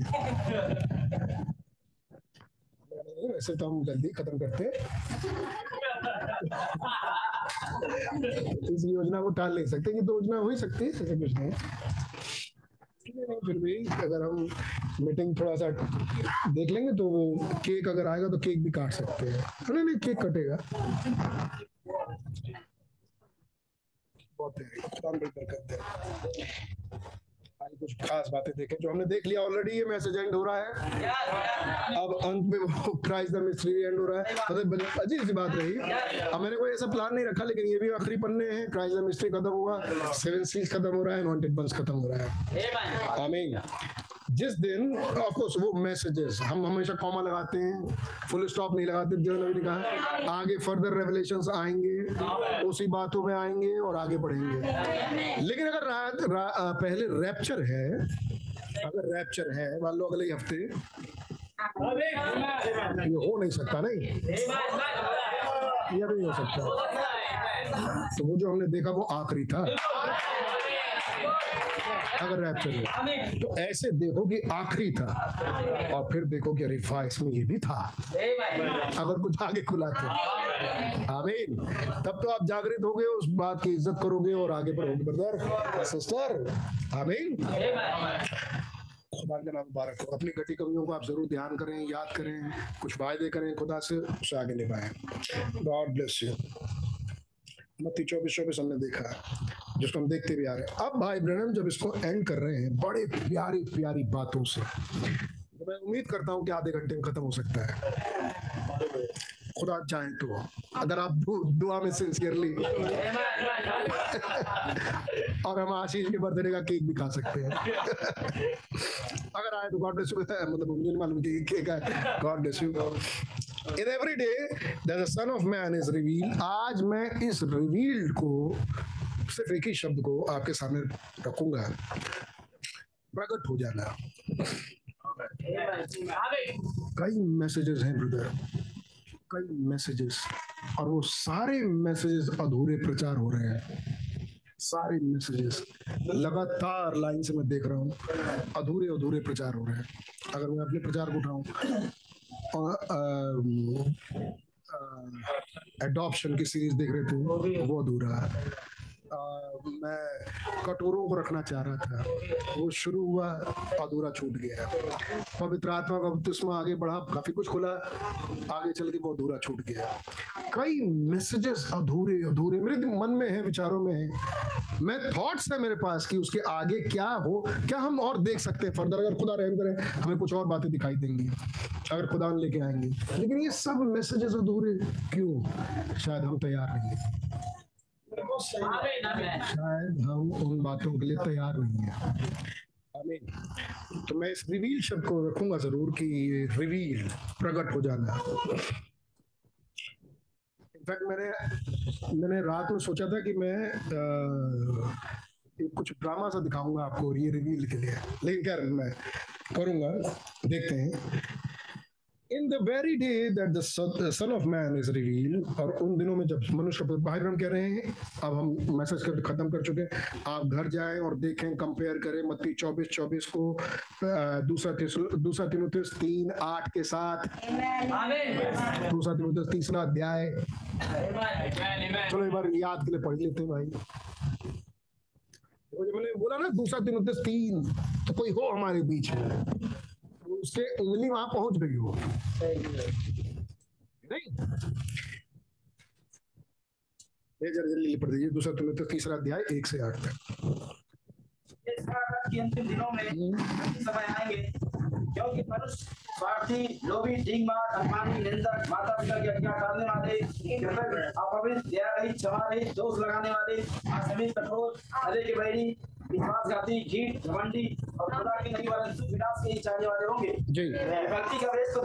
वैसे तो हम जल्दी खत्म करते हैं। इस योजना को टाल नहीं सकते ये तो योजना हो ही सकती है, ऐसा कुछ नहीं फिर भी अगर हम मीटिंग थोड़ा सा देख लेंगे तो वो केक अगर आएगा तो केक भी काट सकते हैं। नहीं नहीं केक कटेगा। बहुत कुछ खास बातें देखें जो हमने देख लिया ऑलरेडी ये मैसेज एंड हो रहा है। अब अंत में वो क्राइस्ट द मिस्ट्री एंड हो रहा है। मतलब अजीब सी बात रही। अब मैंने कोई ऐसा प्लान नहीं रखा लेकिन ये भी आखिरी पन्ने हैं। क्राइस्ट द मिस्ट्री खत्म हुआ। सेवन सीज खत्म हो रहा है नॉन्टेड बंस खत्म हो रहा है। आमीन जिस दिन ऑफ़ कोर्स वो मैसेजेस हम हमेशा कॉमा लगाते हैं फुल स्टॉप नहीं लगाते जो नबी ने कहा आगे फर्दर रेवलेशंस आएँगे उसी बातों में आएँगे और आगे बढ़ेंगे। लेकिन अगर रात रा, पहले रैप्चर है अगर रैप्चर है मान लो अगले हफ़्ते ये हो नहीं सकता नहीं ये। नहीं हो सकता। तो वो जो हमने देखा वो आखिरी था। अगर रैप्चर है तो ऐसे देखो कि आखिरी था और फिर देखो कि अरे वाह इसमें ये भी था। अगर कुछ आगे खुला तो आमीन। तब तो आप जागृत होगे उस बात की इज़्ज़त करोगे और आगे बढ़ोगे। ब्रदर सिस्टर आमीन। खुदा का नाम मुबारक हो। अपनी घटी कमियों को आप ज़रूर ध्यान करें याद करें कुछ वायदे करें खुदा से उसे आगे निभाएँ। God bless you. मत्ती चौबीस चौबीस हमने देखा है, जिसको हम देखते भी आ रहे हैं। अब भाई ब्रहणम जब इसको एंड कर रहे हैं, बड़े प्यारी प्यारी बातों से तो मैं उम्मीद करता हूँ कि आधे घंटे में खत्म हो सकता है। खुदा चाहे तो अगर आप दुआ में सिंसियरली और हम आशीष के बर्थडे का केक भी खा सकते हैं। अगर आए तो गॉड ब्लेस यू मतलब मुझे मालूम केक है God bless you in every day the son of man is reveal आज मैं इस रिवील्ड को, सिर्फ़ एक ही शब्द को आपके सामने रखूँगा। प्रकट हो जाना। कई मैसेजेस हैं ब्रदर कई मैसेजेस और वो सारे मैसेजेस अधूरे प्रचार हो रहे हैं। सारे मैसेजेस लगातार लाइन से मैं देख रहा हूँ। अधूरे अधूरे प्रचार हो रहे हैं। अगर मैं अपने प्रचार को उठाऊं एडॉप्शन की सीरीज़ देख रहे थे। वो अधूरा है। मैं कटोरों को रखना चाह रहा था। वो शुरू हुआ अधूरा छूट गया। पवित्र आत्मा का बपतिस्मा आगे बढ़ा, काफ़ी कुछ खुला, आगे चल के वो अधूरा छूट गया। कई मैसेजेस अधूरे अधूरे, मेरे मन में है, विचारों में है। मैं थॉट्स है मेरे पास कि उसके आगे क्या हो, क्या हम और देख सकते हैं फर्दर अगर खुदा रहम करे, हमें कुछ और बातें दिखाई देंगी। अगर खुदा लेके आएँगे। लेकिन ये सब मैसेजेस अधूरे, क्यों? शायद हम तैयार नहीं हैं। शायद हम उन बातों के लिए तैयार नहीं है। तो मैं इस रिवील शब्द को रखूँगा ज़रूर कि रिवील प्रकट हो जाना। इनफैक्ट मैंने मैंने रात में सोचा था कि मैं एक कुछ ड्रामा सा दिखाऊँगा आपको ये रिवील के लिए। लेकिन क्या मैं करूँगा, देखते हैं। In the very day that the son of man is reveal और उन दिनों में जब मनुष्य भाई ब्रह्म कह रहे हैं अब हम मैसेज कर खत्म कर चुके हैं। आप घर जाएँ और देखें कंपेयर करें मत्ती चौबीस चौबीस को दूसरा दूसरा तिमुथियुस तीन आठ के साथ। दूसरा तिमुथियुस तीसरा अध्याय। चलो एक बार याद के लिए पढ़ लेते हैं भाई। मैंने बोला ना दूसरा तिमुथियुस तीन तो कोई हो हमारे बीच में? उसके उंगली वहाँ पहुँच गई हो नहीं। ये जरा जल्दी पढ़ दीजिए दूसरा तिमुथियुस तीसरा अध्याय एक से आठ तक। के अंतिम दिनों में समय आएँगे क्योंकि मनुष्य स्वार्थी लोभी ठीक मार अभिमानी निंदक माता पिता की आज्ञा टालने वाले अपवित्र दया रहित क्षमा रहित दोष लगाने वाले असमित कठोर हरे के बैरी विश्वासघाती झीठ घमंडी और खुदा के नहीं सुख विनाश के ही चाहने वाले होंगे। जी। का वेश तो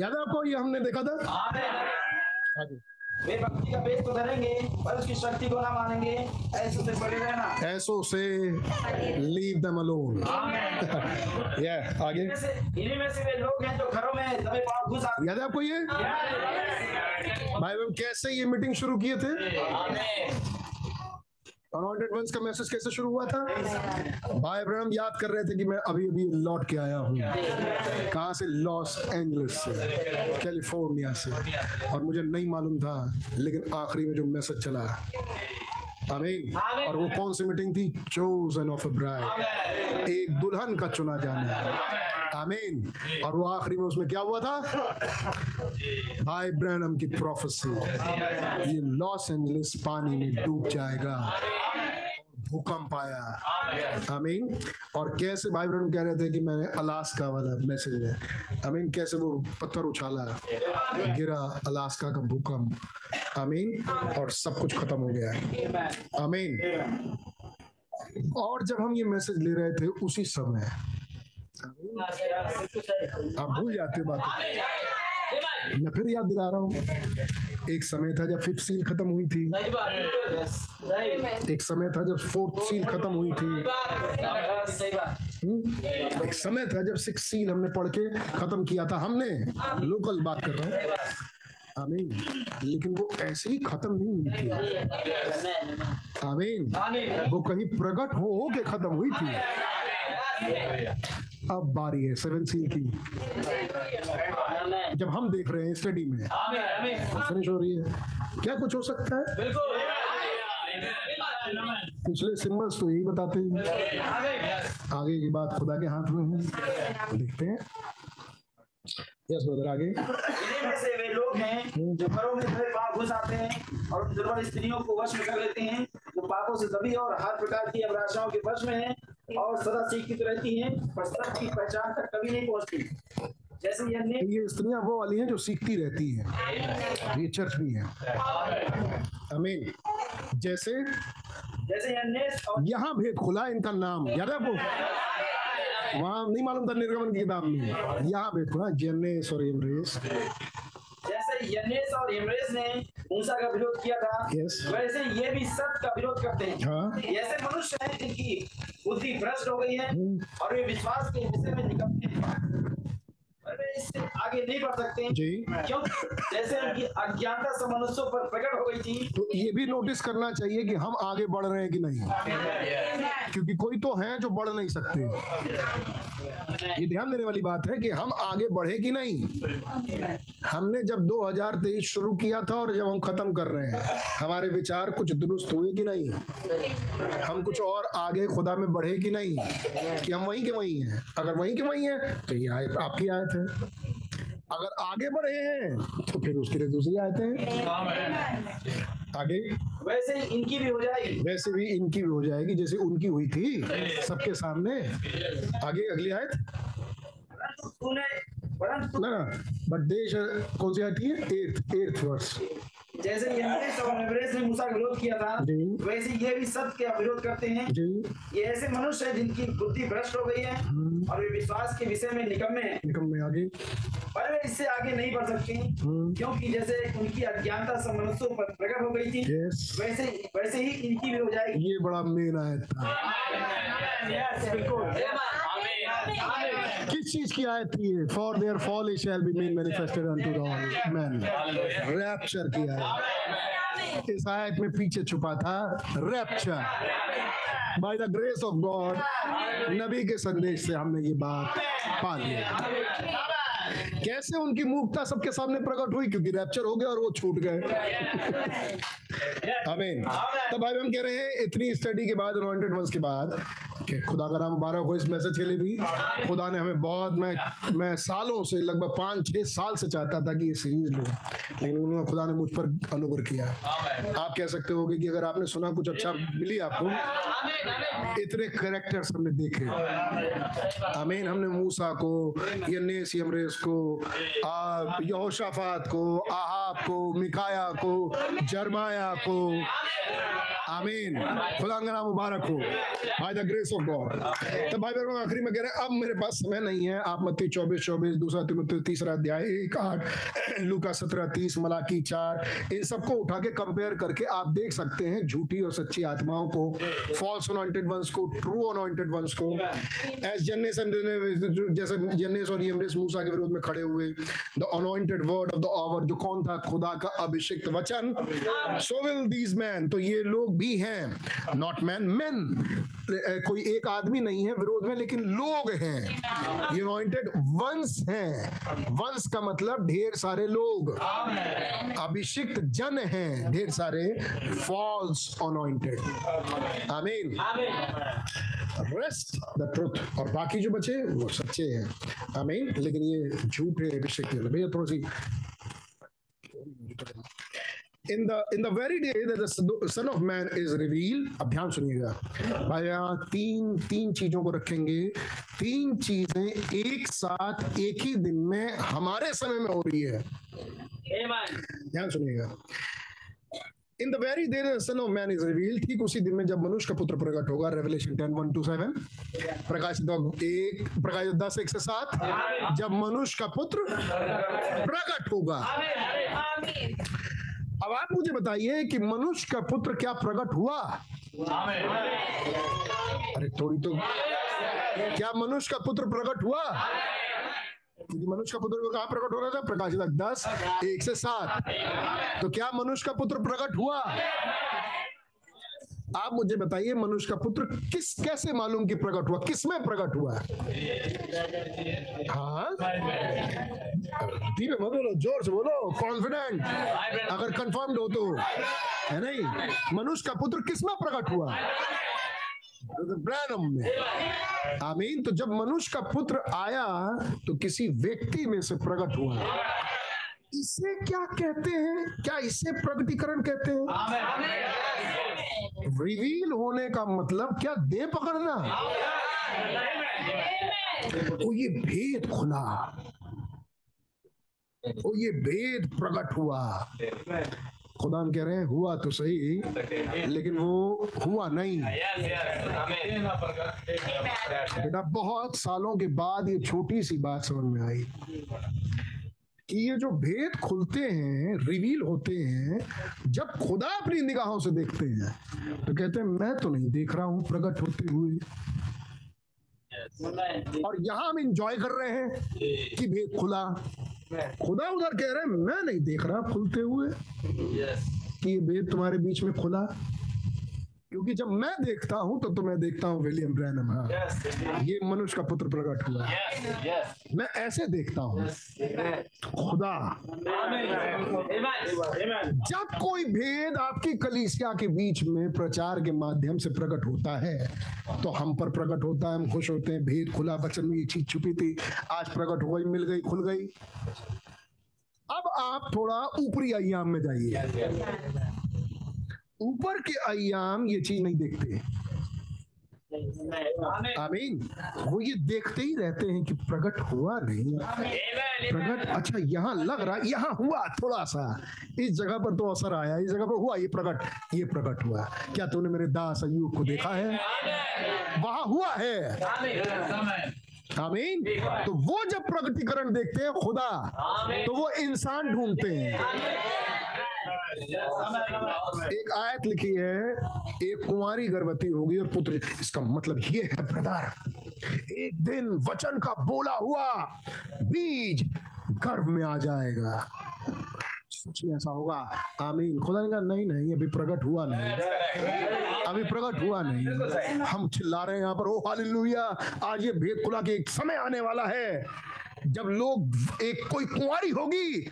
याद है आपको ये हमने देखा था? आमेन। वे भक्ति का वेश तो धरेंगे पर उसकी शक्ति को ना मानेंगे। ऐसे से बड़े रहना। ऐसो से लीव देम अलोन या आगे। इन्हीं में से वे लोग हैं जो घरों में दबे पाँव घुस आते याद है आपको ये? भाई बहन कैसे ये मीटिंग शुरू किए थे? अनवांटेड वंस का मैसेज कैसे शुरू हुआ था? भाई ब्रह्म याद कर रहे थे कि मैं अभी अभी लौट के आया हूँ। कहाँ से? लॉस एंजलिस से, कैलिफ़ोर्निया से। और मुझे नहीं मालूम था, लेकिन आखिरी में जो मैसेज चला आमीन और वो कौन सी मीटिंग थी? चोजन ऑफ़ ब्राइड एक दुल्हन का चुना जाना। आमीन और वो आखिरी में उसमें क्या हुआ था? भाई ब्रैनम की प्रोफेसी ये लॉस एंजलिस पानी में डूब जाएगा। भूकंप आया। आमीन और कैसे भाई ब्रैनम कह रहे थे कि मैंने अलास्का वाला मैसेज है। आमीन कैसे वो पत्थर उछाला? गिरा अलास्का का भूकंप। आमीन और सब कुछ खत्म हो गया। आमीन और जब हम ये मैसेज ले रहे थे उसी समय आप भूल जाते हो बात। मैं फिर याद दिला रहा हूँ। एक समय था जब फिफ्थ सील खत्म हुई थी। एक समय था जब फोर्थ सील खत्म हुई थी। हम्म? एक समय था जब सिक्स सील हमने पढ़ के खत्म किया था। हमने लोकल बात कर रहा हूँ। आमीन। लेकिन वो ऐसे ही खत्म नहीं हुई थी। आमीन। वो कहीं प्रकट हो हो के खत्म हुई थी। अब बारी है सेवन सील की। जब हम देख रहे हैं स्टडी में फिनिश हो रही है। क्या कुछ हो सकता है? पिछले सिम्बल्स तो यही बताते हैं। आगे की बात खुदा के हाथ में है। देखते हैं। यस ब्रदर आगे। से वे लोग हैं जो घरों में पाप घुस आते हैं और उन दुर्बल स्त्रियों को वश में कर लेते हैं जो पापों से दबी और हर प्रकार की अभिलाषाओं के वश में हैं। और सदा सीखती तो रहती हैं पर सत्य की पहचान तक कभी नहीं पहुँचती। जैसे ये ये स्त्रियाँ वो वाली हैं जो सीखती रहती हैं। ये चर्च भी है। अमीन जैसे जैसे यहाँ भेद खुला इनका नाम। याद है आपको? वहाँ नहीं मालूम था निर्गमन की किताब में। यहाँ भेद खुला। जन्नेस और जैसे यन्नेस और एमरेस ने मूसा का विरोध किया था। Yes. वैसे ये भी सत्य का विरोध करते हैं। हाँ। ये ऐसे मनुष्य हैं जिनकी बुद्धि भ्रष्ट हो गई है और वे विश्वास के विषय में निकलते हैं। इससे आगे नहीं बढ़ सकते जी। क्यों? जैसे उनकी अज्ञानता सब मनुष्यों पर प्रकट हो गई थी। तो ये भी नोटिस करना चाहिए कि हम आगे बढ़ रहे हैं कि नहीं। क्योंकि कोई तो है जो बढ़ नहीं सकते। ये ध्यान देने वाली बात है कि हम आगे बढ़े कि नहीं? हमने जब 2023 शुरू किया था और जब हम खत्म कर रहे हैं हमारे विचार कुछ दुरुस्त हुए कि नहीं? हम कुछ और आगे खुदा में बढ़े कि नहीं? कि हम वहीं के वहीं हैं? अगर वहीं के वहीं हैं तो ये आयत आपकी आयत है। अगर आगे बढ़े हैं तो फिर उसके लिए दूसरी आते हैं। आगे? वैसे इनकी भी हो जाएगी। वैसे भी इनकी भी हो जाएगी जैसे उनकी हुई थी सबके सामने। आगे अगली आयत? ना ना बट देश कौन सी आती है? एर्थ एर्थ वर्ष जैसे यन्नेस और ने मूसा का विरोध किया था वैसे ये भी सत्य का विरोध करते हैं। ये ऐसे मनुष्य है जिनकी बुद्धि भ्रष्ट हो गई है और वे विश्वास के विषय में निकम्मे हैं। निकम में आगे। पर वे इससे आगे नहीं बढ़ सकते हम्म। क्योंकि जैसे उनकी अज्ञानता सब मनुष्यों पर प्रकट हो गई थी वैसे वैसे ही इनकी भी हो जाएगी। ये बड़ा मेन आयत था। किस चीज़ की आयत थी for their folly shall be men manifested unto the all men rapture की आयत। इस आयत में पीछे छुपा था rapture by the grace of God नबी के संदेश से हमने ये बात पा ली। कैसे उनकी मूर्खता सबके सामने प्रकट हुई? क्योंकि रैप्चर हो गया और वो छूट गए। आमीन तब भाई हम कह रहे हैं, इतनी स्टडी के बाद अनॉइंटेड वंस के बाद खुदा का नाम मुबारक हो इस मैसेज के लिए भी। खुदा ने हमें बहुत मैं मैं सालों से लगभग पाँच छह साल से चाहता था कि ये सीरीज़ लूँ। लेकिन उन्होंने खुदा ने मुझ पर अनुग्रह किया। आप कह सकते हो कि अगर आपने सुना कुछ अच्छा मिली आपको इतने करेक्टर्स हमने देखे। आमीन हमने मूसा को यन्नेस यमरेस को यहोशाफात को आहाब को मिकाया को जरमाया को। आमीन। खुदा का नाम मुबारक हो। By the grace of God तो भाई बहनों आखिरी में कह रहे हैं अब मेरे पास समय नहीं है। आप मत्ती चौबीस चौबीस दूसरा तिमुती तीसरा अध्याय एक आठ लूका सत्रह तीस मलाकी चार इन सबको उठा के कंपेयर करके आप देख सकते हैं झूठी और सच्ची आत्माओं को। फॉल्स अनॉइंटेड वंस को ट्रू अनॉइंटेड वंस को। एज जन्नेस जैसे जन्नेस और यमरेस मूसा के विरोध में खड़े हुए। The anointed word of the hour जो कौन था? खुदा का अभिषिक्त वचन। सो विल दीज मैन तो ये लोग भी हैं। नॉट मैन मैन कोई एक आदमी नहीं है विरोध में, लेकिन लोग हैं। ये अनॉइंटेड वंश हैं। वंश का मतलब ढेर सारे लोग। अभिषिक्त जन हैं। ढेर सारे फॉल्स अनॉइंटेड आमीन रेस्ट द ट्रुथ और बाकी जो बचे, वो सच्चे हैं। आमीन लेकिन ये झूठे अभिषेक भैया थोड़ी सी in the in the very day that the son of man is revealed अब ध्यान सुनिएगा भाई यहाँ तीन तीन चीज़ों को रखेंगे। तीन चीज़ें एक साथ एक ही दिन में हमारे समय में हो रही है। ध्यान सुनिएगा। In the very day the son of man is reveal ठीक उसी दिन में जब मनुष्य का पुत्र प्रकट होगा Revelation ten one two seven प्रकाश एक प्रकाश दस एक से सात। जब मनुष्य का पुत्र प्रकट होगा। अब आप मुझे बताइए कि मनुष्य का पुत्र क्या प्रकट हुआ? अरे थोड़ी तो क्या मनुष्य का पुत्र प्रकट हुआ? क्योंकि मनुष्य का पुत्र कहा प्रकट हो रहा था? प्रकाशित दस एक से सात। तो क्या मनुष्य का पुत्र प्रकट हुआ? आप मुझे बताइए, मनुष्य का पुत्र किस, कैसे मालूम कि प्रकट हुआ? किसमें प्रकट हुआ? हाँ? बोलो ज़ोर से बोलो कॉन्फिडेंट अगर कंफर्म्ड हो तो है नहीं? मनुष्य का पुत्र किसमें प्रकट हुआ? ब्रैनम में। आमीन? तो जब मनुष्य का पुत्र आया तो किसी व्यक्ति में से प्रकट हुआ। इसे क्या कहते हैं? क्या इसे प्रकटीकरण कहते हैं? रिवील होने का मतलब क्या दे पकड़ना? तो ये भेद खुला। तो ये भेद प्रकट हुआ। खुदा कह रहे हैं हुआ तो सही लेकिन वो हुआ नहीं। बेटा बहुत सालों के बाद ये छोटी सी बात समझ में आई। कि ये जो भेद खुलते हैं रिवील होते हैं जब खुदा अपनी निगाहों से देखते हैं तो कहते हैं मैं तो नहीं देख रहा हूँ प्रकट होते हुए। और यहाँ हम इंजॉय कर रहे हैं कि भेद खुला। खुदा उधर कह रहे हैं मैं नहीं देख रहा खुलते हुए। कि ये भेद तुम्हारे बीच में खुला? क्योंकि जब मैं देखता हूँ तो, तो मैं देखता हूँ विलियम ब्रैनम। हाँ। ये मनुष्य का पुत्र प्रकट हुआ। Yes, yes. मैं ऐसे देखता हूँ। खुदा। जब कोई भेद आपकी कलीसिया के बीच में प्रचार के माध्यम से प्रकट होता है तो हम पर प्रकट होता है। हम खुश होते हैं। भेद खुला बचन में ये चीज़ छुपी थी। आज प्रकट हो गई मिल गई खुल गई। अब आप थोड़ा ऊपरी अयाम में जाइए। ऊपर के अयाम ये चीज़ नहीं देखते। आमीन। वो ये देखते ही रहते हैं कि प्रकट हुआ नहीं। प्रकट अच्छा यहाँ लग रहा, यहाँ हुआ थोड़ा सा। इस जगह पर तो असर आया, इस जगह पर हुआ, ये प्रकट ये प्रकट हुआ। क्या तूने मेरे दास अयूब को देखा है? वहाँ हुआ है। आमीन। तो वो जब प्रकटीकरण देखते हैं खुदा तो वो इंसान ढूंढते हैं। एक आयत लिखी है, एक कुंवारी गर्भवती होगी और पुत्र, इसका मतलब ये है ब्रदर, एक दिन वचन का बोला हुआ बीज गर्भ में आ जाएगा। ऐसा होगा। आमीन। खुदा ने कहा, नहीं नहीं, अभी प्रकट हुआ नहीं। अभी प्रकट हुआ नहीं। हम चिल्ला रहे हैं यहाँ पर, ओ, हालेलुया! आज ये भेद खुला के एक समय आने वाला है। जब लोग, एक कोई कुंवारी होगी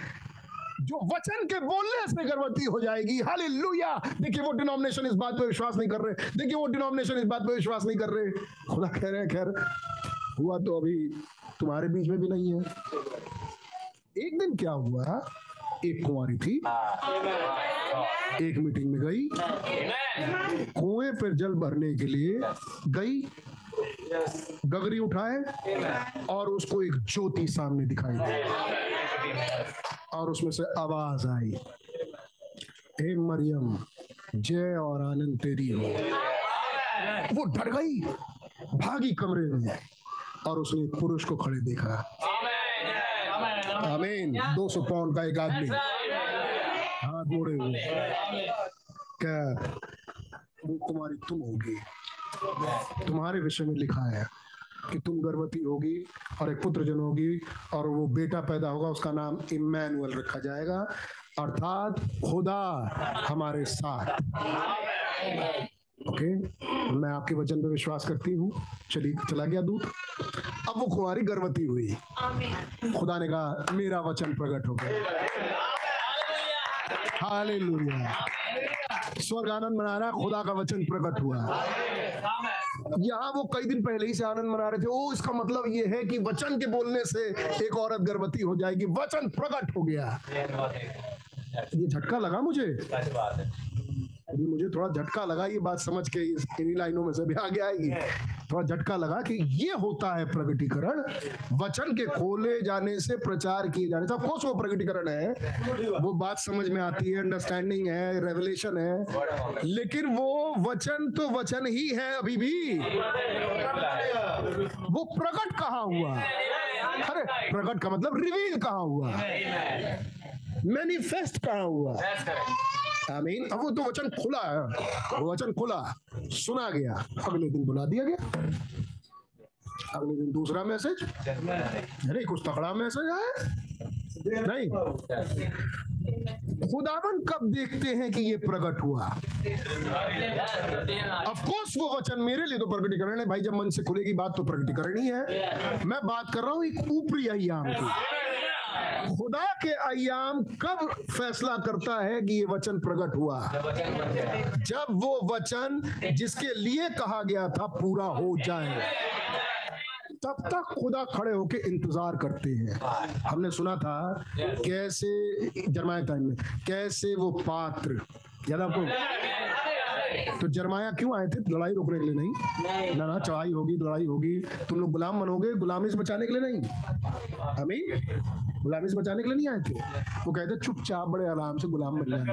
जो वचन के बोलने से गर्भवती हो जाएगी। हालेलुया। देखिए, वो डिनोमिनेशन इस बात पर विश्वास नहीं कर रहे। देखिए, वो डिनोमिनेशन इस बात पे विश्वास नहीं कर रहे। खुदा कह रहे हैं, खैर, हुआ तो अभी तुम्हारे बीच में भी नहीं है। एक दिन क्या हुआ? एक कुंवारी थी। एक मीटिंग में गई। कुएँ पर जल भरने के लिए गई। गगरी उठाए और उसको एक ज्योति सामने दिखाई दी। और उसमें से आवाज़ आई। हे मरियम, जय और आनंद तेरी हो। वो डर गई, भागी कमरे में, और उसने पुरुष को खड़े देखा। आमीन। दो सौ पाउंड का एक आदमी। हाथ मोड़े हुए। क्या वो कुमारी तुम होगी। तुम्हारे विषय में लिखा है। कि तुम गर्भवती होगी और एक पुत्र जन होगी और वो बेटा पैदा होगा उसका नाम इमैनुअल रखा जाएगा। अर्थात खुदा हमारे साथ। ओके मैं आपके वचन पर विश्वास करती हूँ। चलिए चला गया दूध अब वो कुमारी गर्भवती हुई। खुदा ने कहा मेरा वचन प्रकट हो गया। हालेलुया। स्वर्ग आनंद मना रहा खुदा का वचन प्रकट हुआ। यहाँ वो कई दिन पहले ही से आनंद मना रहे थे। ओ इसका मतलब ये है कि वचन के बोलने से एक औरत गर्भवती हो जाएगी। वचन प्रकट हो गया। ये झटका लगा मुझे? अभी मुझे थोड़ा झटका लगा ये बात समझ के इन्हीं लाइनों में से भी आगे आएगी। थोड़ा झटका लगा कि ये होता है प्रगटीकरण। वचन के खोले जाने से प्रचार किए जाने से ऑफकोर्स वो प्रगटीकरण है। वो बात समझ में आती है अंडरस्टैंडिंग है रेवलेशन है। लेकिन वो वचन तो वचन ही है अभी भी। वो प्रकट कहा हुआ? अरे प्रकट का मतलब रिवील कहा हुआ? मैनिफेस्ट कहा हुआ? आमीन अब वो तो वचन खुला है। वो वचन खुला। सुना गया। अगले दिन बुला दिया गया। अगले दिन दूसरा मैसेज। अरे, कुछ तगड़ा मैसेज आया। नहीं। खुदावन कब देखते हैं कि ये प्रकट हुआ? ऑफ़ कोर्स वो वचन मेरे लिए तो प्रकटीकरण है। भाई, जब मन से खुलेगी बात तो प्रकटीकरण ही है। मैं बात कर रहा हूँ एक ऊपरी अयाम की। खुदा के अयाम कब फैसला करता है कि ये वचन प्रकट हुआ? जब वो वचन जिसके लिए कहा गया था पूरा हो जाए। तब तक खुदा खड़े होके इंतज़ार करते हैं। हमने सुना था कैसे, जरमाया टाइम में, कैसे वो पात्र, याद आपको? तो जरमाया क्यों आए थे? लड़ाई रोकने के लिए नहीं। ना ना, चढ़ाई होगी, लड़ाई होगी। तुम लोग गुलाम बनोगे, गुलामी से बचाने के लिए नहीं। हमें गुलामी से बचाने के लिए नहीं आए थे। वो कहते चुपचाप बड़े आराम से गुलाम बन जाना।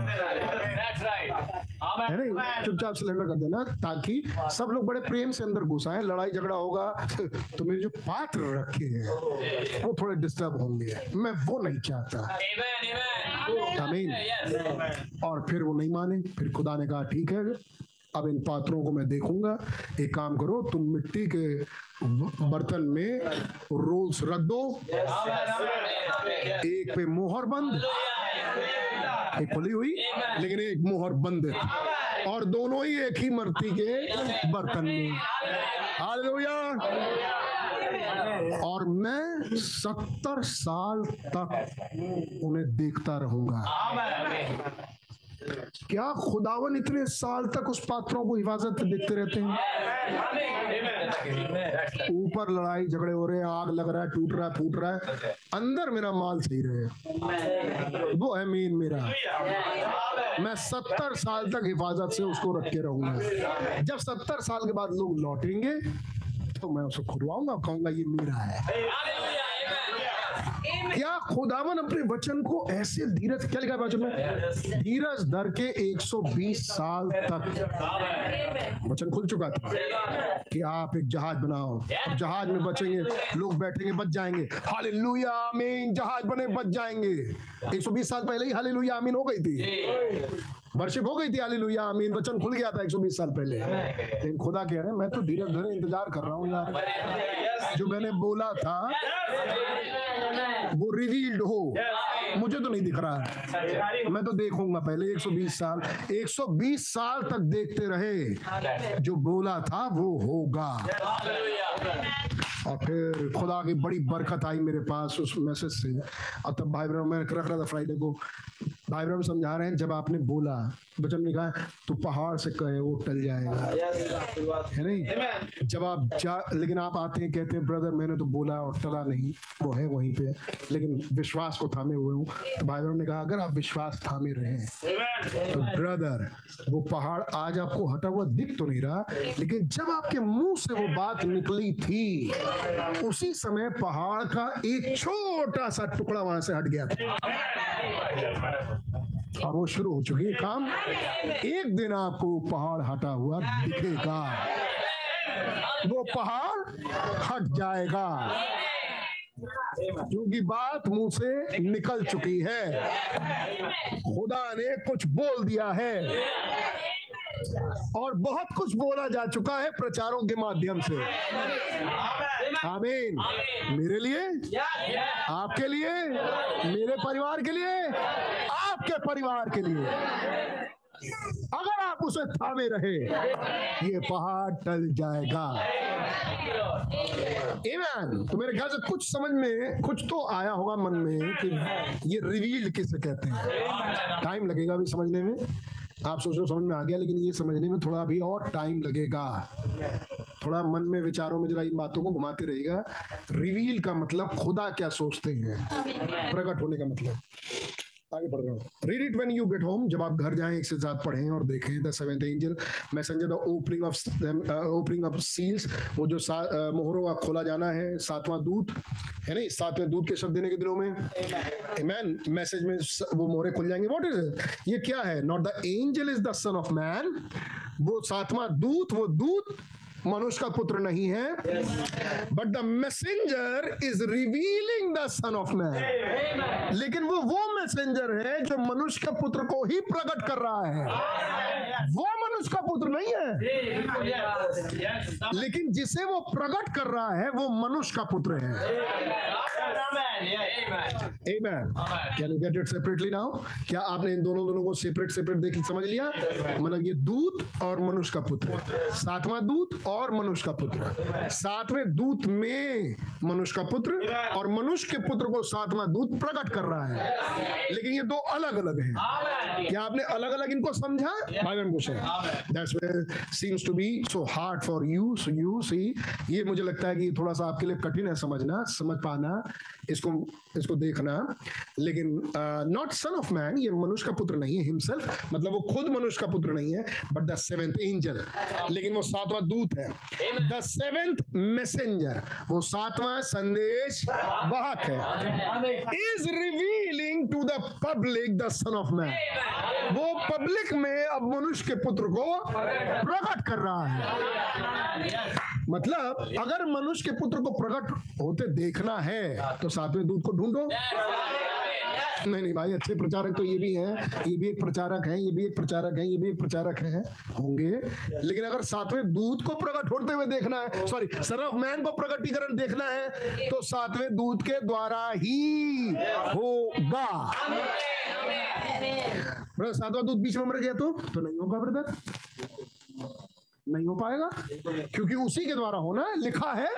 है नहीं चुपचाप सिलेंडर कर देना ताकि सब लोग बड़े प्रेम से अंदर घुस आए लड़ाई झगड़ा होगा तो मेरे जो पात्र रखे हैं वो थोड़े डिस्टर्ब होंगे। मैं वो नहीं चाहता। आमीन और फिर वो नहीं माने फिर खुदा ने कहा ठीक है अब इन पात्रों को मैं देखूँगा। एक काम करो, तुम मिट्टी के बर्तन में रोल्स रख दो। एक पे मोहर बंद। एक खुली हुई, लेकिन एक मोहर बंद। और दोनों ही एक ही मर्ती के बर्तन में। हालेलुया। और मैं सत्तर साल तक उन्हें देखता रहूँगा। क्या खुदावन इतने साल तक उस पात्रों को हिफाजत देखते रहते हैं? ऊपर लड़ाई झगड़े हो रहे हैं, आग लग रहा है, टूट रहा है, फूट रहा है। अंदर मेरा माल सही रहे। वो है मीन मेरा। मैं सत्तर साल तक हिफाजत से उसको रख के रहूँगा। जब सत्तर साल के बाद लोग लौटेंगे तो मैं उसको खुदवाऊँगा, कहूँगा, ये मेरा है। क्या खुदावन अपने वचन को ऐसे धीरज क्या लिखा वचन में? धीरज। धर के 120 साल तक। वचन खुल चुका था कि आप एक जहाज़ बनाओ। अब जहाज़ में बचेंगे लोग बैठेंगे बच जाएँगे। हालेलुया आमीन। जहाज़ बने बच जाएँगे। 120 साल पहले ही हालेलुया आमीन हो गई थी। वर्शिप हो गई थी, हालेलुया, आमीन। वचन खुल गया था 120 साल पहले। लेकिन खुदा कह रहे मैं तो धीरज धरे इंतज़ार कर रहा हूँ यार। जो मैंने बोला था, वो रिवील्ड हो। मुझे तो नहीं दिख रहा है। मैं तो देखूँगा पहले 120 साल। 120 साल तक देखते रहे। जो बोला था, वो होगा। और फिर खुदा की बड़ी बरकत आई मेरे पास उस मैसेज से। अब तब भाई ब्रह मैं रख रहा था फ्राइडे को। भाई ब्रह समझा रहे हैं, जब आपने बोला वचन में कहा तो पहाड़ से कहे वो टल जाएगा। है नहीं? जब आप जा लेकिन आप आते हैं कहते हैं ब्रदर मैंने तो बोला और टला नहीं। वो है वहीं पे। लेकिन विश्वास को थामे हुए हूँ। तो भाई ने कहा अगर आप विश्वास थामे रहे तो ब्रदर वो पहाड़ आज आपको हटा हुआ दिख तो नहीं रहा लेकिन जब आपके मुँह से वो बात निकली थी उसी समय पहाड़ का एक छोटा सा टुकड़ा वहाँ से हट गया था। और वो शुरू हो चुकी है काम। एक दिन आपको पहाड़ हटा हुआ दिखेगा। वो पहाड़ हट जाएगा। क्योंकि बात मुँह से निकल चुकी है। खुदा ने कुछ बोल दिया है। और बहुत कुछ बोला जा चुका है प्रचारों के माध्यम से। आमीन। मेरे लिए? आपके लिए? मेरे परिवार के लिए? आपके परिवार के लिए। अगर आप उसे थामे रहे, ये पहाड़ टल जाएगा। Amen. तो मेरे ख्याल से कुछ समझ में, कुछ तो आया होगा मन में कि ये रिवील्ड किसे कहते हैं। टाइम लगेगा अभी समझने में। आप सोच रहे समझ में आ गया, लेकिन ये समझने में थोड़ा अभी और टाइम लगेगा। थोड़ा मन में, विचारों में जरा इन बातों को घुमाते रहेगा रिवील का मतलब खुदा क्या सोचते हैं? प्रकट होने का मतलब। आगे बढ़ रहा हूँ। Read it when you get home जब आप घर जाएँ एक से ज़्यादा पढ़ें और देखें the seventh angel messenger the opening of opening of seals वो जो uh, मोहरों का खोला जाना है सातवां दूत है नहीं? सातवें दूत के शब्द देने के दिनों में। मैन मैसेज में वो मोहरे खुल जाएँगे। व्हाट इज़ ये क्या है? Not the angel is the son of man वो सातवां दूत वो दूत मनुष्य का पुत्र नहीं है। But the messenger is revealing the son of man लेकिन वो वो मैसेंजर है जो मनुष्य के पुत्र को ही प्रकट कर रहा है। वो मनुष्य का पुत्र नहीं है। लेकिन जिसे वो प्रकट कर रहा है, वो मनुष्य का पुत्र है। Amen. Can you get it separately now? क्या आपने इन दोनों दोनों को सेपरेट सेपरेट देख समझ लिया? मतलब ये दूत और मनुष्य का पुत्र। सातवां दूत और मनुष्य का पुत्र। सातवें दूत में मनुष्य का पुत्र और मनुष्य के पुत्र को सातवां दूत प्रकट कर रहा है। लेकिन ये दो अलग अलग हैं क्या आपने अलग अलग इनको समझा? भाई बहन that's seems to be so hard for you so you see ये मुझे लगता है कि थोड़ा सा आपके लिए कठिन है समझना समझ पाना। इसको इसको देखना। लेकिन नॉट सन ऑफ़ मैन ये मनुष्य का पुत्र नहीं है हिमसेल्फ मतलब वो खुद मनुष्य का पुत्र नहीं है बट द सेवेंथ एंजल लेकिन वो सातवां दूत है। द सेवेंथ मैसेंजर वो सातवां संदेश वाहक है। Is revealing to the public the son of man वो पब्लिक में अब मनुष्य के पुत्र को प्रकट कर रहा है। मतलब अगर मनुष्य के पुत्र को प्रकट होते देखना है तो सातवें दूध को ढूंढो। नहीं नहीं भाई अच्छे प्रचारक तो ये भी हैं ये भी एक प्रचारक हैं ये भी एक प्रचारक हैं ये भी एक प्रचारक हैं होंगे। लेकिन अगर सातवें दूध को प्रकट होते हुए देखना है सॉरी सन ऑफ़ मैन को प्रकटीकरण देखना है तो सातवें दूध के द्वारा ही होगा। सातवां दूत बीच में मर गया तो? तो नहीं होगा ब्रदर नहीं हो पाएगा। क्योंकि उसी के द्वारा होना है, लिखा है।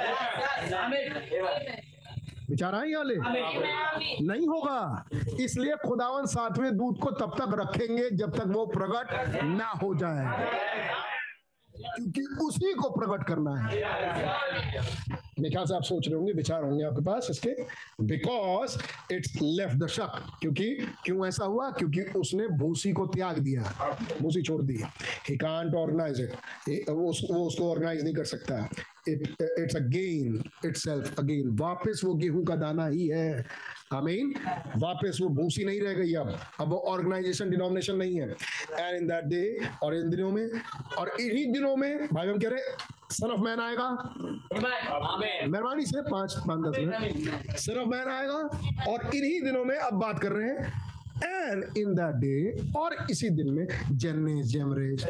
विचार आई वाले नहीं होगा। इसलिए खुदावन सातवें दूध को तब तक रखेंगे जब तक वो प्रकट ना हो जाए। क्योंकि उसी को प्रकट करना है। मेरे ख्याल से आप सोच रहे होंगे, विचार होंगे आपके पास इसके। बिकॉज़ इट्स लेफ़्ट द शक क्योंकि, क्यों ऐसा हुआ? क्योंकि उसने भूसी को त्याग दिया। भूसी छोड़ दी। ही कांट ऑर्गेनाइज इट वो उसको ऑर्गेनाइज नहीं कर सकता। It it's again itself again वापस वो गेहूँ का दाना ही है। आमीन वापस वो भूसी नहीं रह गई अब। अब वो ऑर्गेनाइजेशन डिनोमिनेशन नहीं है। एंड इन दैट डे और इन दिनों में, और इन्हीं दिनों में, भाई हम कह रहे सन ऑफ़ मैन आएगा। मेहरबानी से पाँच पाँच, दस मिनट। सन ऑफ़ मैन आएगा, और इन्हीं दिनों में अब बात कर रहे हैं एंड इन दैट डे और इसी दिन में जन्नेस जमरेस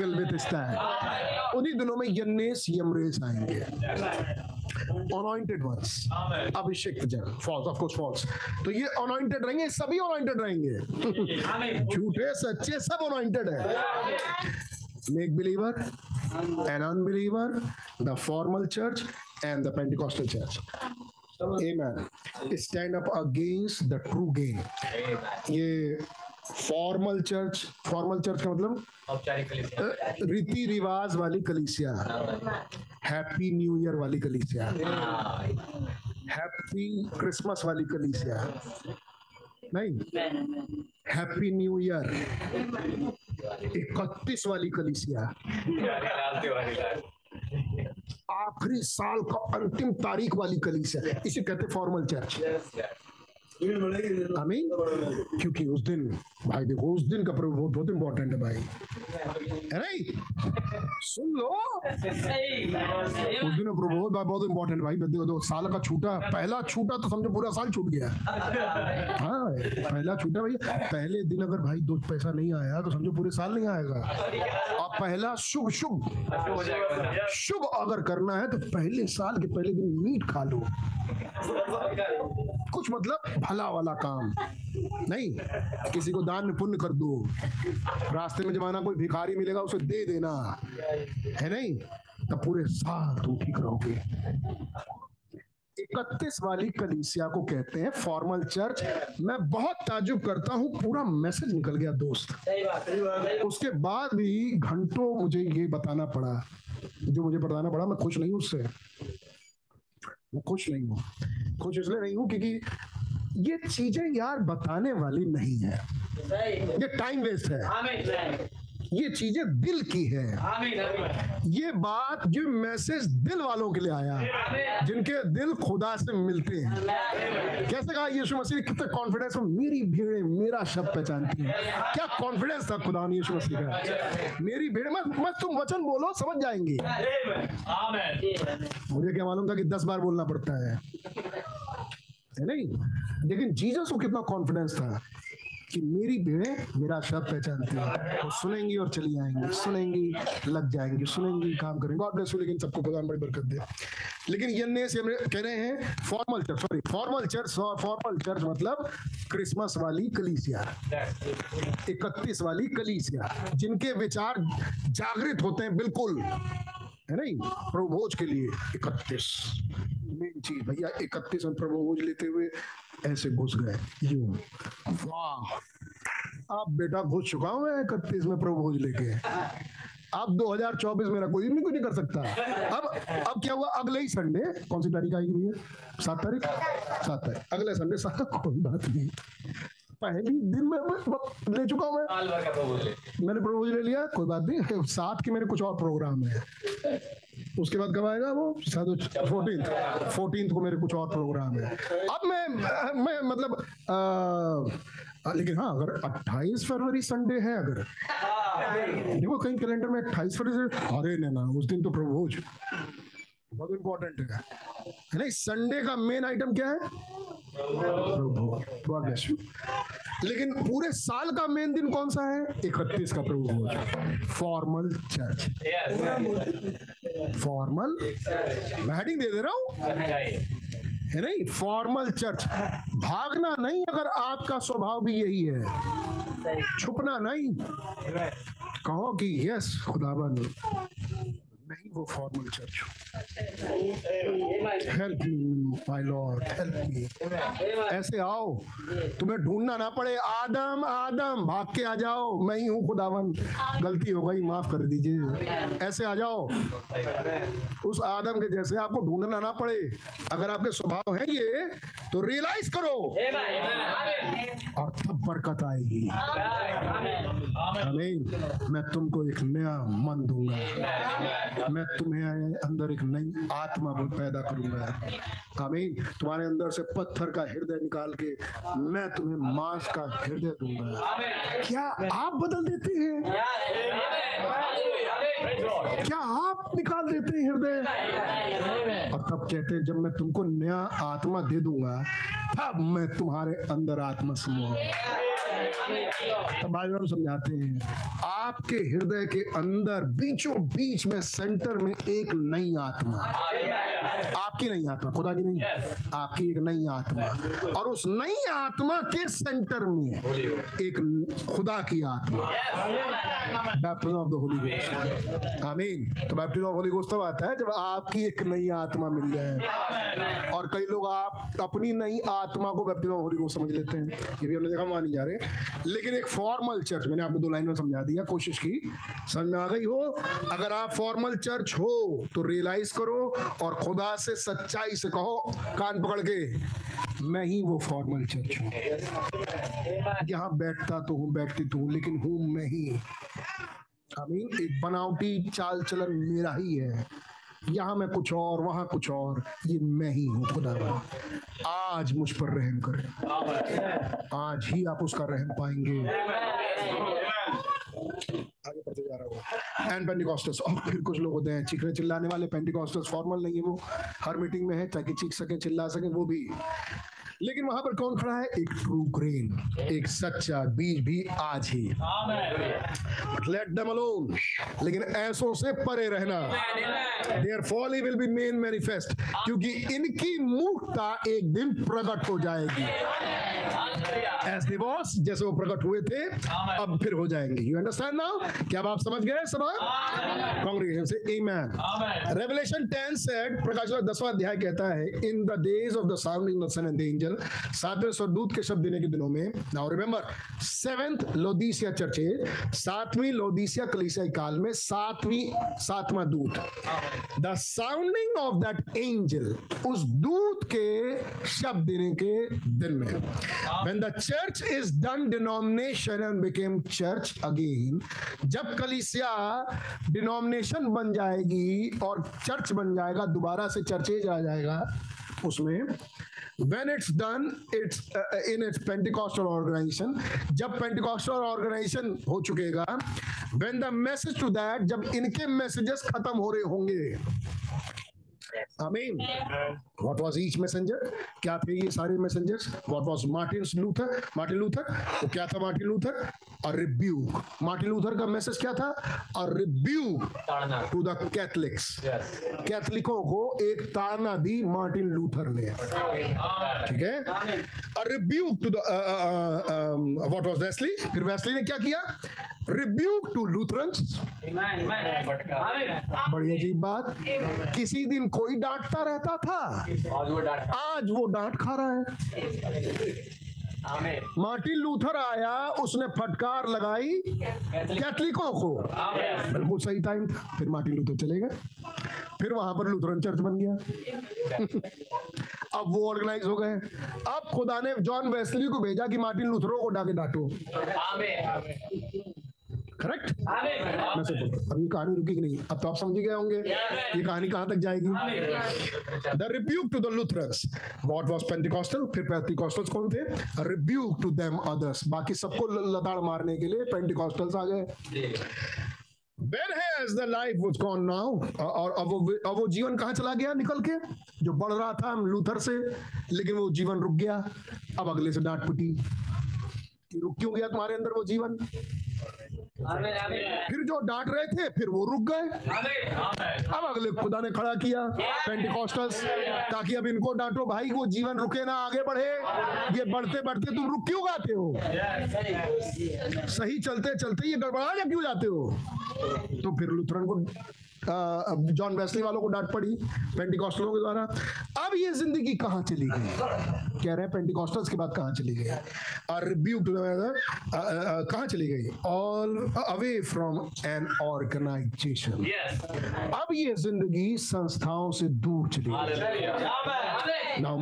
विल विद उन्हीं दिनों में यन्नेस यमरेस आएँगे। तो ये रहेंगे, सभी रहेंगे। झूठे, सच्चे, सब अनॉइंटेड है। Make believer an unbeliever the formal and amen. Stand up against the true gain. ये फॉर्मल चर्च फॉर्मल चर्च का मतलब? औपचारिक कलीसिया। रीति रिवाज वाली कलीसिया। हैप्पी न्यू ईयर वाली कलीसिया। हैप्पी क्रिसमस वाली कलीसिया। नहीं? हैप्पी न्यू ईयर इकतीस वाली कलीसिया। आखिरी साल का अंतिम तारीख वाली कलीसिया इसे कहते फॉर्मल चर्च आमीन क्योंकि उस दिन, भाई देखो, उस दिन का प्रभु बहुत बहुत इंपॉर्टेंट है भाई। नहीं सुन लो। उस दिन प्रभु बहुत बहुत इंपॉर्टेंट भाई। देखो, दो साल का छूटा, पहला छूटा तो समझो पूरा साल छूट गया। हाँ पहला छूटा भाई पहले दिन अगर भाई दो पैसा नहीं आया तो समझो पूरे साल नहीं आएगा। और पहला शुभ शुभ। शुभ अगर करना है तो पहले साल के पहले दिन मीट खा लो। कुछ मतलब भला वाला काम। नहीं, किसी को दान पुण्य कर दो। रास्ते में जमाना कोई भिखारी मिलेगा, उसे दे देना। है नहीं? तब पूरे साल तुम ठीक रहोगे। इकतीस वाली कलीसिया को कहते हैं फॉर्मल चर्च मैं बहुत ताजुब करता हूँ, पूरा मैसेज निकल गया, दोस्त। उसके बाद भी घंटों मुझे ये बताना पड़ा। जो मुझे बताना पड़ा, मैं खुश नहीं हूँ उससे। मैं खुश नहीं हूँ। खुश इसलिए नहीं हूँ क्योंकि ये चीज़ें यार बताने वाली नहीं है। ये टाइम वेस्ट है। ये चीज़ें दिल की है। ये बात जो मैसेज दिल वालों के लिए आया जिनके दिल खुदा से मिलते हैं। कैसे कहा यीशु मसीह ने? कितने कॉन्फिडेंस मेरी भीड़ मेरा शब्द पहचानती है। क्या कॉन्फिडेंस था खुदा ने यीशु मसीह का? मेरी भीड़ मत मत तुम वचन बोलो समझ जाएँगे। मुझे क्या मालूम था कि दस बार बोलना पड़ता है। है नहीं लेकिन जीसस को कितना कॉन्फिडेंस था कि मेरी भेड़ें मेरा शब्द पहचानती है। वो सुनेंगी और चली आएँगी, सुनेंगी, लग जाएँगी, सुनेंगी, काम करेंगे। लेकिन सबको खुदा बड़ी बरकत दे। लेकिन ये से कह रहे हैं formal church sorry formal church formal church मतलब क्रिसमस वाली कलीसिया। इकतीस वाली कलीसिया, जिनके विचार जागृत होते हैं, बिल्कुल। है नहीं प्रभु भोज के लिए इकतीस। मेन चीज़ भैया, इकतीस में प्रभु भोज लेते हुए ऐसे घुस गए। यूँ। वाह। अब बेटा घुस चुका हूँ मैं इकतीस में प्रभु भोज लेके। अब 2024 मेरा कोई भी कुछ नहीं कर सकता। अब अब क्या हुआ? अगले ही संडे कौन सी तारीख आएगी भैया? सात तारीख? सात तारीख। अगले संडे सात, कोई बात नहीं। पहली दिन में ले चुका हूँ मैं। मैंने प्रपोज ले लिया कोई बात नहीं सात की मेरे कुछ और प्रोग्राम है। उसके बाद कब आएगा वो? शायद फोर्टीन फोर्टीन को मेरे कुछ और प्रोग्राम है। अब मैं मैं मतलब आ, लेकिन हाँ अगर 28 फरवरी संडे है अगर। देखो कहीं कैलेंडर में 28 फरवरी अरे ना उस दिन तो प्रभोज बहुत इंपॉर्टेंट है। नहीं? संडे का मेन आइटम क्या है? प्रभु लेकिन पूरे साल का मेन दिन कौन सा है? इकतीस का प्रभु भोज। फॉर्मल चर्च फॉर्मल मैं हेडिंग दे दे रहा हूँ। है नहीं? फॉर्मल चर्च भागना नहीं अगर आपका स्वभाव भी यही है। छुपना नहीं। कहो कि यस नहीं वो formal church help me my Lord help me ऐसे आओ तुम्हें ढूंढना ना पड़े। आदम आदम भाग के आ जाओ। मैं ही हूँ खुदावन। गलती हो गई माफ़ कर दीजिए। ऐसे आ जाओ। उस आदम के जैसे आपको ढूंढना ना पड़े। अगर आपके स्वभाव है ये तो रियलाइज़ करो। और तब बरकत आएगी। आमीन मैं तुमको एक नया मन दूँगा। मैं तुम्हें अंदर एक नई आत्मा पैदा करूँगा। आमीन। तुम्हारे अंदर से पत्थर का हृदय निकाल के मैं तुम्हें मांस का हृदय दूँगा। क्या आप बदल देते हैं? क्या आप निकाल देते हैं हृदय? और तब कहते हैं, जब मैं तुमको नया आत्मा दे दूँगा, तब मैं तुम्हारे अंदर आत्मा समूह। समझाते हैं। आपके हृदय के अंदर बीचों बीच में सेंटर में एक नई आत्मा। आपकी नई आत्मा, खुदा की नहीं, आपकी एक नई आत्मा। और उस नई आत्मा के सेंटर में एक खुदा की आत्मा। ऑफ़ द होली आमीन तो बैप्टिज्म ऑफ़ होली गोस्ट तब आता है जब आपकी एक नई आत्मा मिल जाए। और कई लोग आप अपनी नई आत्मा को बैप्टिज्म ऑफ़ होली गोस्ट समझ लेते हैं। ये भी हमने देखा मान जा रहे। लेकिन एक फॉर्मल चर्च मैंने आपको दो लाइन में समझा दिया, कोशिश की। समझ में आ गई हो? अगर आप फॉर्मल चर्च हो तो रियलाइज़ करो और खुदा से सच्चाई से कहो, कान पकड़ के, मैं ही वो फॉर्मल चर्च हूँ। यहाँ बैठता तो हूँ, बैठती तो हूँ, लेकिन हूँ मैं ही। आमीन, एक बनावटी चाल चलन मेरा ही है। यहाँ मैं कुछ और, वहाँ कुछ और। ये मैं ही हूँ, खुदा आज मुझ पर रहम कर। आज ही आप उसका रहम पाएँगे। आगे बढ़ते जा रहा हूँ एंड और फिर कुछ लोग होते हैं, चीखने चिल्लाने वाले। पेंटिकॉस्टस फॉर्मल नहीं है वो। हर मीटिंग में है, ताकि चीख सके, चिल्ला सके, वो भी। लेकिन वहाँ पर कौन खड़ा है? एक ट्रू ग्रेन एक सच्चा बीज भी आज ही। लेट देम अलोन लेकिन ऐसों से परे रहना। There he will be men manifest क्योंकि इनकी मूर्खता एक दिन प्रकट हो जाएगी। ऐसे बॉस जैसे वो प्रकट हुए थे अब फिर हो जाएँगे। यू अंडरस्टैंड नाउ क्या आप समझ गए सब कांग्रेगेशन से आमेन रेवलेशन 10 सेड प्रकाश 10वां अध्याय कहता है in the days of the sounding the son and the angel सातवें स्वरदूत के शब्द देने के दिनों में now remember seventh Laodicea church सातवीं लोदीसिया कलीसिया काल में सातवीं सातवां दूत। The sounding of that angel उस दूत के शब्द देने के दिन में। When the church is done denomination and became church again जब कलीसिया डिनोमिनेशन बन जाएगी और चर्च बन जाएगा दोबारा से चर्चेज आ जाएगा उसमें when it's done it's uh, in its pentecostal organization जब pentecostal organization हो चुकेगा when the message to that जब इनके messages खत्म हो रहे होंगे आमीन व्हाट वाज ईच मैसेंजर क्या थे ये सारे messengers what was Martin Luther Martin Luther तो क्या था Martin Luther rebuke Martin Luther का मैसेज क्या था? द कैथलिक्स कैथलिकों को एक ताड़ना दी मार्टिन लूथर ने। ठीक है? A rebuke to the what was Wesley फिर वेस्ली ने क्या किया? रिब्यूक टू लूथरन्स बढ़िया अजीब बात। किसी दिन कोई डांटता रहता था। आज वो डांट खा रहा है। मार्टिन लूथर आया उसने फटकार लगाई कैथलिकों। को। बिल्कुल सही टाइम था फिर मार्टिन लूथर चले गए। फिर वहाँ पर लूथरन चर्च बन गया। अब वो ऑर्गेनाइज हो गए। अब खुदा ने जॉन वेस्ली को भेजा कि मार्टिन लूथरों को डाके डांटो। करेक्ट मैं बोलता अब ये कहानी रुकी नहीं? अब तो आप समझ गए होंगे। ये कहानी कहाँ तक जाएगी? The rebuke to the Lutherans what was Pentecostal फिर पेंटिकॉस्टल्स कौन थे? रिब्यूक टू देम अदर्स बाकी सबको लताड़ मारने के लिए पेंटिकॉस्टल्स आ गए। Where has the life was gone now? और अब वो अब वो जीवन कहाँ चला गया निकल के? जो बढ़ रहा था हम लूथर से लेकिन वो जीवन रुक गया। अब अगले से डांट पिटी। रुक क्यों गया तुम्हारे अंदर वो जीवन? फिर जो डांट रहे थे फिर वो रुक गए। अब अगले खुदा ने खड़ा किया पेंटिकॉस्टल्स ताकि अब इनको डांटो भाई वो जीवन रुके ना आगे बढ़े। ये बढ़ते बढ़ते तुम रुक क्यों गाते हो? सही चलते चलते ये गड़बड़ा क्यों जाते हो? तो फिर लुथरन को जॉन वेस्ली वालों को डांट पड़ी पेंटिकॉस्टलों के द्वारा। अब ये ज़िंदगी कहाँ चली गई? कह रहे हैं पेंटिकॉस्टल्स के बाद कहाँ चली गई? टू कहाँ चली गई? All away from an organization अब ये ज़िंदगी संस्थाओं से दूर चली गई। नो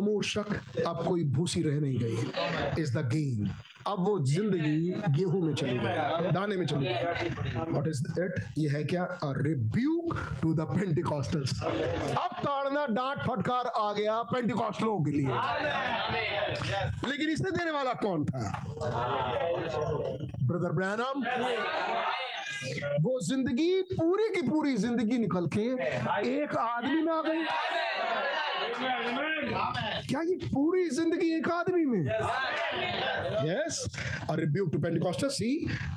मोर शक अब कोई भूसी रह नहीं गई। इज़ द गेम अब वो ज़िंदगी गेहूँ में चली गई, दाने में चली गई। व्हाट इज़ इट ये है क्या? रिब्यूक टू द पेंटिकॉस्टल्स अब ताड़ना, डांट, फटकार आ गया पेंटिकॉस्टलों के लिए। लेकिन इसे देने वाला कौन था? ब्रदर ब्रैनम वो ज़िंदगी पूरी की पूरी ज़िंदगी निकल के एक आदमी में आ गई। क्या ये पूरी ज़िंदगी एक आदमी में? Yes a rebuke to Pentecostal see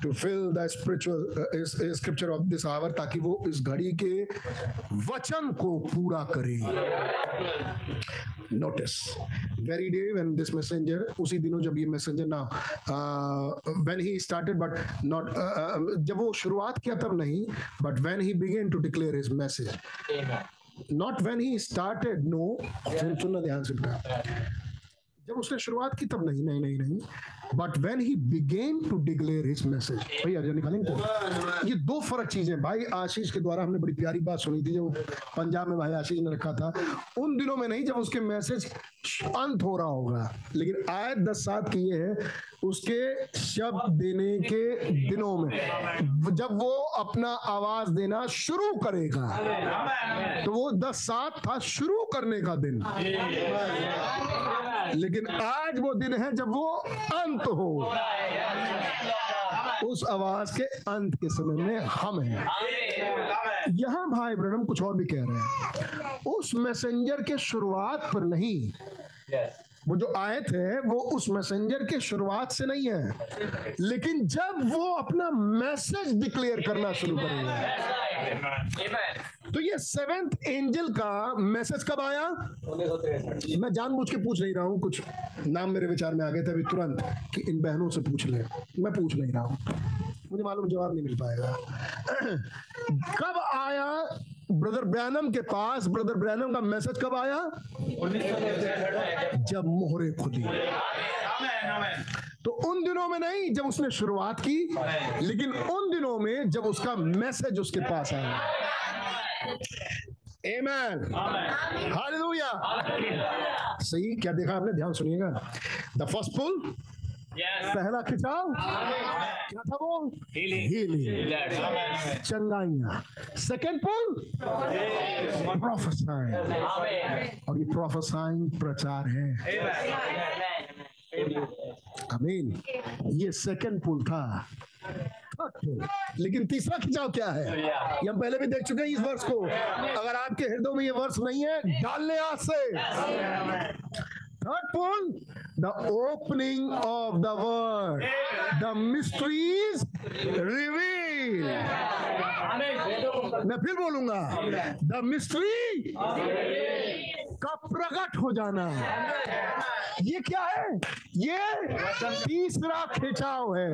to fill the spiritual scripture of this hour ताकि वो इस घड़ी के वचन को पूरा करे। Notice very day when this messenger उसी दिनों जब ये मैसेजर ना when he started but not जब वो शुरुआत किया तब नहीं but when he began to declare his message when when he started no सुनना ध्यान से बेटा जब उसने शुरुआत की तब नहीं नहीं नहीं नहीं। But when he began to declare his message भैया ये दो फ़र्क चीज़ें भाई आशीष के द्वारा हमने बड़ी प्यारी बात सुनी थी, जो पंजाब में भाई आशीष ने रखा था। उन दिनों में नहीं, जब उसके मैसेज अंत हो रहा होगा। लेकिन आयत दस सात की ये है, उसके शब्द देने के दिनों में, जब वो अपना आवाज़ देना शुरू करेगा तो वो दस सात था शुरू करने का दिन। लेकिन आज वो दिन है जब वो अंत हो। उस आवाज़ के अंत के समय में हम हैं। यहाँ भाई ब्रनम कुछ और भी कह रहे हैं। उस मैसेंजर के शुरुआत पर नहीं। वो जो आए थे वो उस मैसेंजर के शुरुआत से नहीं है। लेकिन जब वो अपना मैसेज डिक्लेयर करना शुरू करेंगे तो ये सेवेंथ एंजल का मैसेज कब आया? मैं जानबूझ के पूछ नहीं रहा हूँ कुछ नाम मेरे विचार में आ गए थे अभी तुरंत कि इन बहनों से पूछ ले। मैं पूछ नहीं रहा हूँ। मुझे मालूम जवाब नहीं मिल पाएगा। कब आया ब्रदर ब्रैनम के पास? ब्रदर ब्रैनम का मैसेज कब आया? जब मोहरे खुली। तो उन दिनों में नहीं जब उसने शुरुआत की लेकिन उन दिनों में जब उसका मैसेज उसके पास आया। Amen. Hallelujah. सही क्या देखा आपने? ध्यान सुनिएगा। द फ़र्स्ट पुल पहला खिंचाव? क्या था वो? हीलिंग चंगाइयाँ। सेकेंड पुल प्रोफेसाइंग और ये प्रोफेसाइंग प्रचार है। अमीन ये सेकेंड पुल था। लेकिन तीसरा खिंचाव क्या है? ये हम पहले भी देख चुके हैं इस वर्ष को। अगर आपके हृदय में ये वर्ष नहीं है, डालने आज से। Third pull the opening of the word the mysteries reveal मैं फिर बोलूँगा द मिस्ट्री का प्रकट हो जाना। ये क्या है? ये तीसरा खिंचाव है।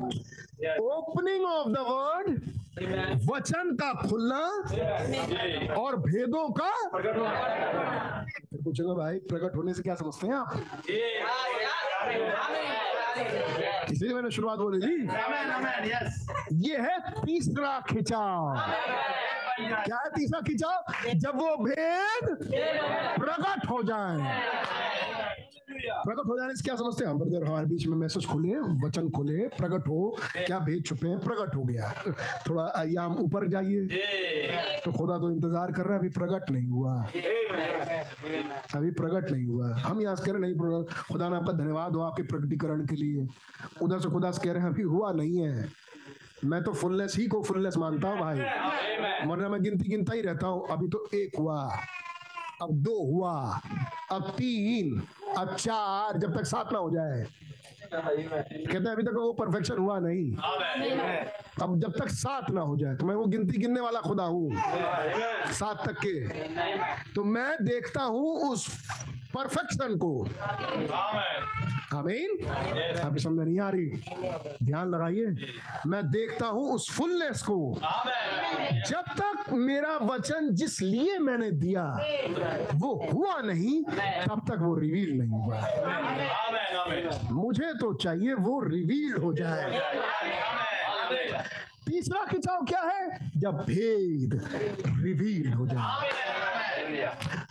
ओपनिंग ऑफ़ द वर्ड वचन का खुलना और भेदों का पूछेगा भाई, प्रकट होने से क्या समझते हैं आप? इसलिए मैंने शुरुआत बोली थी? ये है तीसरा खिंचाव। क्या है तीसरा खिंचाव? जब वो भेद प्रकट हो जाए। प्रकट हो जाने से क्या समझते हैं हम ब्रदर हमारे बीच में मैसेज खुले वचन खुले प्रकट हो क्या भेद छुपे हैं प्रकट हो गया थोड़ा आयाम ऊपर जाइए तो खुदा तो इंतज़ार कर रहा है अभी प्रकट नहीं हुआ अभी प्रकट नहीं हुआ हम से कह रहे नहीं खुदा ने आपका धन्यवाद हो आपके प्रकटीकरण के लिए उधर से खुदा से कह रहे हैं अभी हुआ नहीं है मैं तो फुलनेस ही को फुलनेस मानता हूँ भाई वरना मैं गिनती गिनता ही रहता हूँ अभी तो एक हुआ अब दो हुआ अब तीन अब चार, जब तक साथ ना हो जाए। कहते हैं, अभी तक वो परफेक्शन हुआ नहीं। अब जब तक सात ना हो जाए तो मैं वो गिनती गिनने वाला खुदा हूँ। सात तक के। तो मैं देखता हूँ उस परफेक्शन को। आमीन आपकी समझ नहीं आ रही? ध्यान लगाइए। मैं देखता हूँ उस फुलनेस को। जब तक मेरा वचन जिस लिए मैंने दिया वो हुआ नहीं तब तक वो रिवील नहीं हुआ। मुझे तो चाहिए वो रिवील हो जाए। तीसरा खिंचाव क्या है? जब भेद रिवील हो जाए।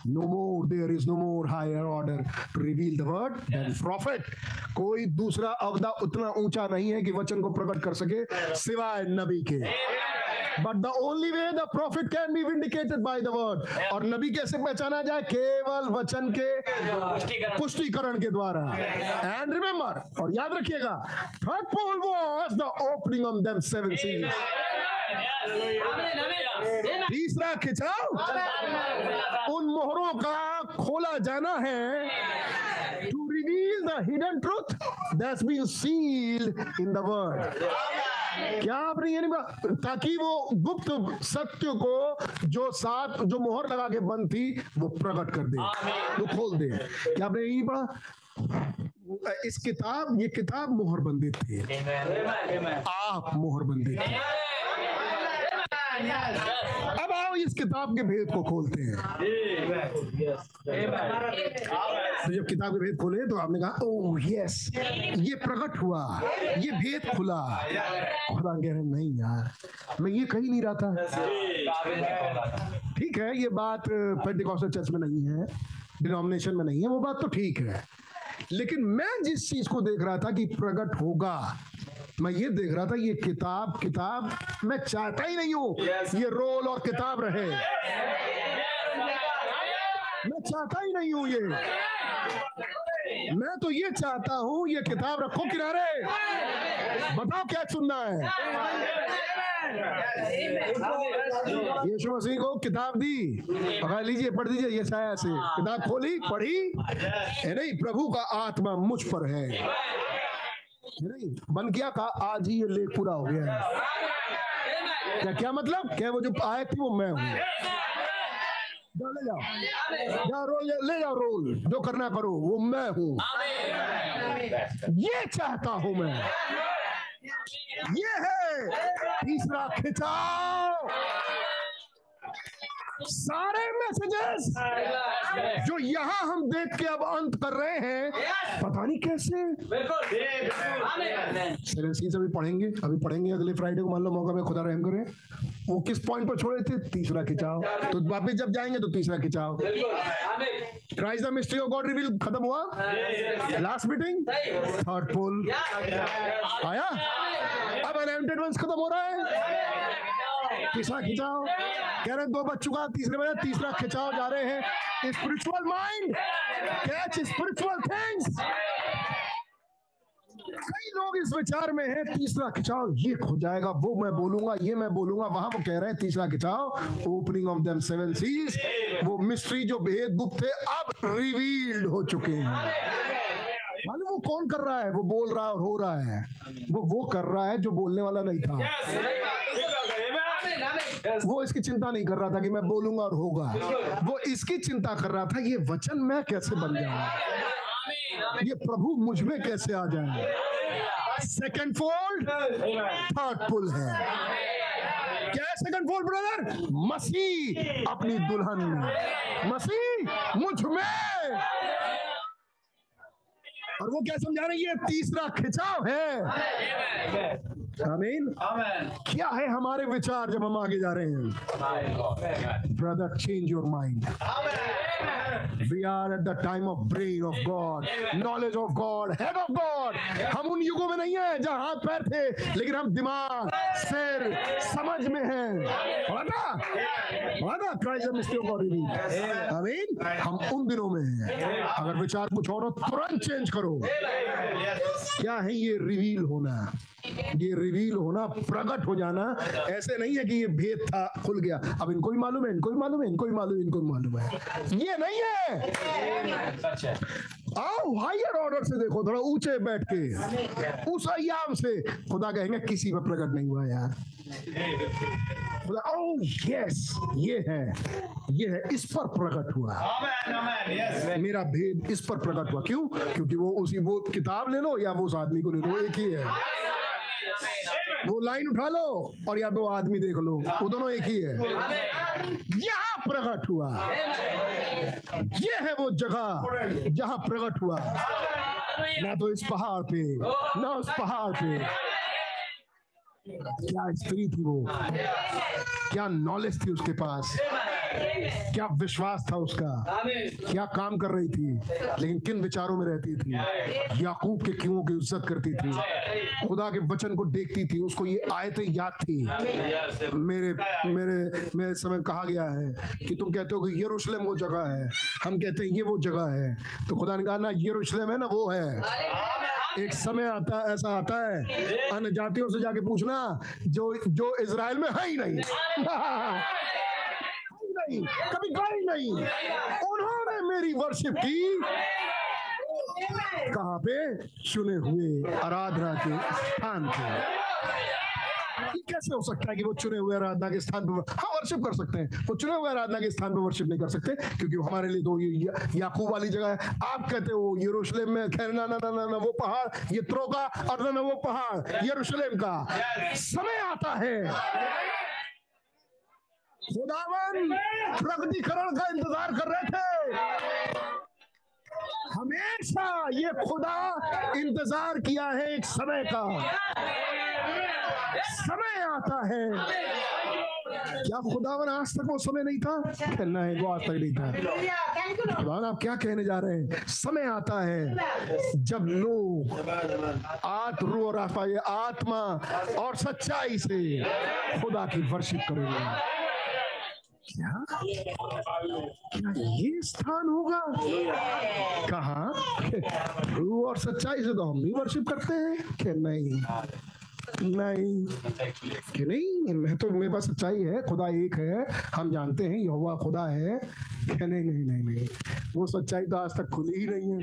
No more there is no more higher order to reveal the word then prophet कोई दूसरा अवधा उतना ऊँचा नहीं है कि वचन को प्रकट कर सके सिवाय नबी के। But the only way the prophet can be vindicated by the word और नबी कैसे पहचाना जाए केवल वचन के पुष्टिकरण। के द्वारा। एंड रिमेंबर और याद रखिएगा third pull was the opening of them seven seize तीसरा खिंचाव। उन मोहरों का खोला जाना है। To reveal the hidden truth that's been sealed in the word क्या आपने ये नहीं ताकि वो गुप्त सत्य को जो साथ जो मोहर लगा के बंद थी वो प्रकट कर दे। वो खोल दे। क्या आपने यही पढ़ा? इस किताब ये किताब मोहर बंदित थी। आप मोहर बंदित थे। अब आओ इस किताब के भेद को खोलते हैं। तो जब किताब के भेद खोले तो आपने कहा ओह यस ये प्रकट हुआ, ये भेद खुला। खुदा कह रहे, नहीं यार, मैं ये कही नहीं रहा था। ठीक है, ये बात पेंटिकॉस्टल चर्च में नहीं है डिनोमिनेशन में नहीं है, वो बात तो ठीक है। लेकिन मैं जिस चीज़ को देख रहा था कि प्रकट होगा मैं ये देख रहा था ये किताब किताब मैं चाहता ही नहीं हूँ ये रोल और किताब रहे। मैं चाहता ही नहीं हूँ ये। मैं तो ये चाहता हूँ ये किताब रखो किनारे। बताओ क्या सुनना है। यीशु मसीह को किताब दी। पकड़ लीजिए पढ़ दीजिए ये छाया से। किताब खोली पढ़ी। है नहीं प्रभु का आत्मा मुझ पर है। बन किया कहा आज ही ये लेख पूरा हो गया है। क्या क्या मतलब? क्या वो जो आए थी वो मैं हूँ। ले जाओ। जाओ, रोल, ले जाओ रोल। जो करना करो, वो मैं हूँ। ये चाहता हूँ मैं। ये है तीसरा खिंचाव सारे मैसेजेस। जो यहाँ हम देख के अब अंत कर रहे हैं पता नहीं कैसे। अभी पढ़ेंगे अभी पढ़ेंगे अगले फ्राइडे को मान लो मौका में खुदा रहम करे। वो किस पॉइंट पर छोड़े थे? तीसरा खिंचाव। तो वापिस जब जाएँगे तो तीसरा खिंचाव। Christ the mystery of God reveal खत्म हुआ? लास्ट मीटिंग थर्ड पोल आया? अब अनलिमिटेड वंस खत्म हो रहा है। तीसरा खिंचाव कह रहे दो बज चुका तीसरे बजे तीसरा खिंचाव जा रहे हैं। Spiritual mind catch spiritual things कई लोग इस विचार में हैं, तीसरा खिंचाव ये खो जाएगा, वो मैं बोलूँगा, ये मैं बोलूँगा, वहाँ वो कह रहे हैं, तीसरा खिंचाव ओपनिंग ऑफ़ देम सेवन सीज वो मिस्ट्री जो भेद गुप्त थे, अब रिवील्ड हो चुके हैं। मालूम वो कौन कर रहा है? वो बोल रहा है और हो रहा है। वो वो कर रहा है जो बोलने वाला नहीं था। वो इसकी चिंता नहीं कर रहा था कि मैं बोलूँगा और होगा। वो इसकी चिंता कर रहा था ये वचन मैं कैसे बन जाऊँ? ये प्रभु मुझमें कैसे आ जाए? सेकेंड फोल्ड थर्ड पुल है। क्या है सेकंड फोल्ड ब्रदर मसीह अपनी दुल्हन में। मसीह मुझमें। और वो क्या समझा रही है? तीसरा खिंचाव है। आमीन क्या है हमारे विचार जब हम आगे जा रहे हैं? Brother change your mind we are at the time of brain of God knowledge of God head of God हम उन युगों में नहीं है जहाँ हाथ पैर थे, लेकिन हम दिमाग, सिर, समझ में हैं। हम उन दिनों में हैं। अगर विचार कुछ और हो, तुरंत चेंज करो। क्या है ये रिवील होना? ये रिवील होना, प्रकट हो जाना। ऐसे नहीं है कि ये भेद था, खुल गया। अब इनको भी मालूम है, इनको भी मालूम है, इनको भी मालूम है, इनको भी मालूम है। ये नहीं है। आओ हायर ऑर्डर से देखो थोड़ा ऊँचे बैठ के। उस अयाम से। खुदा कहेंगे किसी पर प्रकट नहीं हुआ यार। खुदा ओ यस ये है। ये है इस पर प्रकट हुआ। मेरा भेद इस पर प्रकट हुआ। क्यों? क्योंकि वो उसी वो किताब ले लो या वो उस आदमी को ले लो एक ही है। वो लाइन उठा लो और या दो आदमी देख लो। वो दोनों एक ही है। यहाँ प्रकट हुआ। ये है वो जगह जहाँ प्रकट हुआ। ना तो इस पहाड़ पे, ना उस पहाड़ पे। क्या स्त्री थी वो। क्या नॉलेज थी उसके पास। क्या विश्वास था उसका? क्या काम कर रही थी? लेकिन किन विचारों में रहती थी? याकूब के क्यों की इज़्ज़त करती थी? खुदा के वचन को देखती थी। उसको ये आयतें याद थी। मेरे मेरे मेरे समय कहा गया है कि तुम कहते हो कि यरूशलेम वो जगह है। हम कहते हैं, ये वो जगह है। तो खुदा ने कहा, ना, यरूशलेम है, ना वो है। एक समय आता, ऐसा आता है। अन्य जातियों से जाके पूछना, जो जो इज़राइल में है ही नहीं। नहीं कभी गए नहीं। उन्होंने मेरी वर्शिप की। कहाँ पे? चुने हुए आराधना के स्थान पे। कैसे हो सकता है कि वो चुने हुए आराधना के स्थान पर हाँ वर्शिप कर सकते हैं। वो चुने हुए आराधना के स्थान पर वर्शिप नहीं कर सकते क्योंकि वो हमारे लिए तो ये या- याकूब वाली जगह है। आप कहते हो यरूशलेम में खैर ना ना ना ना, ना वो पहाड़ ये त्रोका और ना ना वो पहाड़ यरूशलेम का। समय आता है। खुदावन, प्रगतिकरण का इंतज़ार कर रहे थे। हमेशा ये खुदा इंतज़ार किया है एक समय का। समय आता है। क्या खुदावन आज तक वो समय नहीं था? कहना है वो आज तक नहीं था। खुदावन, आप क्या कहने जा रहे हैं? समय आता है जब लोग आत और आत्मा और सच्चाई से खुदा की वर्शिप करेंगे। क्या? क्या ये स्थान होगा? कहा? और सच्चाई से तो हम भी वर्शिप करते हैं। कि नहीं। नहीं। कि नहीं मैं तो मेरे पास सच्चाई है खुदा एक है हम जानते हैं यहोवा खुदा है। कि नहीं नहीं नहीं नहीं। वो सच्चाई तो आज तक खुली ही नहीं है।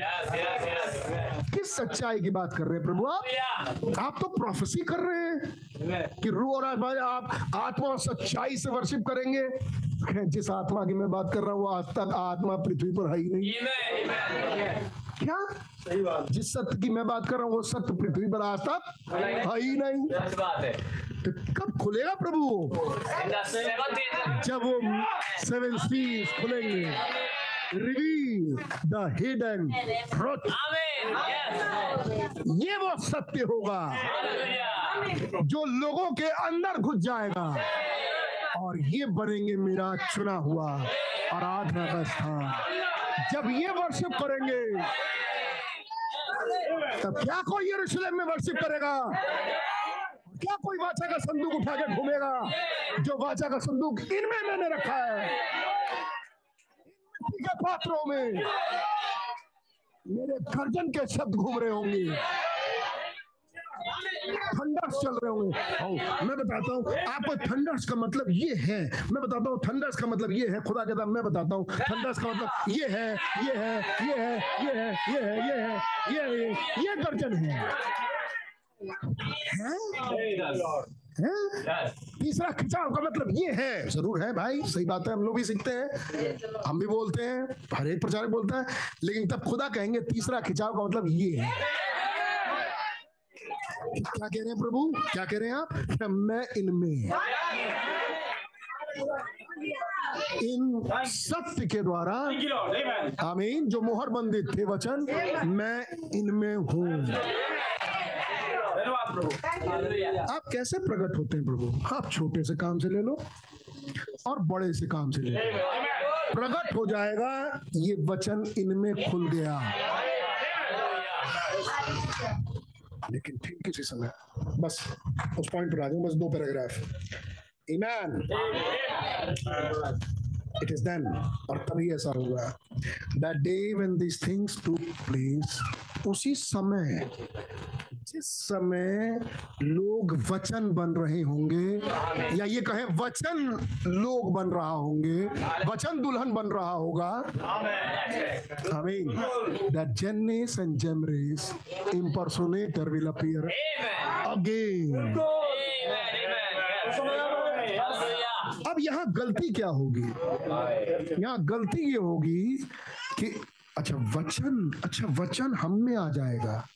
किस सच्चाई की बात कर रहे हैं प्रभु आप? आप तो प्रोफेसी कर रहे हैं कि रू और आत्मा आप आत्मा और सच्चाई से वर्शिप करेंगे। जिस आत्मा की मैं बात कर रहा हूँ आज तक आत्मा पृथ्वी पर है ही नहीं। क्या? जिस सत्य की मैं बात कर रहा हूँ वो सत्य पृथ्वी पर आज तक है ही नहीं बात है। तो कब खुलेगा प्रभु? जब वो सेवन सीज खुलेंगे। रिवील द हिडन ट्रुथ ये वो सत्य होगा। जो लोगों के अंदर घुस जाएगा। और ये बनेंगे मेरा चुना हुआ आराधना का स्थान। जब ये वर्शिप करेंगे तब क्या कोई यरूशलेम में वर्शिप करेगा? क्या कोई वाचा का संदूक उठा के घूमेगा? जो वाचा का संदूक इनमें मैंने रखा है। के पात्रों में? मेरे गर्जन के शब्द घूम रहे होंगे। थंडर्स चल रहे होंगे मैं बताता हूँ आपको थंडर्स का मतलब ये है, मैं बताता हूँ थंडर्स का मतलब ये है, खुदा कहता मैं बताता हूँ थंडर्स का मतलब ये है ये है ये है ये है ये है ये है ये है, ये गर्जन है? तीसरा खिंचाव का मतलब ये है। ज़रूर है भाई, सही बात है, हम लोग भी सीखते हैं, हम भी बोलते हैं, हर एक प्रचारक बोलता है, लेकिन तब खुदा कहेंगे, तीसरा खिंचाव का मतलब ये है। क्या कह रहे हैं प्रभु? क्या कह रहे हैं आप? मैं इनमें इन सत्य के द्वारा आमीन। जो मोहर बंदित थे वचन मैं इनमें हूँ। प्रभु। आप कैसे प्रकट होते हैं प्रभु? आप छोटे से काम से ले लो और बड़े से काम से ले लो। प्रकट हो जाएगा ये वचन इनमें खुल गया। लेकिन ठीक किसी समय। बस उस पॉइंट पर आ जाऊँ, बस दो पैराग्राफ ईमान इट इज़ देन और तभी ऐसा होगा। That day when these things to place उसी समय जिस समय लोग वचन बन रहे होंगे, या ये कहें वचन लोग बन रहा होंगे, वचन दुल्हन बन रहा होगा। आमीन will appear again. अब यहाँ गलती क्या होगी? यहाँ गलती ये होगी कि अच्छा वचन अच्छा वचन हम में आ जाएगा।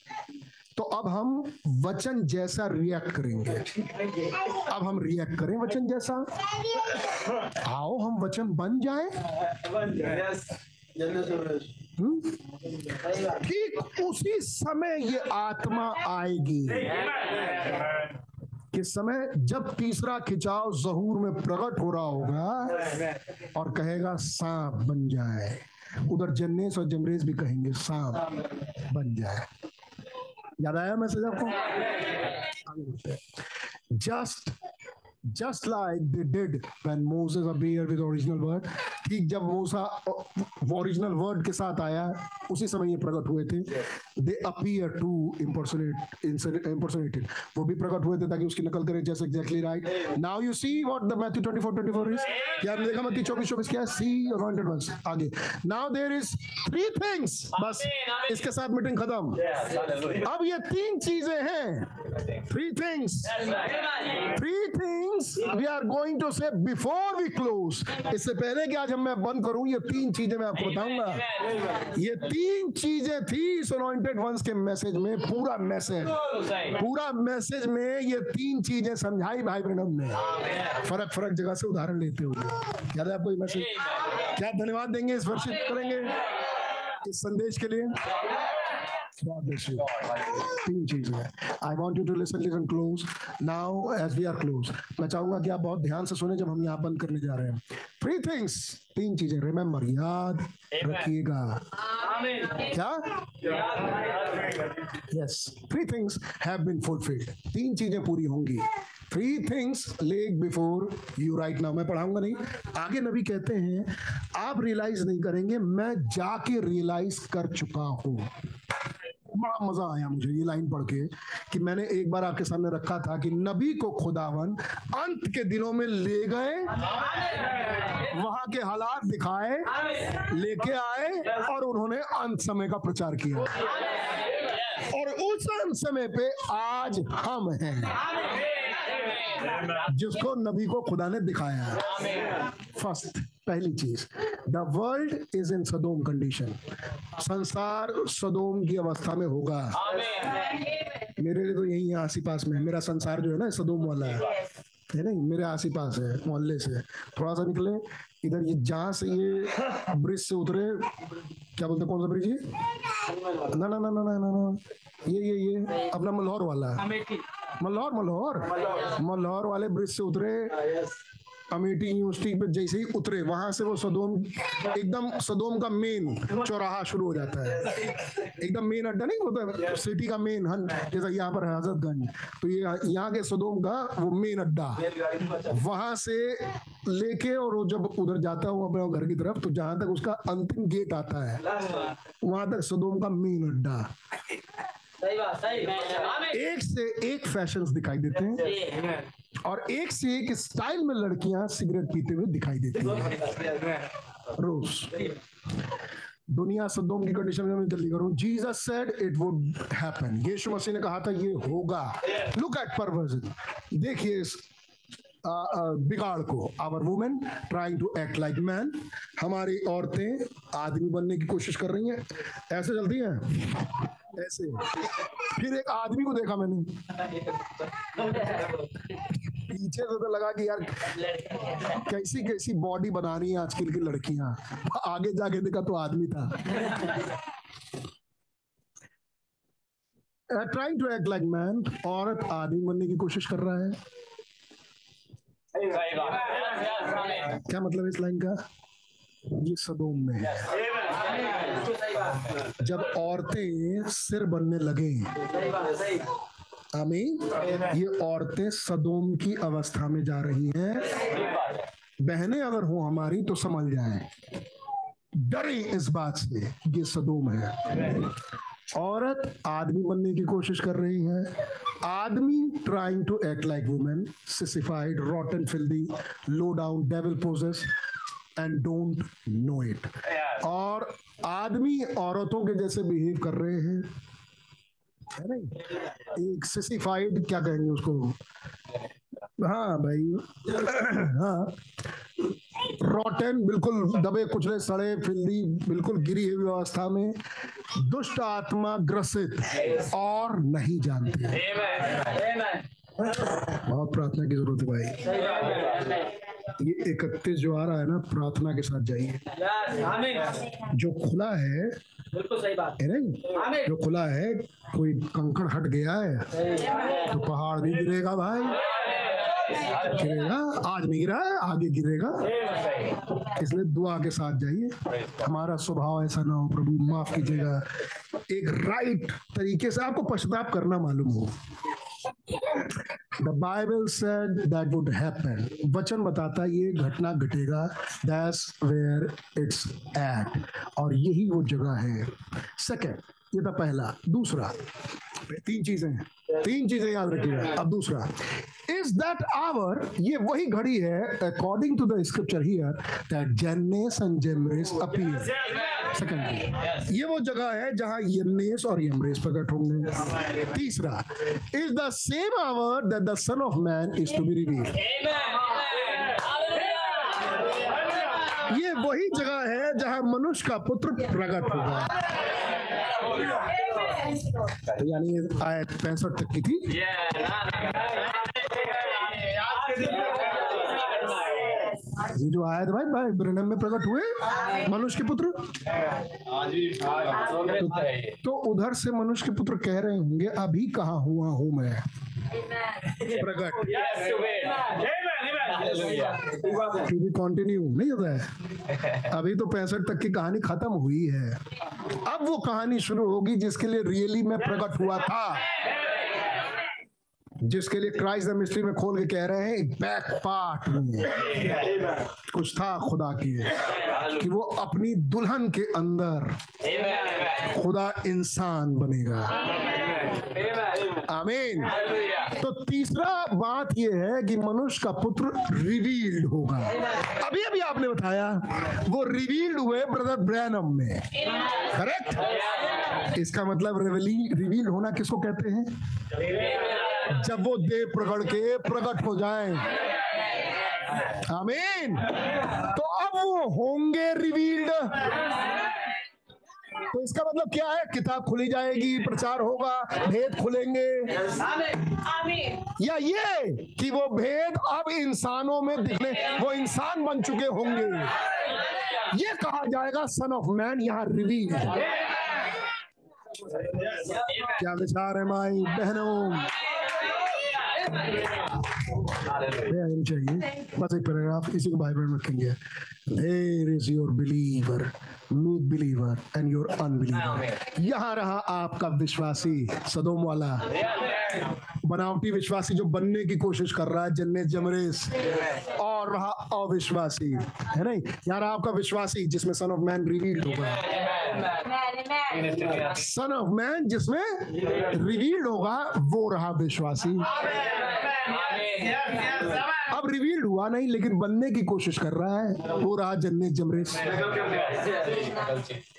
तो अब हम वचन जैसा रिएक्ट करेंगे। अब हम रिएक्ट करें वचन जैसा। आओ, हम वचन बन जाए। हम्म? ठीक उसी समय ये आत्मा आएगी। कि समय? जब तीसरा खिंचाव जहूर में प्रकट हो रहा होगा और कहेगा, सांप बन जाए। उधर जन्नेस और जमरेज भी कहेंगे, सांप बन जाए। याद आया मैसेज आपको? आगे बढ़ते हैं just just like they did when Moses appeared with original word ठीक जब मूसा ओरिजिनल वर्ड के साथ आया उसी समय ये प्रकट हुए थे। They appear to impersonate impersonated वो भी प्रकट हुए थे ताकि उसकी नकल करें जैसे exactly right now you see what the Matthew 24 24 is क्या आपने देखा मत्ती 24 24 क्या? है सी anointed ones आगे। Now there is three things बस इसके साथ मीटिंग खत्म। अब ये तीन चीज़ें हैं। Three things three things we are going to say before we close इससे पहले कि आज हम मैं बंद करूँ, ये तीन चीज़ें मैं आपको बताऊँगा। ये तीन चीज़ें थी इस anointed ones के मैसेज में, पूरा मैसेज पूरा मैसेज में ये तीन चीज़ें समझाई भाई ब्रहणम ने। फ़र्क फ़र्क जगह से उदाहरण लेते हुए। याद है आपको ये मैसेज क्या धन्यवाद देंगे इस वर्षित करेंगे? इस संदेश के लिए? God bless you. तीन चीज़ें हैं I want you to listen listen close now as we are close मैं चाहूँगा कि आप बहुत ध्यान से सुने जब हम यहाँ बंद करने जा रहे हैं। थ्री थिंग्स तीन चीज़ें। रिमेम्बर याद रखिएगा। क्या? Yes three things have been fulfilled तीन चीज़ें पूरी होंगी। Three things leg before you right now मैं पढ़ाऊँगा नहीं। आगे नबी कहते हैं आप रियलाइज़ नहीं करेंगे मैं जाके रियलाइज़ कर चुका हूँ। बड़ा मज़ा आया मुझे ये लाइन पढ़ के कि मैंने एक बार आपके सामने रखा था कि नबी को खुदावन अंत के दिनों में ले गए, वहाँ के हालात दिखाए, लेके आए और उन्होंने अंत समय का प्रचार किया। और उस अंत समय पे आज हम हैं। जिसको नबी को खुदा ने दिखाया है। फ़र्स्ट पहली चीज़ the world is in Sodom condition संसार सदोम की अवस्था में होगा। मेरे लिए तो यही है आसी पास में। मेरा संसार जो है ना सदोम वाला है। है नहीं? मेरे आसी पास है, मोहल्ले से। थोड़ा सा निकले, इधर ये जहाँ से ये ब्रिज से उतरे, क्या बोलते कौन सा ब्रिज ये? ना ना ना ना ना ना ना। ये ये ये अपना मल्हौर वाला। मल्हौर मल्हौर? मल्हौर। वाले ब्रिज से उतरे। अमेठी यूनिवर्सिटी पे जैसे ही उतरे वहाँ से वो सदोम एकदम सदोम का मेन चौराहा शुरू हो जाता है। एकदम मेन अड्डा नहीं होता सिटी का मेन हन जैसा यहाँ पर हजरतगंज। तो ये यहाँ के सदोम का वो मेन अड्डा वहाँ से लेके और वो जब उधर जाता हूँ अपने घर की तरफ़ तो जहाँ तक उसका अंतिम गेट आता है वहाँ तक सदोम का मेन अड्डा। सही बात सही। एक से एक फ़ैशन दिखाई देते हैं। और एक से एक स्टाइल में लड़कियाँ सिगरेट पीते हुए दिखाई देती हैं। रोज। दुनिया सदोम की कंडीशन में मैं जल्दी करूँ। Jesus said it would happen यीशु मसीह ने कहा था ये होगा। लुक एट परवर्जन देखिए इस बिगाड़ को। Our women trying to act like man हमारी औरतें आदमी बनने की कोशिश कर रही हैं। ऐसे चलती हैं? ऐसे। फिर एक आदमी को देखा मैंने। पीछे से तो लगा कि यार कैसी कैसी बॉडी बना रही है आजकल की लड़कियाँ। आगे जाके देखा तो आदमी था। Trying to act like man औरत आदमी बनने की कोशिश कर रहा है। क्या मतलब इस लाइन का? ये सदोम में। है जब औरतें सिर बनने लगे। आमीन। ये औरतें सदोम की अवस्था में जा रही हैं। बहने अगर हो हमारी तो समझ जाए। डरे इस बात से ये सदोम है। औरत आदमी बनने की कोशिश कर रही है। आदमी trying to act like women sissified rotten filthy low down devil possessed and don't know it और आदमी औरतों के जैसे बिहेव कर रहे हैं। है नहीं एक सिसिफाइड क्या कहेंगे उसको? हाँ भाई। हाँ। रॉटन बिल्कुल दबे कुचले सड़े फिल्दी बिल्कुल गिरी हुई अवस्था में दुष्ट आत्मा ग्रसित और नहीं जानते। बहुत प्रार्थना की ज़रूरत है भाई। ये इकतीस जो आ रहा है ना, प्रार्थना के साथ जाइए। जो खुला है जो खुला है, कोई कंकड़ हट गया है तो पहाड़ भी गिरेगा भाई। गिरेगा, आज नहीं गिरा है, आगे गिरेगा। इसलिए दुआ के साथ जाइए। हमारा स्वभाव ऐसा ना हो, प्रभु माफ़ कीजिएगा। एक राइट तरीके से आपको पश्चाताप करना मालूम हो। The Bible said that would happen वचन बताता है, ये घटना घटेगा। दैट्स वेयर इट्स एट और यही वो जगह है। सेकंड ये था पहला। दूसरा तीन चीज़ें तीन चीज़ें याद रखिएगा। अब दूसरा इज़ दैट आवर ये वही घड़ी है according to the scripture here that Jannes and Jambres appear secondly ये वो जगह है जहाँ यन्नेस और यमरेस प्रकट होंगे। तीसरा is the same hour that the son of man is to be revealed ये वही जगह है जहाँ मनुष्य का पुत्र प्रकट होगा। यानी आयत पैंसठ तक की थी ये जो आयत भाई भाई ब्रनम में प्रकट हुए मनुष्य के पुत्र तो तो उधर से मनुष्य के पुत्र कह रहे होंगे अभी कहा हुआ हूँ मैं प्रकट कंटिन्यू नहीं होता है। अभी तो पैंसठ तक की कहानी खत्म हुई है। अब वो कहानी शुरू होगी जिसके लिए रियली मैं प्रकट हुआ था। जिसके लिए क्राइस्ट द मिस्ट्री में खोल के कह रहे हैं बैक पार्ट में। कुछ था खुदा की कि वो अपनी दुल्हन के अंदर खुदा इंसान बनेगा। आमीन। तो तीसरा बात यह है कि मनुष्य का पुत्र रिवील्ड होगा। अभी अभी आपने बताया, वो रिवील्ड हुए ब्रदर ब्रैनम में। करेक्ट इसका मतलब रिवील्ड होना किसको कहते हैं? जब वो देव प्रकट के प्रकट हो जाए। आमीन। तो अब वो होंगे रिवील्ड तो इसका मतलब क्या है? किताब खुली जाएगी, प्रचार होगा, भेद खुलेंगे। या ये कि वो भेद अब इंसानों में दिखने, वो इंसान बन चुके होंगे। ये कहा जाएगा सन ऑफ़ मैन यहाँ रिवील क्या विचार है माई बहनों? आनी चाहिए बस एक पैराग्राफ इसी को बाइबल में रखेंगे there is your believer believer and your unbeliever यहाँ रहा आपका विश्वासी सदोम वाला। बनावटी विश्वासी जो बनने की कोशिश कर रहा है जन्नत जमरेस। और रहा अविश्वासी है नहीं? यहाँ रहा आपका विश्वासी जिसमें सन ऑफ़ मैन रिवील्ड होगा। सन ऑफ़ मैन जिसमें रिवील्ड होगा वो रहा विश्वासी। अब रिवील्ड हुआ नहीं लेकिन बनने की कोशिश कर रहा है वो रहा जन्ने जमरेस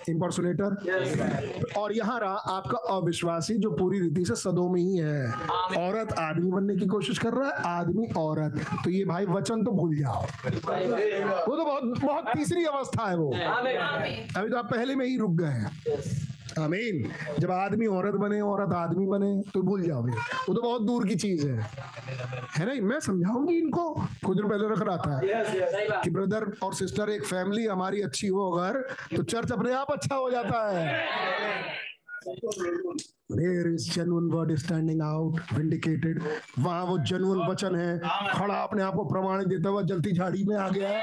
इम्पर्सोनेटर और यहाँ रहा आपका अविश्वासी जो पूरी रीति से सदों में ही है औरत आदमी बनने की कोशिश कर रहा है आदमी औरत तो ये भाई वचन तो भूल जाओ वो तो बहुत बहुत तीसरी अवस्था है वो अभी तो आप पहले में ही रुक गए हैं आमीन जब आदमी औरत बने औरत आदमी बने तो भूल जाओगे। वो तो बहुत दूर की चीज़ है। है ना? मैं समझाऊँगी इनको। कुछ दिन पहले रख रहा था कि ब्रदर और सिस्टर एक फैमिली हमारी अच्छी हो अगर तो चर्च अपने आप अच्छा हो जाता है। There is genuine word standing out, vindicated. वहाँ वो genuine वचन है। खड़ा अपने आप को प्रमाणित देता हुआ जलती झाड़ी में आ गया।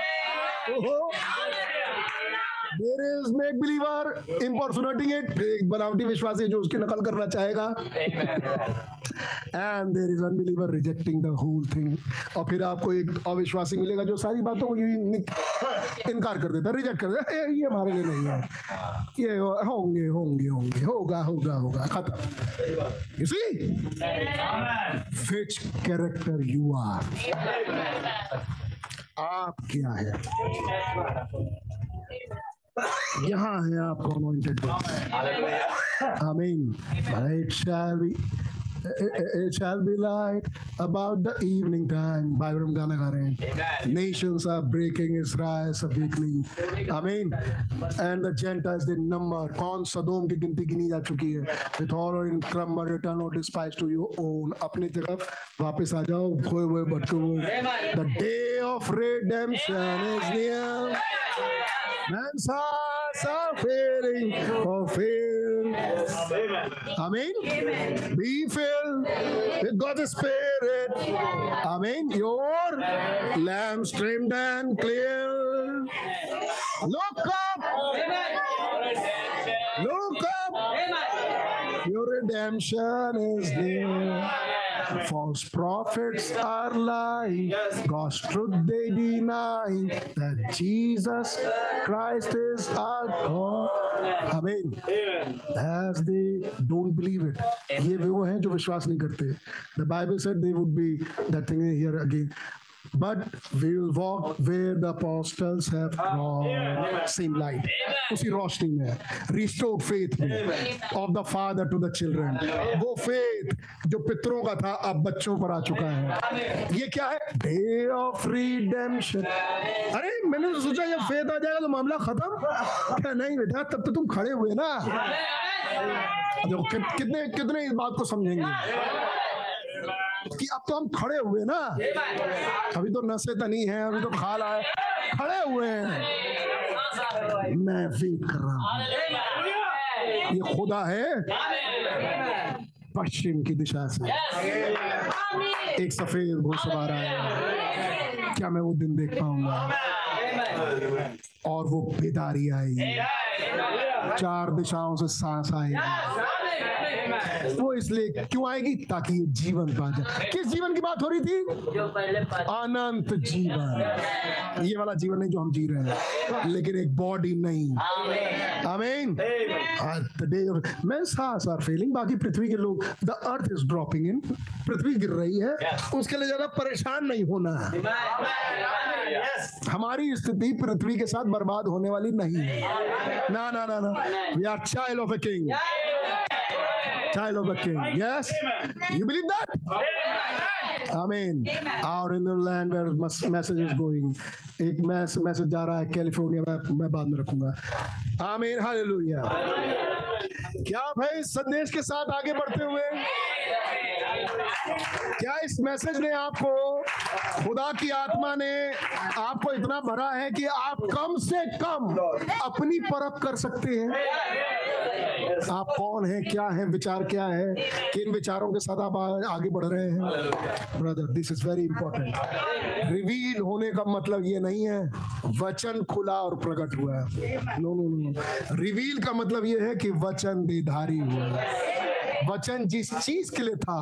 Make believer एक बनावटी विश्वासी जो उसकी नकल करना चाहेगा। And there is unbeliever rejecting the whole thing और फिर आपको एक अविश्वासी मिलेगा जो सारी बातों को इनकार कर देता रिजेक्ट कर देता ये हमारे लिए नहीं है। ये होंगे होंगे होंगे। होगा होगा होगा। खत्म। You see which character you are आप क्या है? यहाँ है anointed one. Amen. It shall be. It, it shall be light about the evening time. Bible में गाना गा रहे हैं. Nations are breaking Israel's weakling. Amen. And the Gentiles they number. कौन सदोम की गिनती गिनी जा चुकी है. With horror in crumble return or despise to your own. अपनी तरफ़ वापस आ जाओ खोए हुए बच्चों. The day of redemption is near. Man's hearts are failing for fear. Amen. Be filled with God's Spirit. Amen. Your lamp streamed and clear. Look up. Look up. Your redemption is near. False prophets are lying. God's truth they deny. That Jesus Christ is our God. Amen. As they don't believe it. ये वो हैं जो विश्वास नहीं करते. The Bible said they would be that thing here again. But we'll walk where the apostles उसी रोशनी में restore faith of the father to the children वो फेथ जो पितरों का था अब बच्चों पर आ चुका है ये क्या है डे ऑफ़ फ्रीडमशन अरे मैंने तो सोचा जब फेथ आ जाएगा तो मामला खत्म क्या नहीं बेटा तब तो तुम खड़े हुए ना देखो कितने कितने इस बात को समझेंगे कि अब तो हम खड़े हुए ना। अभी तो नशे तो नहीं है, अभी तो खाल आए खड़े हुए हैं। मैं वेट कर रहा हूँ। ये खुदा है। पश्चिम की दिशा से। एक सफ़ेद घुड़सवार आया क्या मैं वो दिन देख पाऊँगा? और वो बेदारी आई चार दिशाओं से सांस वो इसलिए क्यों आएगी? ताकि ये जीवन पा जाए। किस जीवन की बात हो रही थी? अनंत जीवन। ये वाला जीवन नहीं जो हम जी रहे हैं लेकिन एक बॉडी नहीं। आमीन मैं सांस आर फीलिंग बाकी पृथ्वी के लोग the earth is dropping in पृथ्वी गिर रही है उसके लिए ज़्यादा परेशान नहीं होना। है हमारी स्थिति पृथ्वी के साथ बर्बाद होने वाली नहीं है। ना ना ना ना। We are child of a king child of the king. Yes? You believe that? Amen. Out in the land where message is going. एक मैस मैसेज जा रहा है कैलिफ़ोर्निया में मैं बाद में रखूँगा आमीन हालेलुया क्या भाई संदेश के साथ आगे बढ़ते हुए क्या इस मैसेज ने आपको खुदा की आत्मा ने आपको इतना भरा है कि आप कम से कम अपनी परख कर सकते हैं आप कौन हैं? क्या हैं? विचार क्या है? किन विचारों के साथ आप आगे बढ़ रहे हैं? Brother this is very important reveal होने का मतलब ये नहीं है वचन खुला और प्रकट हुआ है। नो नो नो रिवील का मतलब ये है कि वचन देधारी हुआ है। वचन जिस चीज़ के लिए था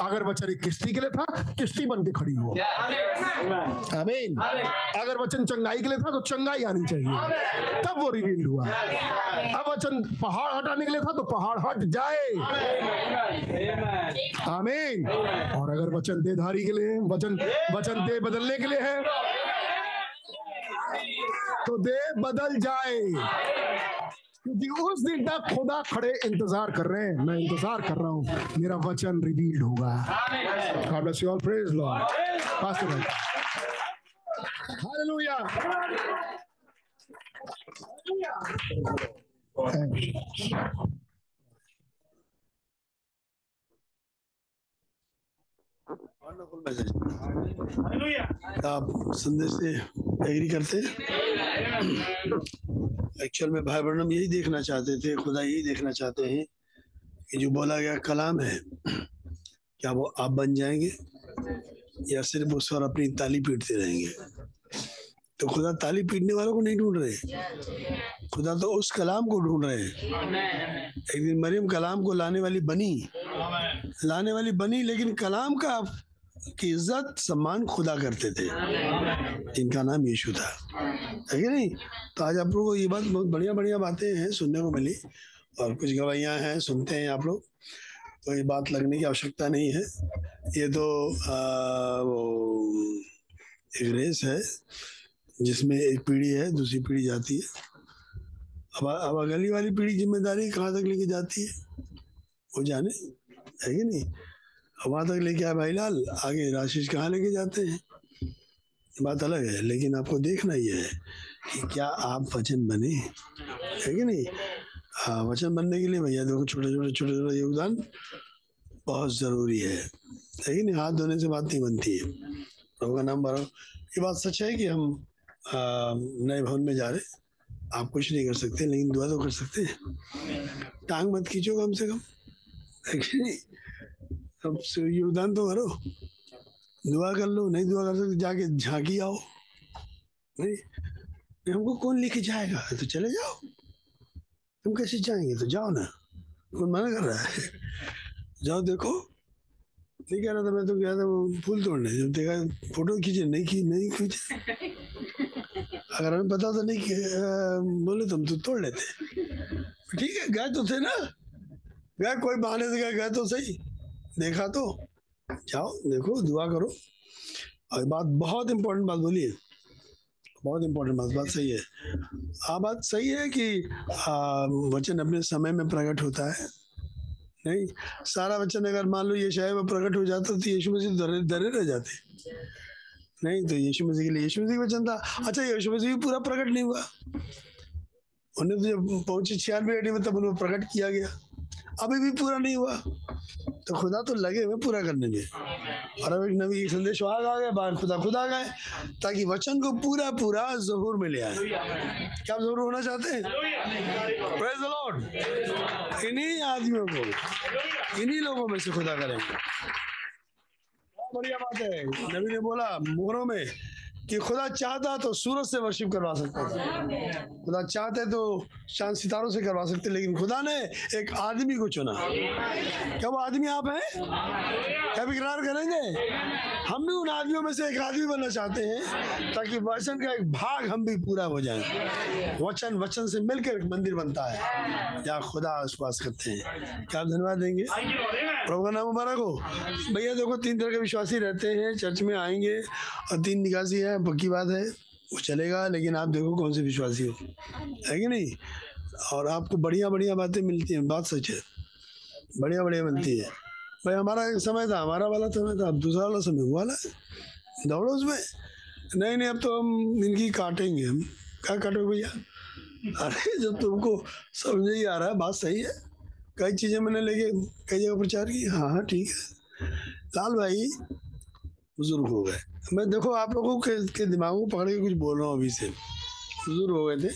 अगर वचन एक किश्ती के लिए था किश्ती बन के खड़ी हो। आमीन अगर वचन चंगाई के लिए था तो चंगाई आनी चाहिए। तब वो रिवील हुआ। अब वचन पहाड़ हटाने के लिए था तो पहाड़ हट जाए। आमीन और अगर वचन देधारी के लिए वचन वचन दे बदलने के लिए है तो दे बदल जाए। क्योंकि उस दिन तक खुदा खड़े इंतज़ार कर रहे हैं मैं इंतज़ार कर रहा हूँ मेरा वचन रिवील्ड होगा God bless you all. Praise Lord. Pastor भाई. Hallelujah. Thank you. Wonderful message आप संदेश से एग्री करते एक्चुअल में भाई ब्रनम यही देखना चाहते थे, खुदा यही देखना चाहते हैं कि जो बोला गया कलाम है, क्या वो आप बन जाएँगे या सिर्फ़ उस पर अपनी ताली पीटते रहेंगे? तो खुदा ताली पीटने वालों को नहीं ढूंढ रहे। खुदा तो उस कलाम को ढूंढ रहे हैं। एक दिन मरियम कलाम को लाने वाली बनी। लाने वाली बनी, लेकिन कलाम का की इज़्ज़त, सम्मान खुदा करते थे। जिनका नाम यीशु था। है कि नहीं तो आज आप लोगों को ये बात बहुत बढ़िया बढ़िया बातें हैं सुनने को मिली और कुछ गवाहियाँ हैं सुनते हैं आप लोग तो ये बात लगने की आवश्यकता नहीं है। ये तो आ, वो एक रेस है जिसमें एक पीढ़ी है दूसरी पीढ़ी जाती है। अब अब अगली वाली पीढ़ी ज़िम्मेदारी कहाँ तक लेके जाती है वो जाने है कि नहीं? वहाँ तक लेके आए भाई लाल आगे राशिश कहाँ लेके जाते हैं? बात अलग है, लेकिन आपको देखना ये है कि क्या आप वचन बने। है कि नहीं? हाँ वचन बनने के लिए भैया देखो छोटे छोटे छोटे छोटे योगदान बहुत ज़रूरी है। कि नहीं? हाथ धोने से बात नहीं बनती है। प्रभु का नाम भरो ये बात सच है कि हम नए भवन में जा रहे आप कुछ नहीं कर सकते, लेकिन दुआ तो कर सकते हैं। टांग मत खींचो कम से कम। योगदान तो करो दुआ कर लो, नहीं दुआ कर सकते, जाके झांकी आओ। नहीं हमको कौन लेके जाएगा? तो चले जाओ। तुम कैसे जाएँगे? तो जाओ ना। कौन मना कर रहा है? जाओ देखो। नहीं कह रहा था, मैं तो गया था फूल तोड़ने। जब देखा, फ़ोटो खींचे, नहीं खींच नहीं खींचे। अगर हमें पता तो नहीं बोले तुम तो तोड़ लेते। ठीक है, गए तो थे ना। गए, कोई बहाने से गए गए तो सही। देखा तो। जाओ, देखो, दुआ करो। और बात बहुत इंपॉर्टेंट बात बोली। बहुत इंपॉर्टेंट बात बात सही है। हाँ बात सही है कि वचन अपने समय में प्रकट होता है। नहीं, सारा वचन अगर मान लो ये शायद में प्रकट हो जाता तो यीशु मसीह डरे डरे रह जाते। नहीं तो यीशु मसीह के लिए, यीशु मसीह वचन था। अच्छा यीशु मसीह भी पूरा प्रकट नहीं हुआ। उन्हें तो जब पहुँचे छियानवे में तब उन्हें प्रकट किया गया। अभी भी पूरा नहीं हुआ। तो खुदा तो लगे हुए पूरा करने में। और अब एक नबी संदेश आ गए बाहर खुदा खुदा गए ताकि वचन को पूरा पूरा जहूर में ले आए। क्या आप जहूर होना चाहते हैं? The Lord. इन्हीं आदमियों को, इन्हीं लोगों में से खुदा बहुत बढ़िया बात है। नबी ने बोला, मोहरों में कि खुदा चाहता तो सूरज से वर्शिप करवा सकता था। खुदा चाहते तो चाँद सितारों से करवा सकते लेकिन खुदा ने एक आदमी को चुना। क्या वो आदमी आप हैं? क्या इकरार करेंगे? हम भी उन आदमियों में से एक आदमी बनना चाहते हैं ताकि वचन का एक भाग हम भी पूरा हो जाए। वचन वचन से मिलकर एक मंदिर बनता है या खुदा विश्वास करते हैं। क्या आप धन्यवाद देंगे? प्रभु का नाम मुबारक हो। भैया देखो तीन तरह के विश्वासी रहते हैं चर्च में आएँगे और तीन निकासी है। पक्की बात है, वो चलेगा, लेकिन आप देखो कौन से विश्वासी हो। है कि नहीं? और आपको बढ़िया बढ़िया बातें मिलती हैं, बात सच है। बढ़िया बढ़िया मिलती है। भाई, हमारा एक समय था, हमारा वाला समय था, अब दूसरा वाला समय हुआ है दौड़ो उसमें। नहीं नहीं, अब तो हम इनकी काटेंगे, हम क्या काटोगे भैया? अरे, जब तुमको समझ ही आ रहा है, बात सही है। कई चीज़ें मैंने लेके, कई जगह प्रचार की। हाँ हाँ ठीक है। लाल भाई, बुज़ुर्ग हो गए। मैं देखो आप लोगों के, के दिमाग को पकड़ के कुछ बोल रहा हूँ अभी से। बुज़ुर्ग हो गए थे।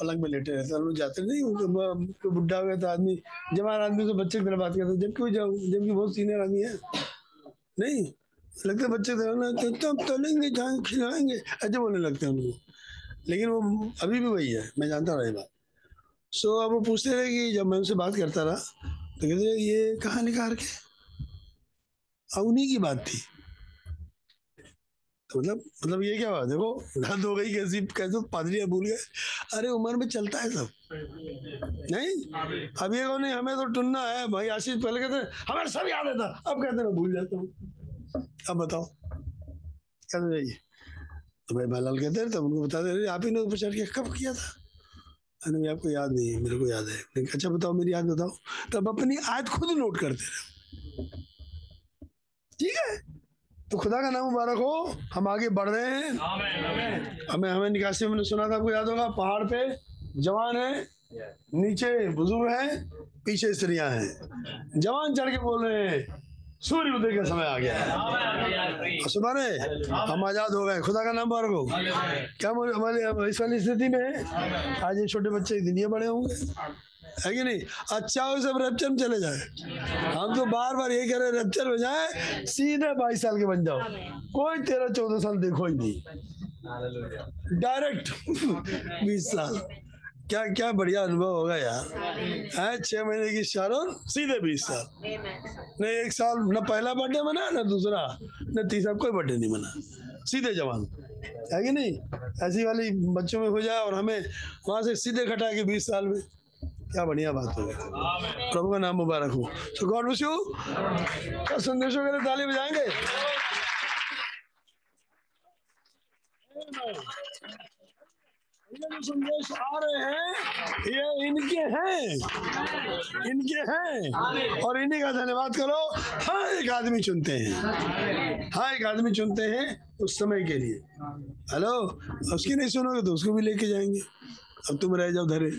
पलंग में लेटे रहते हम लोग जाते नहीं ब- बुढ़ा हो गया था आदमी। जवान आदमी तो बच्चे की तरह बात करते जबकि जबकि बहुत सीनियर आदमी है। नहीं लगते बच्चे थे ना तो तब तलेंगे जाएँगे खिलाएँगे। ऐसे बोलने लगते हैं उनको। लेकिन वो अभी भी वही है मैं जानता रहा ये बात। सो अब वो पूछते रहे कि जब मैं उनसे बात करता रहा तो कहते ये कहाँ निकाल के? उन्हीं की बात थी। तो मतलब मतलब ये क्या देखो हद हो गई, कैसी, कैसे पादरी भूल गए। अरे, उम्र में चलता है सब। नहीं? अब ये नहीं हमें तो टुनना है। भाई, आशीष पहले कहते हमें सब याद रहता। अब कहते मैं भूल जाता हूँ। अब बताओ। क्या जाइए तो भाई भाईलाल कहते हैं तब उनको बता दे आप ही ने पूछा कि कब किया था? मैंने भाई, आपको याद नहीं है, मेरे को याद है। अच्छा बताओ, मेरी याद बताओ। तब अपनी आयत खुद नोट करते रहे। ठीक है? तो खुदा का नाम मुबारक हो हम आगे बढ़ रहे हैं। हमें हमें निकासी में सुना था आपको याद होगा पहाड़ पे जवान है नीचे बुज़ुर्ग है पीछे स्त्रियाँ हैं। जवान चढ़ के बोल रहे हैं सूर्य उदय का समय आ गया है। सुना रहे हम आज़ाद हो गए खुदा का नाम मुबारक हो। क्या हमारे इस वाली स्थिति में आज ये छोटे बच्चे दिन ये बड़े होंगे? है कि नहीं? अच्छा हो सब रेप्चर में चले जाए। हम तो बार बार यही कह रहे रेप्चर हो जाए, सीधे बाईस साल के बन जाओ। कोई तेरह, चौदह साल देखो ही नहीं। डायरेक्ट बीस साल। क्या क्या बढ़िया अनुभव होगा यार। है, छह महीने की शारोन सीधे बीस साल। नहीं एक साल, न पहला बर्थडे मना, न दूसरा। न तीसरा, कोई बर्थडे नहीं मना। सीधे जवान। है कि नहीं? ऐसी वाली बच्चों में हो जाए और हमें वहाँ से सीधे खटा के बीस साल में। क्या बढ़िया बात हो प्रभु का नाम मुबारक हो। तो गॉड विश यू। क्या संदेशों लिए ताली बजाएँगे? संदेश आ रहे हैं, ये इनके हैं। इनके हैं। और इन्हीं का धन्यवाद करो। हाँ एक आदमी चुनते हैं। हाँ एक आदमी चुनते हैं उस समय के लिए। हेलो? उसकी नहीं सुनोगे तो उसको भी लेके जाएँगे। अब तुम रह जाओ धरे।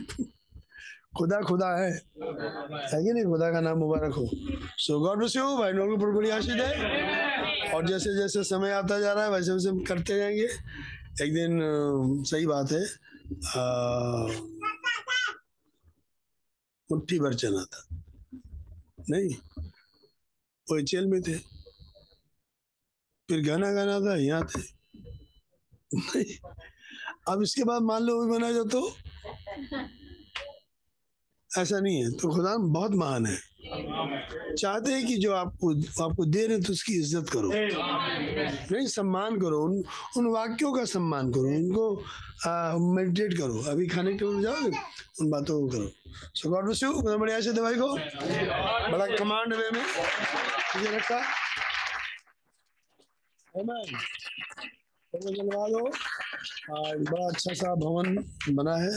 खुदा खुदा है। है कि नहीं? खुदा का नाम मुबारक हो। सो गॉड ब्लेस यू भाई लोगों पर बड़ी आशीष है और जैसे जैसे समय आता जा रहा है, वैसे वैसे करते जाएँगे। एक दिन सही बात है। मुट्ठी भर चना था। नहीं, वो एचएल में थे। फिर गाना गाना था, यहाँ थे। नहीं, अब इसके बाद मान लो भी बना जाओ तो ऐसा नहीं है। तो खुदा बहुत महान है। चाहते हैं कि जो आपको आपको दे रहे तो उसकी इज़्ज़त करो। नहीं, सम्मान करो। उन उन वाक्यों का सम्मान करो। उनको मेडिटेट करो। अभी खाने के लिए जाओगे उन बातों को करो। सो गॉड ब्लेस यू बढ़िया से दवाई को बड़ा कमांड वे में ये रखा। Amen. तो बड़ा अच्छा सा भवन बना है।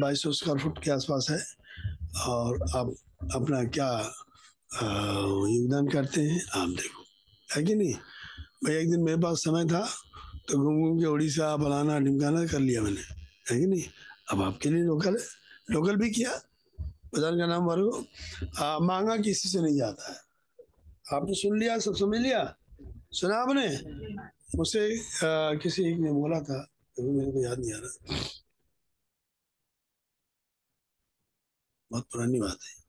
बाईस सौ स्क्वायर फुट के आसपास है। और आप अपना क्या योगदान करते हैं, आप देखो। है कि नहीं? भाई, एक दिन मेरे पास समय था तो घूम घूम के उड़ीसा फलाना, ढिमकाना कर लिया मैंने। है कि नहीं? अब आपके लिए लोकल है। लोकल भी किया। बाज़ार का नाम वर्गो मांगा किसी से नहीं जाता है। आपने सुन लिया? सब समझ लिया? सुना आपने? मुझसे किसी एक ने बोला था अभी मेरे को याद नहीं आ रहा। बहुत पुरानी बात है।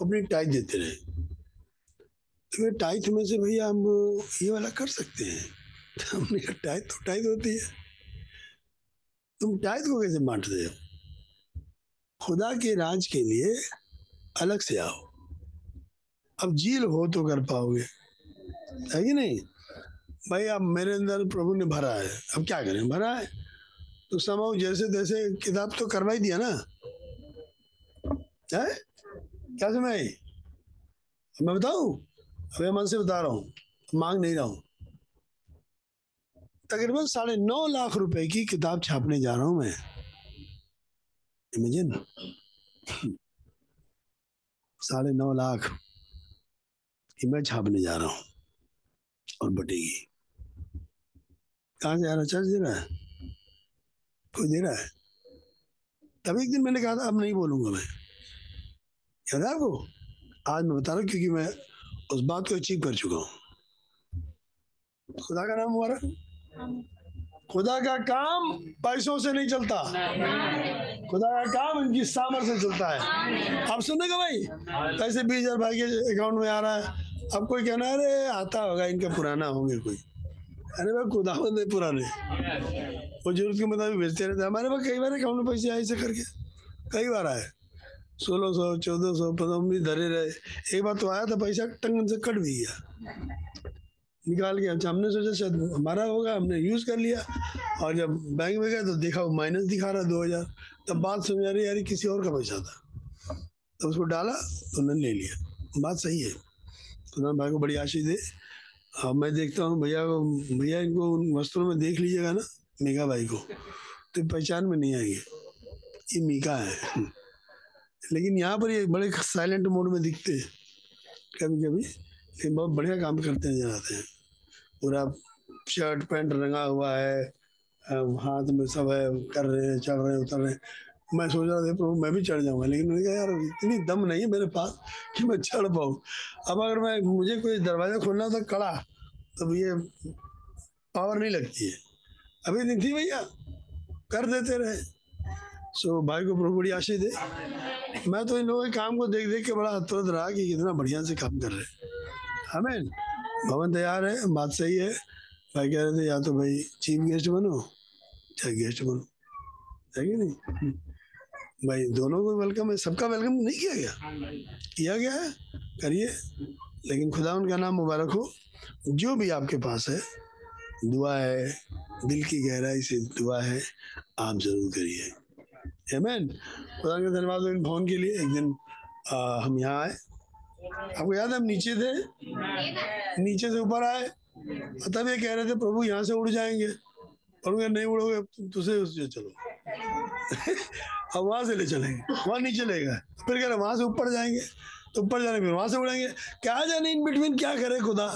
अपनी टाइट देते रहे। तो टाइट में से भैया हम ये वाला कर सकते हैं। हमने कहा, टाइट तो टाइट होती है। तुम टाइट को कैसे बांटते हो? खुदा के राज के लिए अलग से आओ। अब झील हो तो कर पाओगे। है कि नहीं? भाई, अब मेरे अंदर प्रभु ने भरा है। अब क्या करें? भरा है। तो समाओ जैसे तैसे किताब तो करवा ही दिया ना। है? क्या समय आई मैं बताऊँ? अभी मन से बता रहा हूँ। मांग नहीं रहा हूँ। तकरीबन साढ़े नौ लाख रुपए की किताब छापने जा रहा हूँ मैं। इमेजिन साढ़े नौ लाख की मैं छापने जा रहा हूँ। और बटेगी। कहाँ से आ रहा चार्ज दे रहा है? कोई दे रहा है? तब एक दिन मैंने कहा था, अब नहीं बोलूँगा मैं। याद है आपको आज मैं बता रहा हूँ क्योंकि मैं उस बात को अचीव कर चुका हूँ खुदा का नाम हुआ खुदा का काम पैसों से नहीं चलता खुदा का काम इनकी सामर से चलता है आप सुनेगा भाई पैसे बीस हज़ार भाई के अकाउंट में आ रहा है अब कोई कहना है अरे आता होगा इनका पुराना होंगे कोई अरे भाई खुदा बंदे पुराने वो ज़रूरत के मुताबिक भेजते रहते हमारे पास कई बार अकाउंट में पैसे आए ऐसे करके कई बार आए सोलह सौ, चौदह सौ, पंद्रह भी धरे रहे। एक बार तो आया था पैसा टंगन से कट भी गया। निकाल के हमने सोचा शायद हमारा होगा, हमने यूज़ कर लिया। और जब बैंक में गए तो देखा वो माइनस दिखा रहा दो हज़ार। तब बात समझ आ रही यार किसी और का पैसा था। तो उसको डाला तो उन्होंने ले लिया। बात सही है। तो भाई को बड़ी आशी दे। अब मैं देखता हूँ, भैया को भैया इनको उन वस्त्रों में देख लीजिएगा ना, मीका भाई को। तो पहचान में नहीं आएँगे। ये मीका है। लेकिन यहाँ पर ये बड़े साइलेंट मोड में दिखते हैं। कभी कभी लेकिन बहुत बढ़िया काम करते हैं आते हैं। पूरा शर्ट पैंट रंगा हुआ है हाथ में सब है, कर रहे हैं, चढ़ रहे हैं, उतर रहे हैं। मैं सोच रहा था प्रभु, मैं भी चढ़ जाऊँगा। लेकिन मैंने कहा, यार, इतनी दम नहीं है मेरे पास कि मैं चढ़ पाऊँ। अब अगर मैं, मुझे कोई दरवाज़ा खोलना होता कड़ा तो ये पावर नहीं लगती है। अभी नहीं थी भैया, कर देते रहे। सो भाई को प्रभु बड़ी आशीष दे। मैं तो इन लोगों के काम को देख देख के बड़ा तुरंत रहा कि कितना बढ़िया से काम कर रहे हैं। हमें भवन तैयार है, बात सही है। भाई कह रहे थे, या तो भाई चीफ गेस्ट बनो चाहे गेस्ट बनो। है कि नहीं? भाई दोनों को वेलकम है, सबका वेलकम नहीं किया गया? किया गया है, करिए। लेकिन खुदा उनका नाम मुबारक हो। जो भी आपके पास है, दुआ है, दिल की गहराई से दुआ है, आप ज़रूर करिए। आमेन खुदा का धन्यवाद इन भवन के लिए एक दिन आ, हम यहाँ आए। आपको याद है हम नीचे थे? नीचे से ऊपर आए। और तब ये कह रहे थे प्रभु यहाँ से उड़ जाएँगे। और उनका नहीं उड़ोगे तुम तुझे उससे चलो। अब वहाँ से ले चलेंगे। वहाँ नीचे लेगा फिर कह रहे वहाँ से ऊपर जाएँगे। तो ऊपर जाने फिर वहाँ से उड़ेंगे। क्या जाने इन बिटवीन क्या करे खुदा?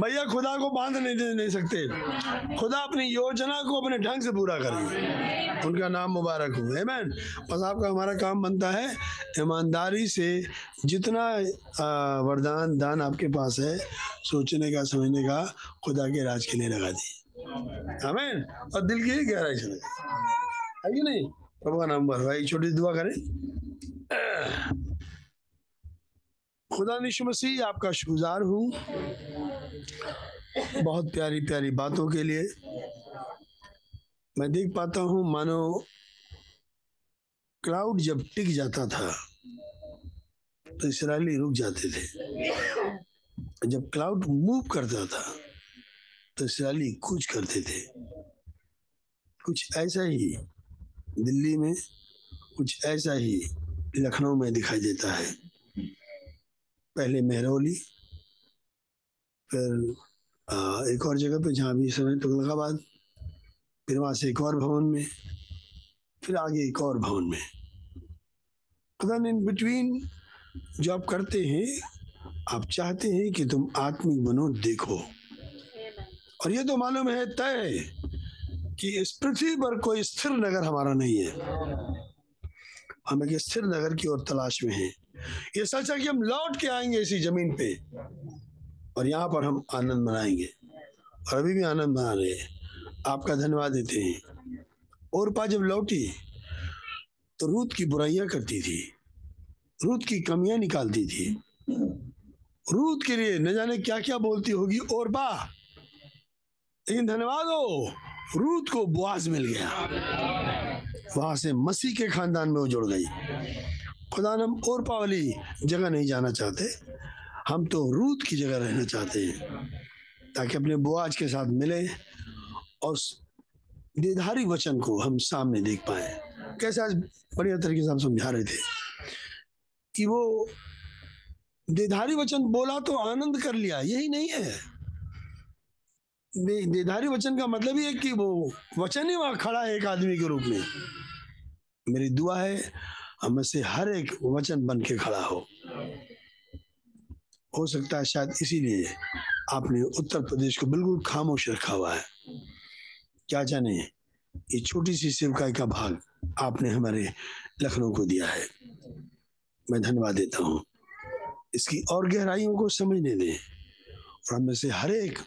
भैया खुदा को बाँध नहीं दे नहीं सकते। खुदा अपनी योजना को अपने ढंग से पूरा करेंगे उनका नाम मुबारक हो। आमेन बस आपका हमारा काम बनता है ईमानदारी से जितना वरदान, दान आपके पास है, सोचने का, समझने का खुदा के राज के लिए लगा दी आमेन और दिल की गहराई से लगा। है कि नहीं? प्रभु का नाम भाई छोटी दुआ करें। खुदा निश मसीह, आपका शुक्रगुजार हूँ। बहुत प्यारी प्यारी बातों के लिए। मैं देख पाता हूँ, मानो क्लाउड जब टिक जाता था तो इसराइली रुक जाते थे। जब क्लाउड मूव करता था तो इसराइली कुछ करते थे। कुछ ऐसा ही दिल्ली में, कुछ ऐसा ही लखनऊ में दिखाई देता है। पहले मेहरौली फिर आ, एक और जगह पे जहाँ भी समय तुगलकाबाद फिर वहाँ से एक और भवन में फिर आगे एक और भवन में। खुदा इन बिटवीन जो आप करते हैं आप चाहते हैं कि तुम आत्मिक बनो देखो। और ये तो मालूम है तय कि इस पृथ्वी पर कोई स्थिर नगर हमारा नहीं है। हम एक स्थिर नगर की ओर तलाश में हैं। ये सच है कि हम लौट के आएँगे इसी ज़मीन पे और यहाँ पर हम आनंद मनाएँगे। और अभी भी आनंद मना रहे हैं। आपका धन्यवाद देते हैं। और पा जब लौटी तो रूत की बुराइयाँ करती थी। रूत की कमियाँ निकालती थी। रूत के लिए न जाने क्या क्या बोलती होगी। और बा, लेकिन धन्यवाद हो, रूत को बुआज मिल गया। वहाँ से मसीह के खानदान में वो जुड़ गई। खुदा हम और वाली जगह नहीं जाना चाहते। हम तो रूत की जगह रहना चाहते हैं, ताकि अपने बुआज के साथ मिले और देधारी वचन को हम सामने देख पाए। कैसे आज बढ़िया तरीके से हम समझा रहे थे कि वो देधारी वचन बोला तो आनंद कर लिया, यही नहीं है। देधारी वचन का मतलब है कि वो वचन ही वहाँ खड़ा है एक आदमी के रूप में। मेरी दुआ है हम से हर एक वचन बन के खड़ा हो। हो सकता है शायद इसीलिए आपने उत्तर प्रदेश को बिल्कुल खामोश रखा हुआ है। क्या जाने, ये छोटी सी सेवकाई का भाग आपने हमारे लखनऊ को दिया है। मैं धन्यवाद देता हूँ। इसकी और गहराइयों को समझने दें और हमें से हर एक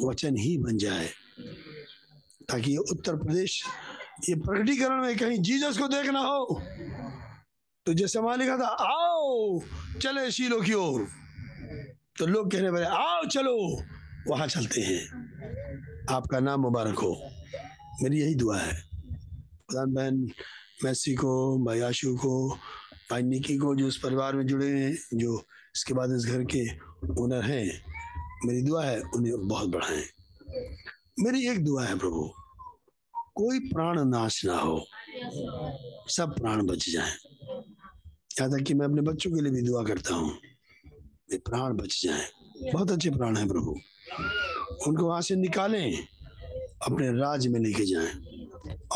वचन ही बन जाए, ताकि ये उत्तर प्रदेश, ये प्रकटीकरण में कहीं जीसस को देखना हो। तो जैसे लिखा था आओ, चले शीलो की ओर। तो लोग कहने वाले, आओ, चलो। वहाँ चलते हैं। आपका नाम मुबारक हो। मेरी यही दुआ है। प्रधान बहन, मैसी को, भाई आशु को, भाई निकी को, जो इस परिवार में जुड़े हैं, जो इसके बाद इस घर के ओनर हैं, मेरी दुआ है, उन्हें बहुत बढ़ाएँ। मेरी एक दुआ है प्रभु, कोई प्राण नाश ना हो, सब प्राण बच जाएँ। यहाँ तक कि मैं अपने बच्चों के लिए भी दुआ करता हूँ। वे प्राण बच जाए। बहुत अच्छे प्राण हैं प्रभु। उनको वहाँ से निकालें अपने राज्य में लेके जाएँ।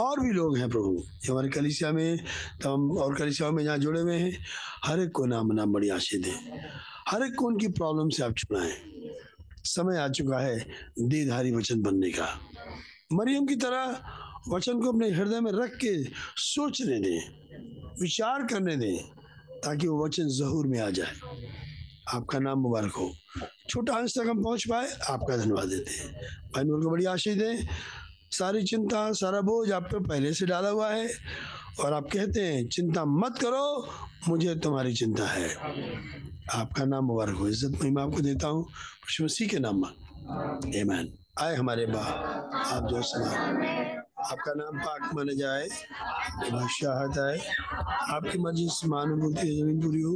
और भी लोग हैं प्रभु। जो हमारे कलिसिया में तो हम और कलिसियाओं में जहाँ जुड़े हुए हैं। हर एक को नाम नाम बड़ी आशीष दें। हर एक को उनकी प्रॉब्लम से आप छुड़ाएँ। समय आ चुका है देधारी वचन बनने का। मरियम की तरह वचन को अपने हृदय में रख के सोचने दें विचार करने दें। ताकि वो वचन जहूर में आ जाए। आपका नाम मुबारक हो। छोटा अंश तक हम पहुँच पाए, आपका धन्यवाद देते हैं। भाई नूर को बड़ी आशीष दें। सारी चिंता, सारा बोझ आप पे पहले से डाला हुआ है और आप कहते हैं, चिंता मत करो, मुझे तुम्हारी चिंता है। आपका नाम मुबारक हो। इज़्ज़त महिमा आपको देता हूँ। मसीह के नाम में आए हमारे बा आप जो समा आपका नाम पाक माना जाए बादशाहत आए आपकी मर्ज़ी से मानवभूति ज़मीन पूरी हो।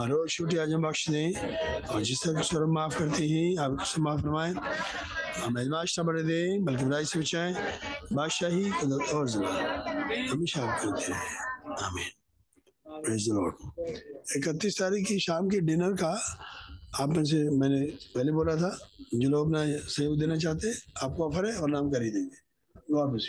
और छोटी आज़म बख्श दें और जिस तरह स्वर माफ़ करते हैं, आप उससे माफ़ फरमाएँ। हम अजमाश न बढ़े दें, बल्कि बुराई से बचाएँ। बादशाही कुदरत और जला हमेशा करते रहे। आमीन। इकतीस तारीख की शाम के डिनर का आप में से मैंने पहले बोला था, जो लोग अपना सहयोग देना चाहते हैं, आपको ऑफ़र है और नाम कर ही देंगे गॉड ब्लेस यू